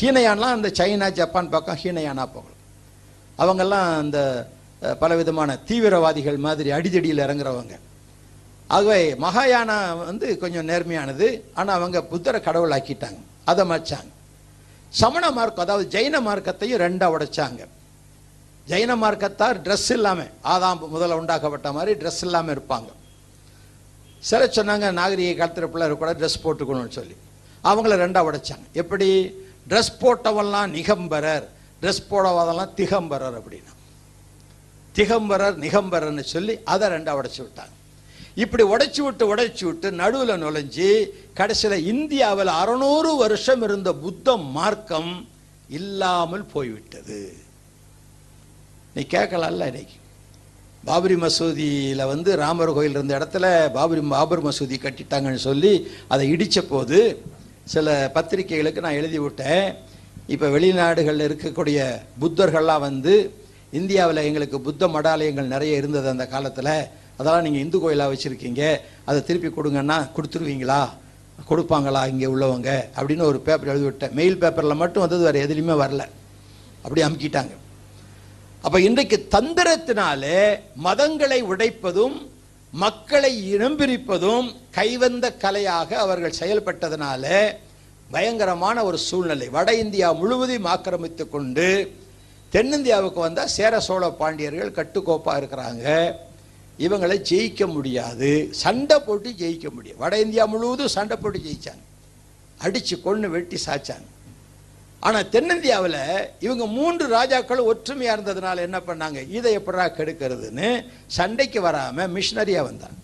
ஹீனயான்லாம் அந்த சைனா ஜப்பான் பக்கம் ஹீனயானா போகலாம். அவங்கெல்லாம் அந்த பலவிதமான தீவிரவாதிகள் மாதிரி அடிதடியில் இறங்குறவங்க. ஆகவே மகாயானா வந்து கொஞ்சம் நேர்மையானது. ஆனால் அவங்க புத்தரை கடவுளாக்கிட்டாங்க. அதை மச்சாங்க சமண மார்க்கம் அதாவது ஜெயின மார்க்கத்தையும் ரெண்டாக உடைச்சாங்க. ஜெயின மார்க்கத்தார் ட்ரெஸ் இல்லாமல் ஆதாம் முதல்ல உண்டாக்கப்பட்ட மாதிரி ட்ரெஸ் இல்லாமல் இருப்பாங்க. சில சொன்னாங்க நாகரிக காலத்தில் பிள்ளை கூட ட்ரெஸ் போட்டுக்கணும்னு சொல்லி. அவங்கள ரெண்டாக உடைச்சாங்க. எப்படி? ட்ரெஸ் போட்டவெல்லாம் நிகம்பரர். ட்ரெஸ் போடாதவெல்லாம் திகம்பரர் அப்படின்னா. திகம்பரர் நிகம்பரர்னு சொல்லி அதை ரெண்டாக உடைச்சி விட்டாங்க. இப்படி உடைச்சி விட்டு உடைச்சி விட்டு நடுவில் நுழைஞ்சி கடைசியில் இந்தியாவில் அறநூறு வருஷம் இருந்த புத்த மார்க்கம் இல்லாமல் போய்விட்டது. நீ கேட்கலாம்ல இன்னைக்கு. பாபரி மசூதியில் வந்து ராமர் கோயில் இருந்த இடத்துல பாபரி பாபர் மசூதி கட்டிட்டாங்கன்னு சொல்லி அதை இடித்த போது சில பத்திரிகைகளுக்கு நான் எழுதி விட்டேன் இப்போ வெளிநாடுகளில் இருக்கக்கூடிய புத்தர்கள்லாம் வந்து இந்தியாவில் எங்களுக்கு புத்த மடாலயங்கள் நிறைய இருந்தது அந்த காலத்தில். அதெல்லாம் நீங்கள் இந்து கோயிலாக வச்சுருக்கீங்க. அதை திருப்பி கொடுங்கன்னா கொடுத்துருவீங்களா? கொடுப்பாங்களா இங்கே உள்ளவங்க? அப்படின்னு ஒரு பேப்பர் எழுதி விட்டேன் மெயில் பேப்பரில் மட்டும் வந்தது வேறு எதுலேயுமே வரல. அப்படி அமுக்கிட்டாங்க. அப்போ இன்றைக்கு தந்திரத்தினாலே மதங்களை உடைப்பதும் மக்களை இனம் பிரிப்பதும் கைவந்த கலையாக அவர்கள் செயல்பட்டதனால பயங்கரமான ஒரு சூழ்நிலை. வட இந்தியா முழுவதையும் ஆக்கிரமித்து கொண்டு தென்னிந்தியாவுக்கு வந்தால் சேர சோழ பாண்டியர்கள் கட்டுக்கோப்பாக இருக்கிறாங்க. இவங்களை ஜெயிக்க முடியாது. சண்டை போட்டு ஜெயிக்க முடியும் வட இந்தியா முழுவதும் சண்டை போட்டு ஜெயிச்சாங்க. அடித்து கொண்டு வெட்டி சாய்ச்சாங்க ஆனா தென்னிந்தியாவில் இவங்க மூன்று ராஜாக்களும் ஒற்றுமையா இருந்ததுனால என்ன பண்ணாங்க? இதை எப்படா கெடுக்கிறதுன்னு சண்டைக்கு வராம மிஷினரியா வந்தாங்க.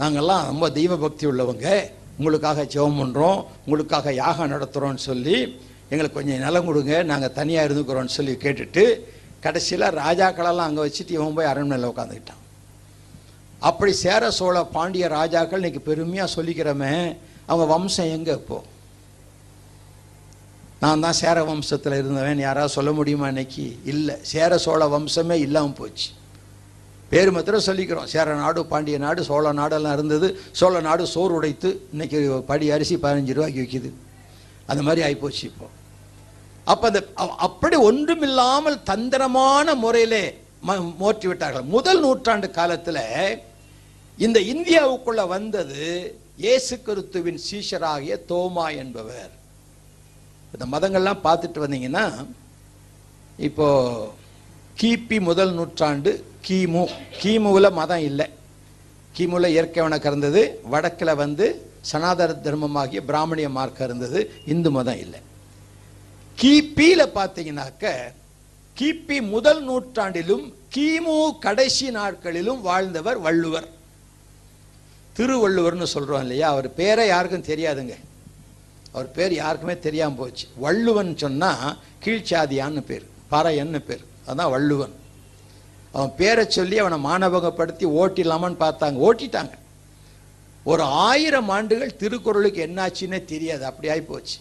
நாங்கெல்லாம் ரொம்ப தெய்வ பக்தி உள்ளவங்க. உங்களுக்காக ஜெபம் பண்ணுறோம் உங்களுக்காக யாகம் நடத்துகிறோம்னு சொல்லி எங்களுக்கு கொஞ்சம் நிலம் கொடுங்க நாங்கள் தனியாக இருந்துக்கிறோம்னு சொல்லி கேட்டுட்டு கடைசியில ராஜாக்களெல்லாம் அங்கே வச்சுட்டு இவன் போய் அரண்மனையில் உட்காந்துக்கிட்டான் அப்படி சேர சோழ பாண்டிய ராஜாக்கள் இன்னைக்கு பெருமையாக சொல்லிக்கிறோமே அவங்க வம்சம் எங்கே இப்போது நான் தான் சேர வம்சத்தில் இருந்தவன் யாராவது சொல்ல முடியுமா இன்னைக்கு? இல்லை. சேர சோழ வம்சமே இல்லாமல் போச்சு. பேர் மாத்திரம் சொல்லிக்கிறோம். சேர நாடு பாண்டிய நாடு சோழ நாடெல்லாம் இருந்தது. சோழ நாடு சோறு உடைத்து இன்னைக்கு படி அரிசி பதினஞ்சு ரூபாய்க்கு விற்கிது அந்த மாதிரி ஆகிப்போச்சு இப்போ. அப்போ அந்த அப்படி ஒன்றுமில்லாமல் தந்திரமான முறையிலே மோற்றி விட்டார்கள். முதல் நூற்றாண்டு காலத்தில் இந்த இந்தியாவுக்குள்ள வந்தது இயேசு கிறிஸ்துவின் சீஷராகிய தோமா என்பவர். இந்த மதங்கள்லாம் பார்த்துட்டு வந்தீங்கன்னா இப்போ கிபி முதல் நூற்றாண்டு கிமு. கிமுவில் மதம் இல்லை. கிமுல இயற்கை கறந்தது வடக்கில் வந்து சனாதன தர்மமாகிய பிராமணிய மார்க்கம் இருந்தது இந்து மதம் இல்லை. கிபியில பார்த்தீங்கன்னாக்க கிபி முதல் நூற்றாண்டிலும் கிமு கடைசி நாட்களிலும் வாழ்ந்தவர் வள்ளுவர். திருவள்ளுவர்னு சொல்றோம் இல்லையா? அவர் பேரை யாருக்கும் தெரியாதுங்க. அவர் பேர் யாருக்குமே தெரியாமல் போச்சு. வள்ளுவன் சொன்னால் கீழ்ச்சாதியான்னு பேர் பறையன்னு பேர். அதான் வள்ளுவன். அவன் பேரை சொல்லி அவனை மாணவகப்படுத்தி ஓட்டிடலாமான்னு பார்த்தாங்க. ஓட்டிட்டாங்க. ஒரு ஆயிரம் ஆண்டுகள் திருக்குறளுக்கு என்னாச்சுன்னே தெரியாது. அப்படி ஆகி போச்சு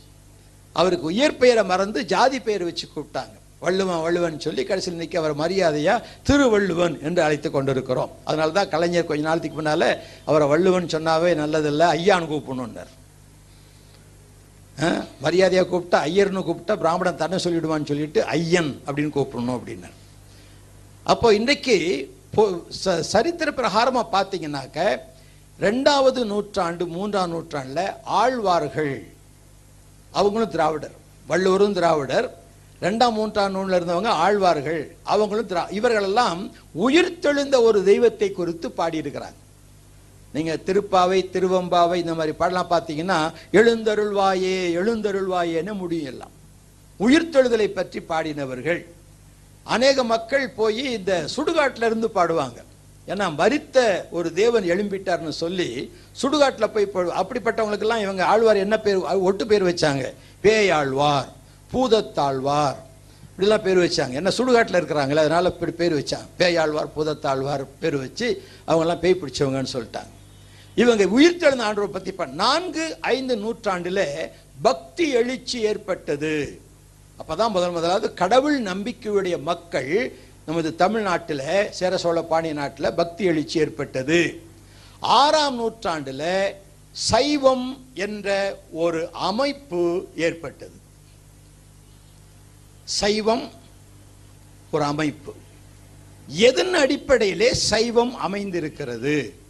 அவருக்கு உயர்பெயரை மறந்து ஜாதி பெயர் வச்சு கூப்பிட்டாங்க. வள்ளுவன் வள்ளுவன் சொல்லி கடைசியில் நிற்க அவர் மரியாதையாக திருவள்ளுவன் என்று அழைத்து கொண்டிருக்கிறோம். அதனால தான் கலைஞர் கொஞ்ச நாளத்துக்கு முன்னால் அவரை வள்ளுவன் சொன்னாவே நல்லதில்லை ஐயான்னு கூப்பிடணுன்னார் மரியாதையாக கூப்பிட்டா ஐயர்னு கூப்பிட்டா பிராமணன் தன்னை சொல்லிடுவான்னு சொல்லிட்டு ஐயன் அப்படின்னு கூப்பிடணும் அப்படின்னார். அப்போ இன்றைக்கு ச- சரித்திர பிரகாரமாக பார்த்தீங்கன்னாக்க ரெண்டாவது நூற்றாண்டு மூன்றாம் நூற்றாண்டில் ஆழ்வார்கள். அவங்களும் திராவிடர். வள்ளுவரும் திராவிடர். ரெண்டாம் மூன்றாம் நூலில் இருந்தவங்க ஆழ்வார்கள். அவங்களும் திரா இவர்களெல்லாம் உயிர்த்தெழுந்த ஒரு தெய்வத்தை குறித்து பாடியிருக்கிறாங்க. நீங்க திருப்பாவை திருவம்பாவை இந்த மாதிரி பாடலாம் பார்த்தீங்கன்னா எழுந்தருள்வாயே எழுந்தருள்வாயேன்னு முடியும் எல்லாம். உயிர்த்தெழுதலை பற்றி பாடினவர்கள். அநேக மக்கள் போய் இந்த சுடுகாட்டில் இருந்து பாடுவாங்க. ஏன்னா மறித்த ஒரு தேவன் எழும்பிட்டார்னு சொல்லி சுடுகாட்டில் போய் அப்படிப்பட்டவங்களுக்கெல்லாம் இவங்க ஆழ்வார் என்ன பேர் ஒட்டு பேர் வச்சாங்க? பேயாழ்வார் பூதத்தாழ்வார். இப்படிலாம் பேர் வச்சாங்க. என்ன சுடுகாட்டில் இருக்கிறாங்களே அதனால இப்படி பேர் வச்சாங்க. பேயாழ்வார் பூதத்தாழ்வார் பேர் வச்சு அவங்கெல்லாம் பேய் பிடிச்சவங்கன்னு சொல்லிட்டாங்க. இவங்க உயிர்த்தெழுந்த ஆண்டவர் பற்றி நான்கு ஐந்து நூற்றாண்டில் பக்தி எழுச்சி ஏற்பட்டது. அப்பதான் முதல் முதலாவது கடவுள் நம்பிக்கையுடைய மக்கள் நமது தமிழ்நாட்டில் சேர சோழ பாண்டிய நாட்டில் பக்தி எழுச்சி ஏற்பட்டது. ஆறாம் நூற்றாண்டில் சைவம் என்ற ஒரு அமைப்பு ஏற்பட்டது. சைவம் ஒரு அமைப்பு. எதன் அடிப்படையிலே சைவம் அமைந்திருக்கிறது?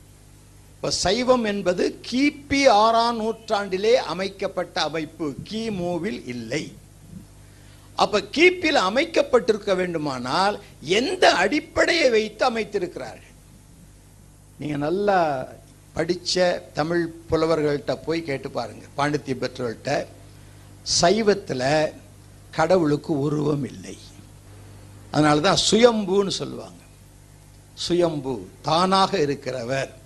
இப்போ சைவம் என்பது கிபி ஆறாம் நூற்றாண்டிலே அமைக்கப்பட்ட அமைப்பு. கிமுவில் இல்லை. அப்ப கிபியில் அமைக்கப்பட்டிருக்க வேண்டுமானால் எந்த அடிப்படையை வைத்து அமைத்திருக்கிறார்கள்? நீங்க நல்லா படித்த தமிழ் புலவர்கள்ட்ட போய் கேட்டு பாருங்க. பாண்டித்ய பெற்றோர்கிட்ட சைவத்தில் கடவுளுக்கு உருவம் இல்லை. அதனால தான் சுயம்புன்னு சொல்லுவாங்க. சுயம்பு தானாக இருக்கிறவர்.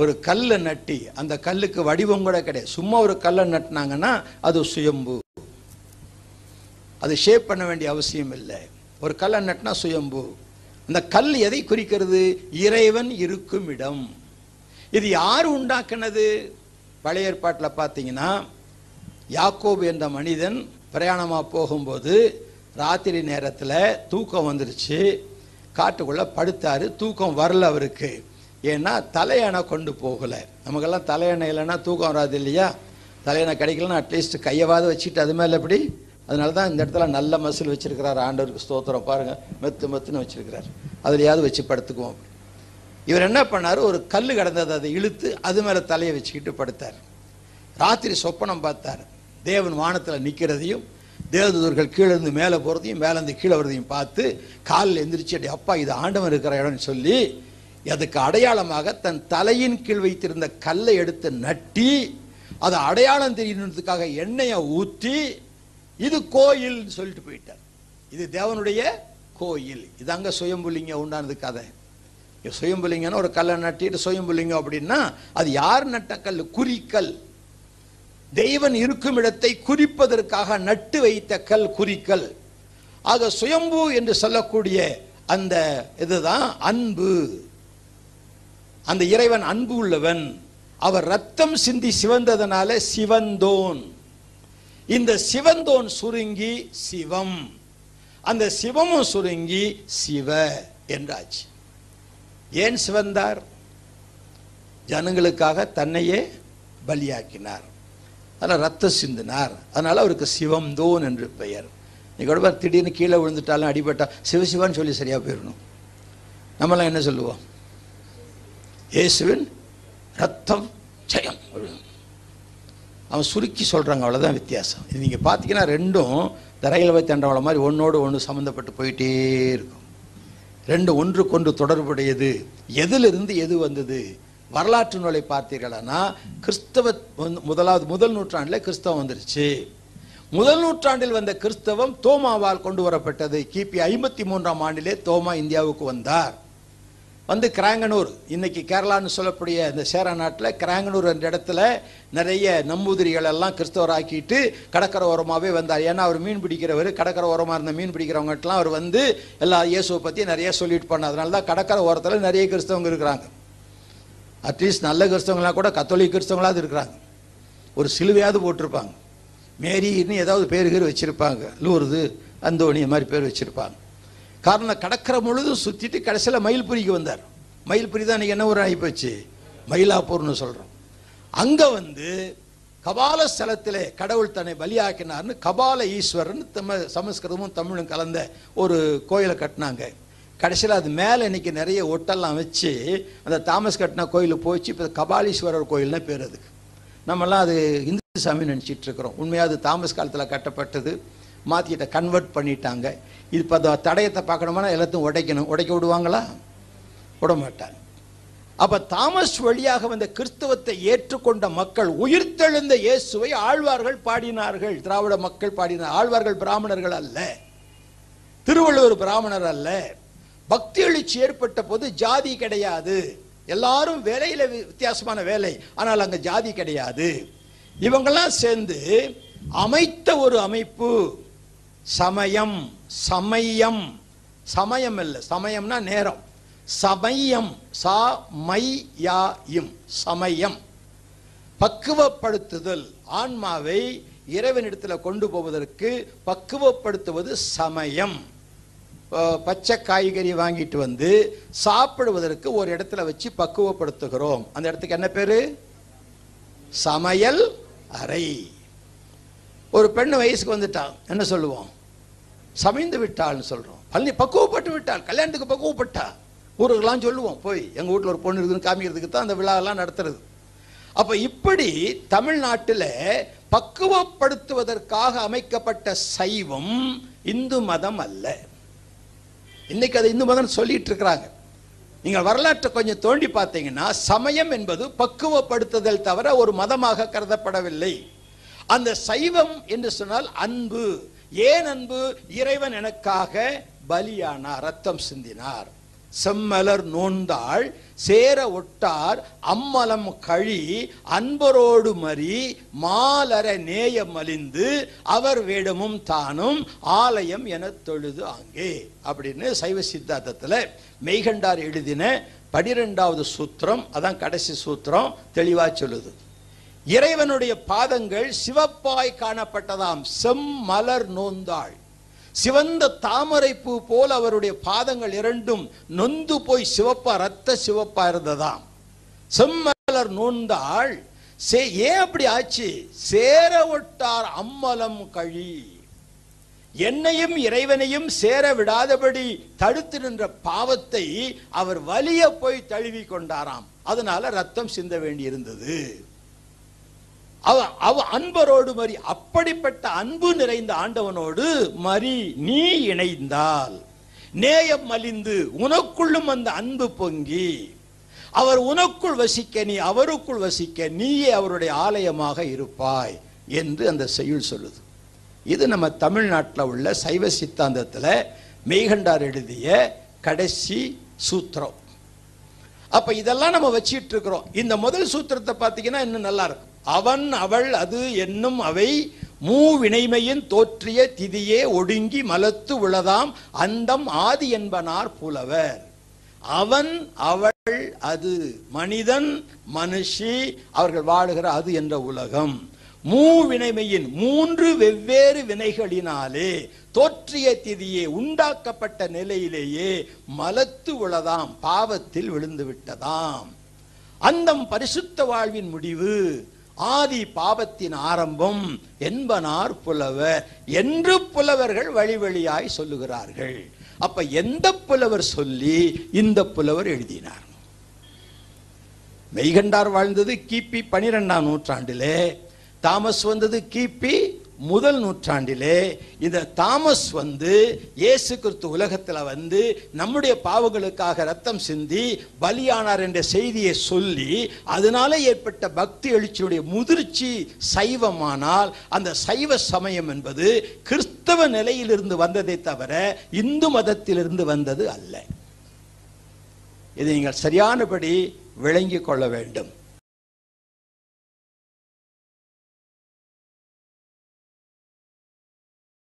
ஒரு கல்லை நட்டி அந்த கல்லுக்கு வடிவம் கூட கிடையாது. சும்மா ஒரு கல்லை நட்டினாங்கன்னா அது சுயம்பு. அது ஷேப் பண்ண வேண்டிய அவசியம் இல்லை. ஒரு கல்லை நட்டினா சுயம்பு. அந்த கல் எதை குறிக்கிறது? இறைவன் இருக்கும் இடம். இது யார் உண்டாக்குனது? பழைய ஏற்பாட்டில் பார்த்தீங்கன்னா யாக்கோபு என்ற மனிதன் பிரயாணமாக போகும்போது ராத்திரி நேரத்தில் தூக்கம் வந்துருச்சு. காட்டுக்குள்ளே படுத்தாரு. தூக்கம் வரல அவருக்கு. ஏன்னா தலையணை கொண்டு போகலை. நமக்கெல்லாம் தலையணை இல்லைன்னா தூக்கம் வராது இல்லையா? தலையணை கிடைக்கலன்னா அட்லீஸ்ட் கையவாது வச்சுட்டு அது மேலே எப்படி? அதனால தான் இந்த இடத்துல நல்ல மசில் வச்சுருக்கிறார். ஆண்டவருக்கு ஸ்தோத்திரம். பாருங்கள் மெத்து மெத்துன்னு வச்சுருக்கிறார். அதுலையாவது வச்சு படுத்துக்குவோம். இவர் என்ன பண்ணாரு? ஒரு கல் கடந்தது அதை இழுத்து அது மேலே தலையை வச்சுக்கிட்டு படுத்தார். ராத்திரி சொப்பனம் பார்த்தார். தேவன் வானத்தில் நிற்கிறதையும் தேவதூதர்கள் கீழே இருந்து மேலே போகிறதையும் மேலேருந்து கீழே வரதையும் பார்த்து காலில் எந்திரிச்சு அப்படி அப்பா இது ஆண்டவன் இருக்கிற இடம்னு சொல்லி அதுக்கு அடையாளமாக தன் தலையின் கீழ் வைத்திருந்த கல்லை எடுத்து நட்டி அதை அடையாளம் தெரியணுன்றதுக்காக எண்ணெயை ஊற்றி இது கோயில் சொல்லிட்டு போயிட்டார். இது தேவனுடைய கோயில். இதாங்க சுயம்புலிங்கம் உண்டானது கதை. சுயம்புலிங்கன்னு ஒரு கல்லை நட்டிட்டு சுயம்புலிங்கம் அப்படின்னா அது யார் நட்ட கல்? குறிக்கல் தெய்வன் இருக்கும் இடத்தை குறிப்பதற்காக நட்டு வைத்த கல் குறிக்கல் ஆக சுயம்பு என்று சொல்லக்கூடிய அந்த இதுதான் அன்பு. அந்த இறைவன் அன்பு உள்ளவன். அவர் ரத்தம் சிந்தி சிவந்ததனால சிவந்தோன். இந்த சிவந்தோன் சுருங்கி சிவம். அந்த சிவமும் சுருங்கி சிவ என்றாச்சு. ஏன் சிவந்தார்? ஜனங்களுக்காக தன்னையே பலியாக்கினார். அதனால் ரத்தம் சிந்தினார். அதனால் அவருக்கு சிவம்தோன் என்று பெயர். நீ கூட திடீர்னு கீழே விழுந்துட்டாலும் அடிபட்டா சிவசிவான்னு சொல்லி சரியாக போயிடணும். நம்மளாம் என்ன சொல்லுவோம்? இயேசுவின் ரத்தம் ஜெயம். அவன் சுருக்கி சொல்கிறாங்க அவ்வளோதான் வித்தியாசம். இது நீங்கள் பார்த்தீங்கன்னா ரெண்டும் இந்த ரயில்வே தண்டவாளம் மாதிரி ஒன்றோடு ஒன்று சம்மந்தப்பட்டு போயிட்டே இருக்கும். ரெண்டு ஒன்றுக்கொன்று தொடர்புடையது. எதிலிருந்து எது வந்தது? வரலாற்று நூலை பார்த்தீர்களானா? கிறிஸ்தவ வந்து முதலாவது முதல் நூற்றாண்டில் கிறிஸ்தவம் வந்துருச்சு. முதல் நூற்றாண்டில் வந்த கிறிஸ்தவம் தோமாவால் கொண்டு வரப்பட்டது. கிபி ஐம்பத்தி மூன்றாம் ஆண்டிலே தோமா இந்தியாவுக்கு வந்தார். வந்து கிராங்கனூர் இன்னைக்கு கேரளான்னு சொல்லக்கூடிய இந்த சேர நாட்டில் கிராங்கனூர் என்ற இடத்துல நிறைய நம்பூதிரிகள் எல்லாம் கிறிஸ்தவராக்கிட்டு கடற்கரை ஓரமாகவே வந்தார். ஏன்னா அவர் மீன் பிடிக்கிறவர் கடற்கரை ஓரமாக இருந்த மீன் பிடிக்கிறவங்கட்டெல்லாம் அவர் வந்து எல்லா இயேசுவை பற்றி நிறைய சொல்லிட்டு பண்ண அதனால தான் கடற்கரை ஓரத்தில் நிறைய கிறிஸ்தவங்க இருக்கிறாங்க. அட்லீஸ்ட் நல்ல கிறிஸ்தவங்களாம் கூட கத்தோலிக் கிறிஸ்தவங்களாவது இருக்கிறாங்க. ஒரு சிலுவையாவது போட்டிருப்பாங்க. மேரின்னு ஏதாவது பேர் கீர் வச்சுருப்பாங்க. லூர்து அந்தோணி மாதிரி பேர் வச்சுருப்பாங்க. காரணம் கடற்கரை முழுதும் சுற்றிட்டு கடைசியில் மயில்புரிக்கு வந்தார். மயில்புரி தான் இன்னைக்கு என்ன ஒரு ஆகிப்போச்சு மயிலாப்பூர்னு சொல்கிறோம் அங்கே வந்து கபால ஸ்தலத்திலே கடவுள் தன்னை பலியாக்கினார்னு கபால ஈஸ்வரன் தம சமஸ்கிருதமும் தமிழும் கலந்த ஒரு கோயிலை கட்டினாங்க. கடைசியில் அது மேலே இன்னைக்கு நிறைய ஒட்டெல்லாம் வச்சு அந்த தாமஸ் கட்டின கோயில் போச்சு. இப்போ கபாலீஸ்வரர் கோயில்னு பேர் அதுக்கு. நம்மலாம் அது இந்து சாமி நினச்சிட்டு இருக்கிறோம். உண்மையாக அது தாமஸ் காலத்தில் கட்டப்பட்டது. மாற்றிட்ட கன்வெர்ட் பண்ணிட்டாங்க. இது இப்போ அந்த தடயத்தை பார்க்கணுமானா எல்லாத்தையும் உடைக்கணும். உடைக்க விடுவாங்களா? விட மாட்டாங்க. தாமஸ் வழியாக வந்த கிறிஸ்தவத்தை ஏற்றுக்கொண்ட மக்கள் உயிர்த்தெழுந்த இயேசுவை ஆழ்வார்கள் பாடினார்கள். திராவிட மக்கள் பாடினார் ஆழ்வார்கள் பிராமணர்கள் அல்ல. திருவள்ளுவர் பிராமணர் அல்ல. பக்தி எழுச்சி ஏற்பட்ட போது ஜாதி கிடையாது. எல்லாரும் வேலையில் வித்தியாசமான வேலை. ஆனால் அங்கே ஜாதி கிடையாது. இவங்கெல்லாம் சேர்ந்து அமைத்த ஒரு அமைப்பு. சமயம் சமயம். சமயம் இல்லை சமயம்னா நேரம். சமயம் சா மை யா இம் சமயம். பக்குவப்படுத்துதல் ஆன்மாவை இறைவனிடத்தில் கொண்டு போவதற்கு பக்குவப்படுத்துவது சமயம். பச்சை காய்கறி வாங்கிட்டு வந்து சாப்பிடுவதற்கு ஒரு இடத்துல வச்சு பக்குவப்படுத்துகிறோம். அந்த இடத்துக்கு என்ன பேரு? சமையல் அறை. ஒரு பெண்ணு வயசுக்கு வந்துட்டான் என்ன சொல்லுவோம்? சமைந்து விட்டாள்னு சொல்கிறோம் பள்ளி பக்குவப்பட்டு விட்டாள். கல்யாணத்துக்கு பக்குவப்பட்டா ஊருக்கெல்லாம் சொல்லுவோம் போய் எங்கள் வீட்டில் ஒரு பொண்ணு இருக்குதுன்னு காமிக்கிறதுக்கு தான் அந்த விழாவெல்லாம் நடத்துறது. அப்போ இப்படி தமிழ்நாட்டில் பக்குவப்படுத்துவதற்காக அமைக்கப்பட்ட சைவம் இந்து மதம் அல்ல. இன்னைக்கு அது இந்து மதம் சொல்லிட்டு இருக்கிறாங்க நீங்கள் வரலாற்றை கொஞ்சம் தோண்டி பார்த்தீங்கன்னா சமயம் என்பது பக்குவப்படுத்துதல் தவிர ஒரு மதமாக கருதப்படவில்லை. அந்த சைவம் என்று சொன்னால் அன்பு. ஏன் அன்பு? இறைவன் எனக்காக பலியானார் ரத்தம் சிந்தினார். செம்மலர் நோந்தாள் சேர ஒட்டார் அம்மலம் கழி அன்பரோடு மறி மாலர நேயம் அழிந்து அவர் வேடமும் தானும் ஆலயம் என தொழுது அங்கே அப்படின்னு சைவ சித்தாந்தத்தில் மெய்கண்டார் எழுதின பனிரெண்டாவது சூத்திரம் அதான் கடைசி சூத்திரம் தெளிவாக சொல்லுது. இறைவனுடைய பாதங்கள் சிவப்பாய் காணப்பட்டதாம். செம்மலர் நோந்தாள். சிவந்த தாமரை பூ போல் அவருடைய பாதங்கள் இரண்டும் நொந்து போய் சிவப்பா ரத்த சிவப்பா இருந்ததாம். செம்மலர் நோந்தாள். சே ஏன் அப்படி ஆச்சு? சேர ஒட்டார் அம்மலம் கழி. என்னையும் இறைவனையும் சேர விடாதபடி தடுத்து நின்ற பாவத்தை அவர் வலிய போய் தழுவி கொண்டாராம். அதனால ரத்தம் சிந்த வேண்டி இருந்தது அவ அவ அன்பரோடு மறி அப்படிப்பட்ட அன்பு நிறைந்த ஆண்டவனோடு மறி நீ இணைந்தால். நேயம் மலிந்து உனக்குள்ளும் அந்த அன்பு பொங்கி. அவர் உனக்குள் வசிக்க நீ அவருக்குள் வசிக்க நீயே அவருடைய ஆலயமாக இருப்பாய் என்று அந்த செய்யுள் சொல்லுது. இது நம்ம தமிழ்நாட்டில் உள்ள சைவ சித்தாந்தத்தில் மெய்கண்டார் எழுதிய கடைசி சூத்திரம். அப்போ இதெல்லாம் நம்ம வச்சிட்டு இருக்கிறோம். இந்த முதல் சூத்திரத்தை பார்த்தீங்கன்னா இன்னும் நல்லா இருக்கும். அவன் அவள் அது என்னும் அவை மூவினைமையின் தோற்றிய திதியே ஒடுங்கி மலத்து உளதாம் அந்தம் ஆதி என்பனார் புலவர். அவன் அவள் அது மனிதன் மனுஷி அவர்கள் வாழுகிற அது என்ற உலகம். மூவினைமையின் மூன்று வெவ்வேறு வினைகளினாலே தோற்றிய திதியே உண்டாக்கப்பட்ட நிலையிலேயே மலத்து உளதாம் பாவத்தில் விழுந்து விட்டதாம். அந்தம் பரிசுத்த வாழ்வின் முடிவு. ஆதி பாவத்தின் ஆரம்பம் என்பனார் புலவர் என்று புலவர்கள் வழி வழியாய் சொல்லுகிறார்கள். அப்ப எந்த புலவர் சொல்லி இந்த புலவர் எழுதினார்? மெய்கண்டார் வாழ்ந்தது கிபி பனிரெண்டாம் நூற்றாண்டிலே. தாமஸ் வந்தது கிபி முதல் நூற்றாண்டிலே. இந்த தாமஸ் வந்து இயேசு கிறிஸ்து உலகத்தில் வந்து நம்முடைய பாவங்களுக்காக ரத்தம் சிந்தி பலியானார் என்ற செய்தியை சொல்லி அதனால ஏற்பட்ட பக்தி எழுச்சியுடைய முதிர்ச்சி சைவமானால் அந்த சைவ சமயம் என்பது கிறிஸ்தவ நிலையிலிருந்து வந்ததை தவிர இந்து மதத்திலிருந்து வந்தது அல்ல. இதை நீங்கள் சரியானபடி விளங்கிக் கொள்ள வேண்டும்.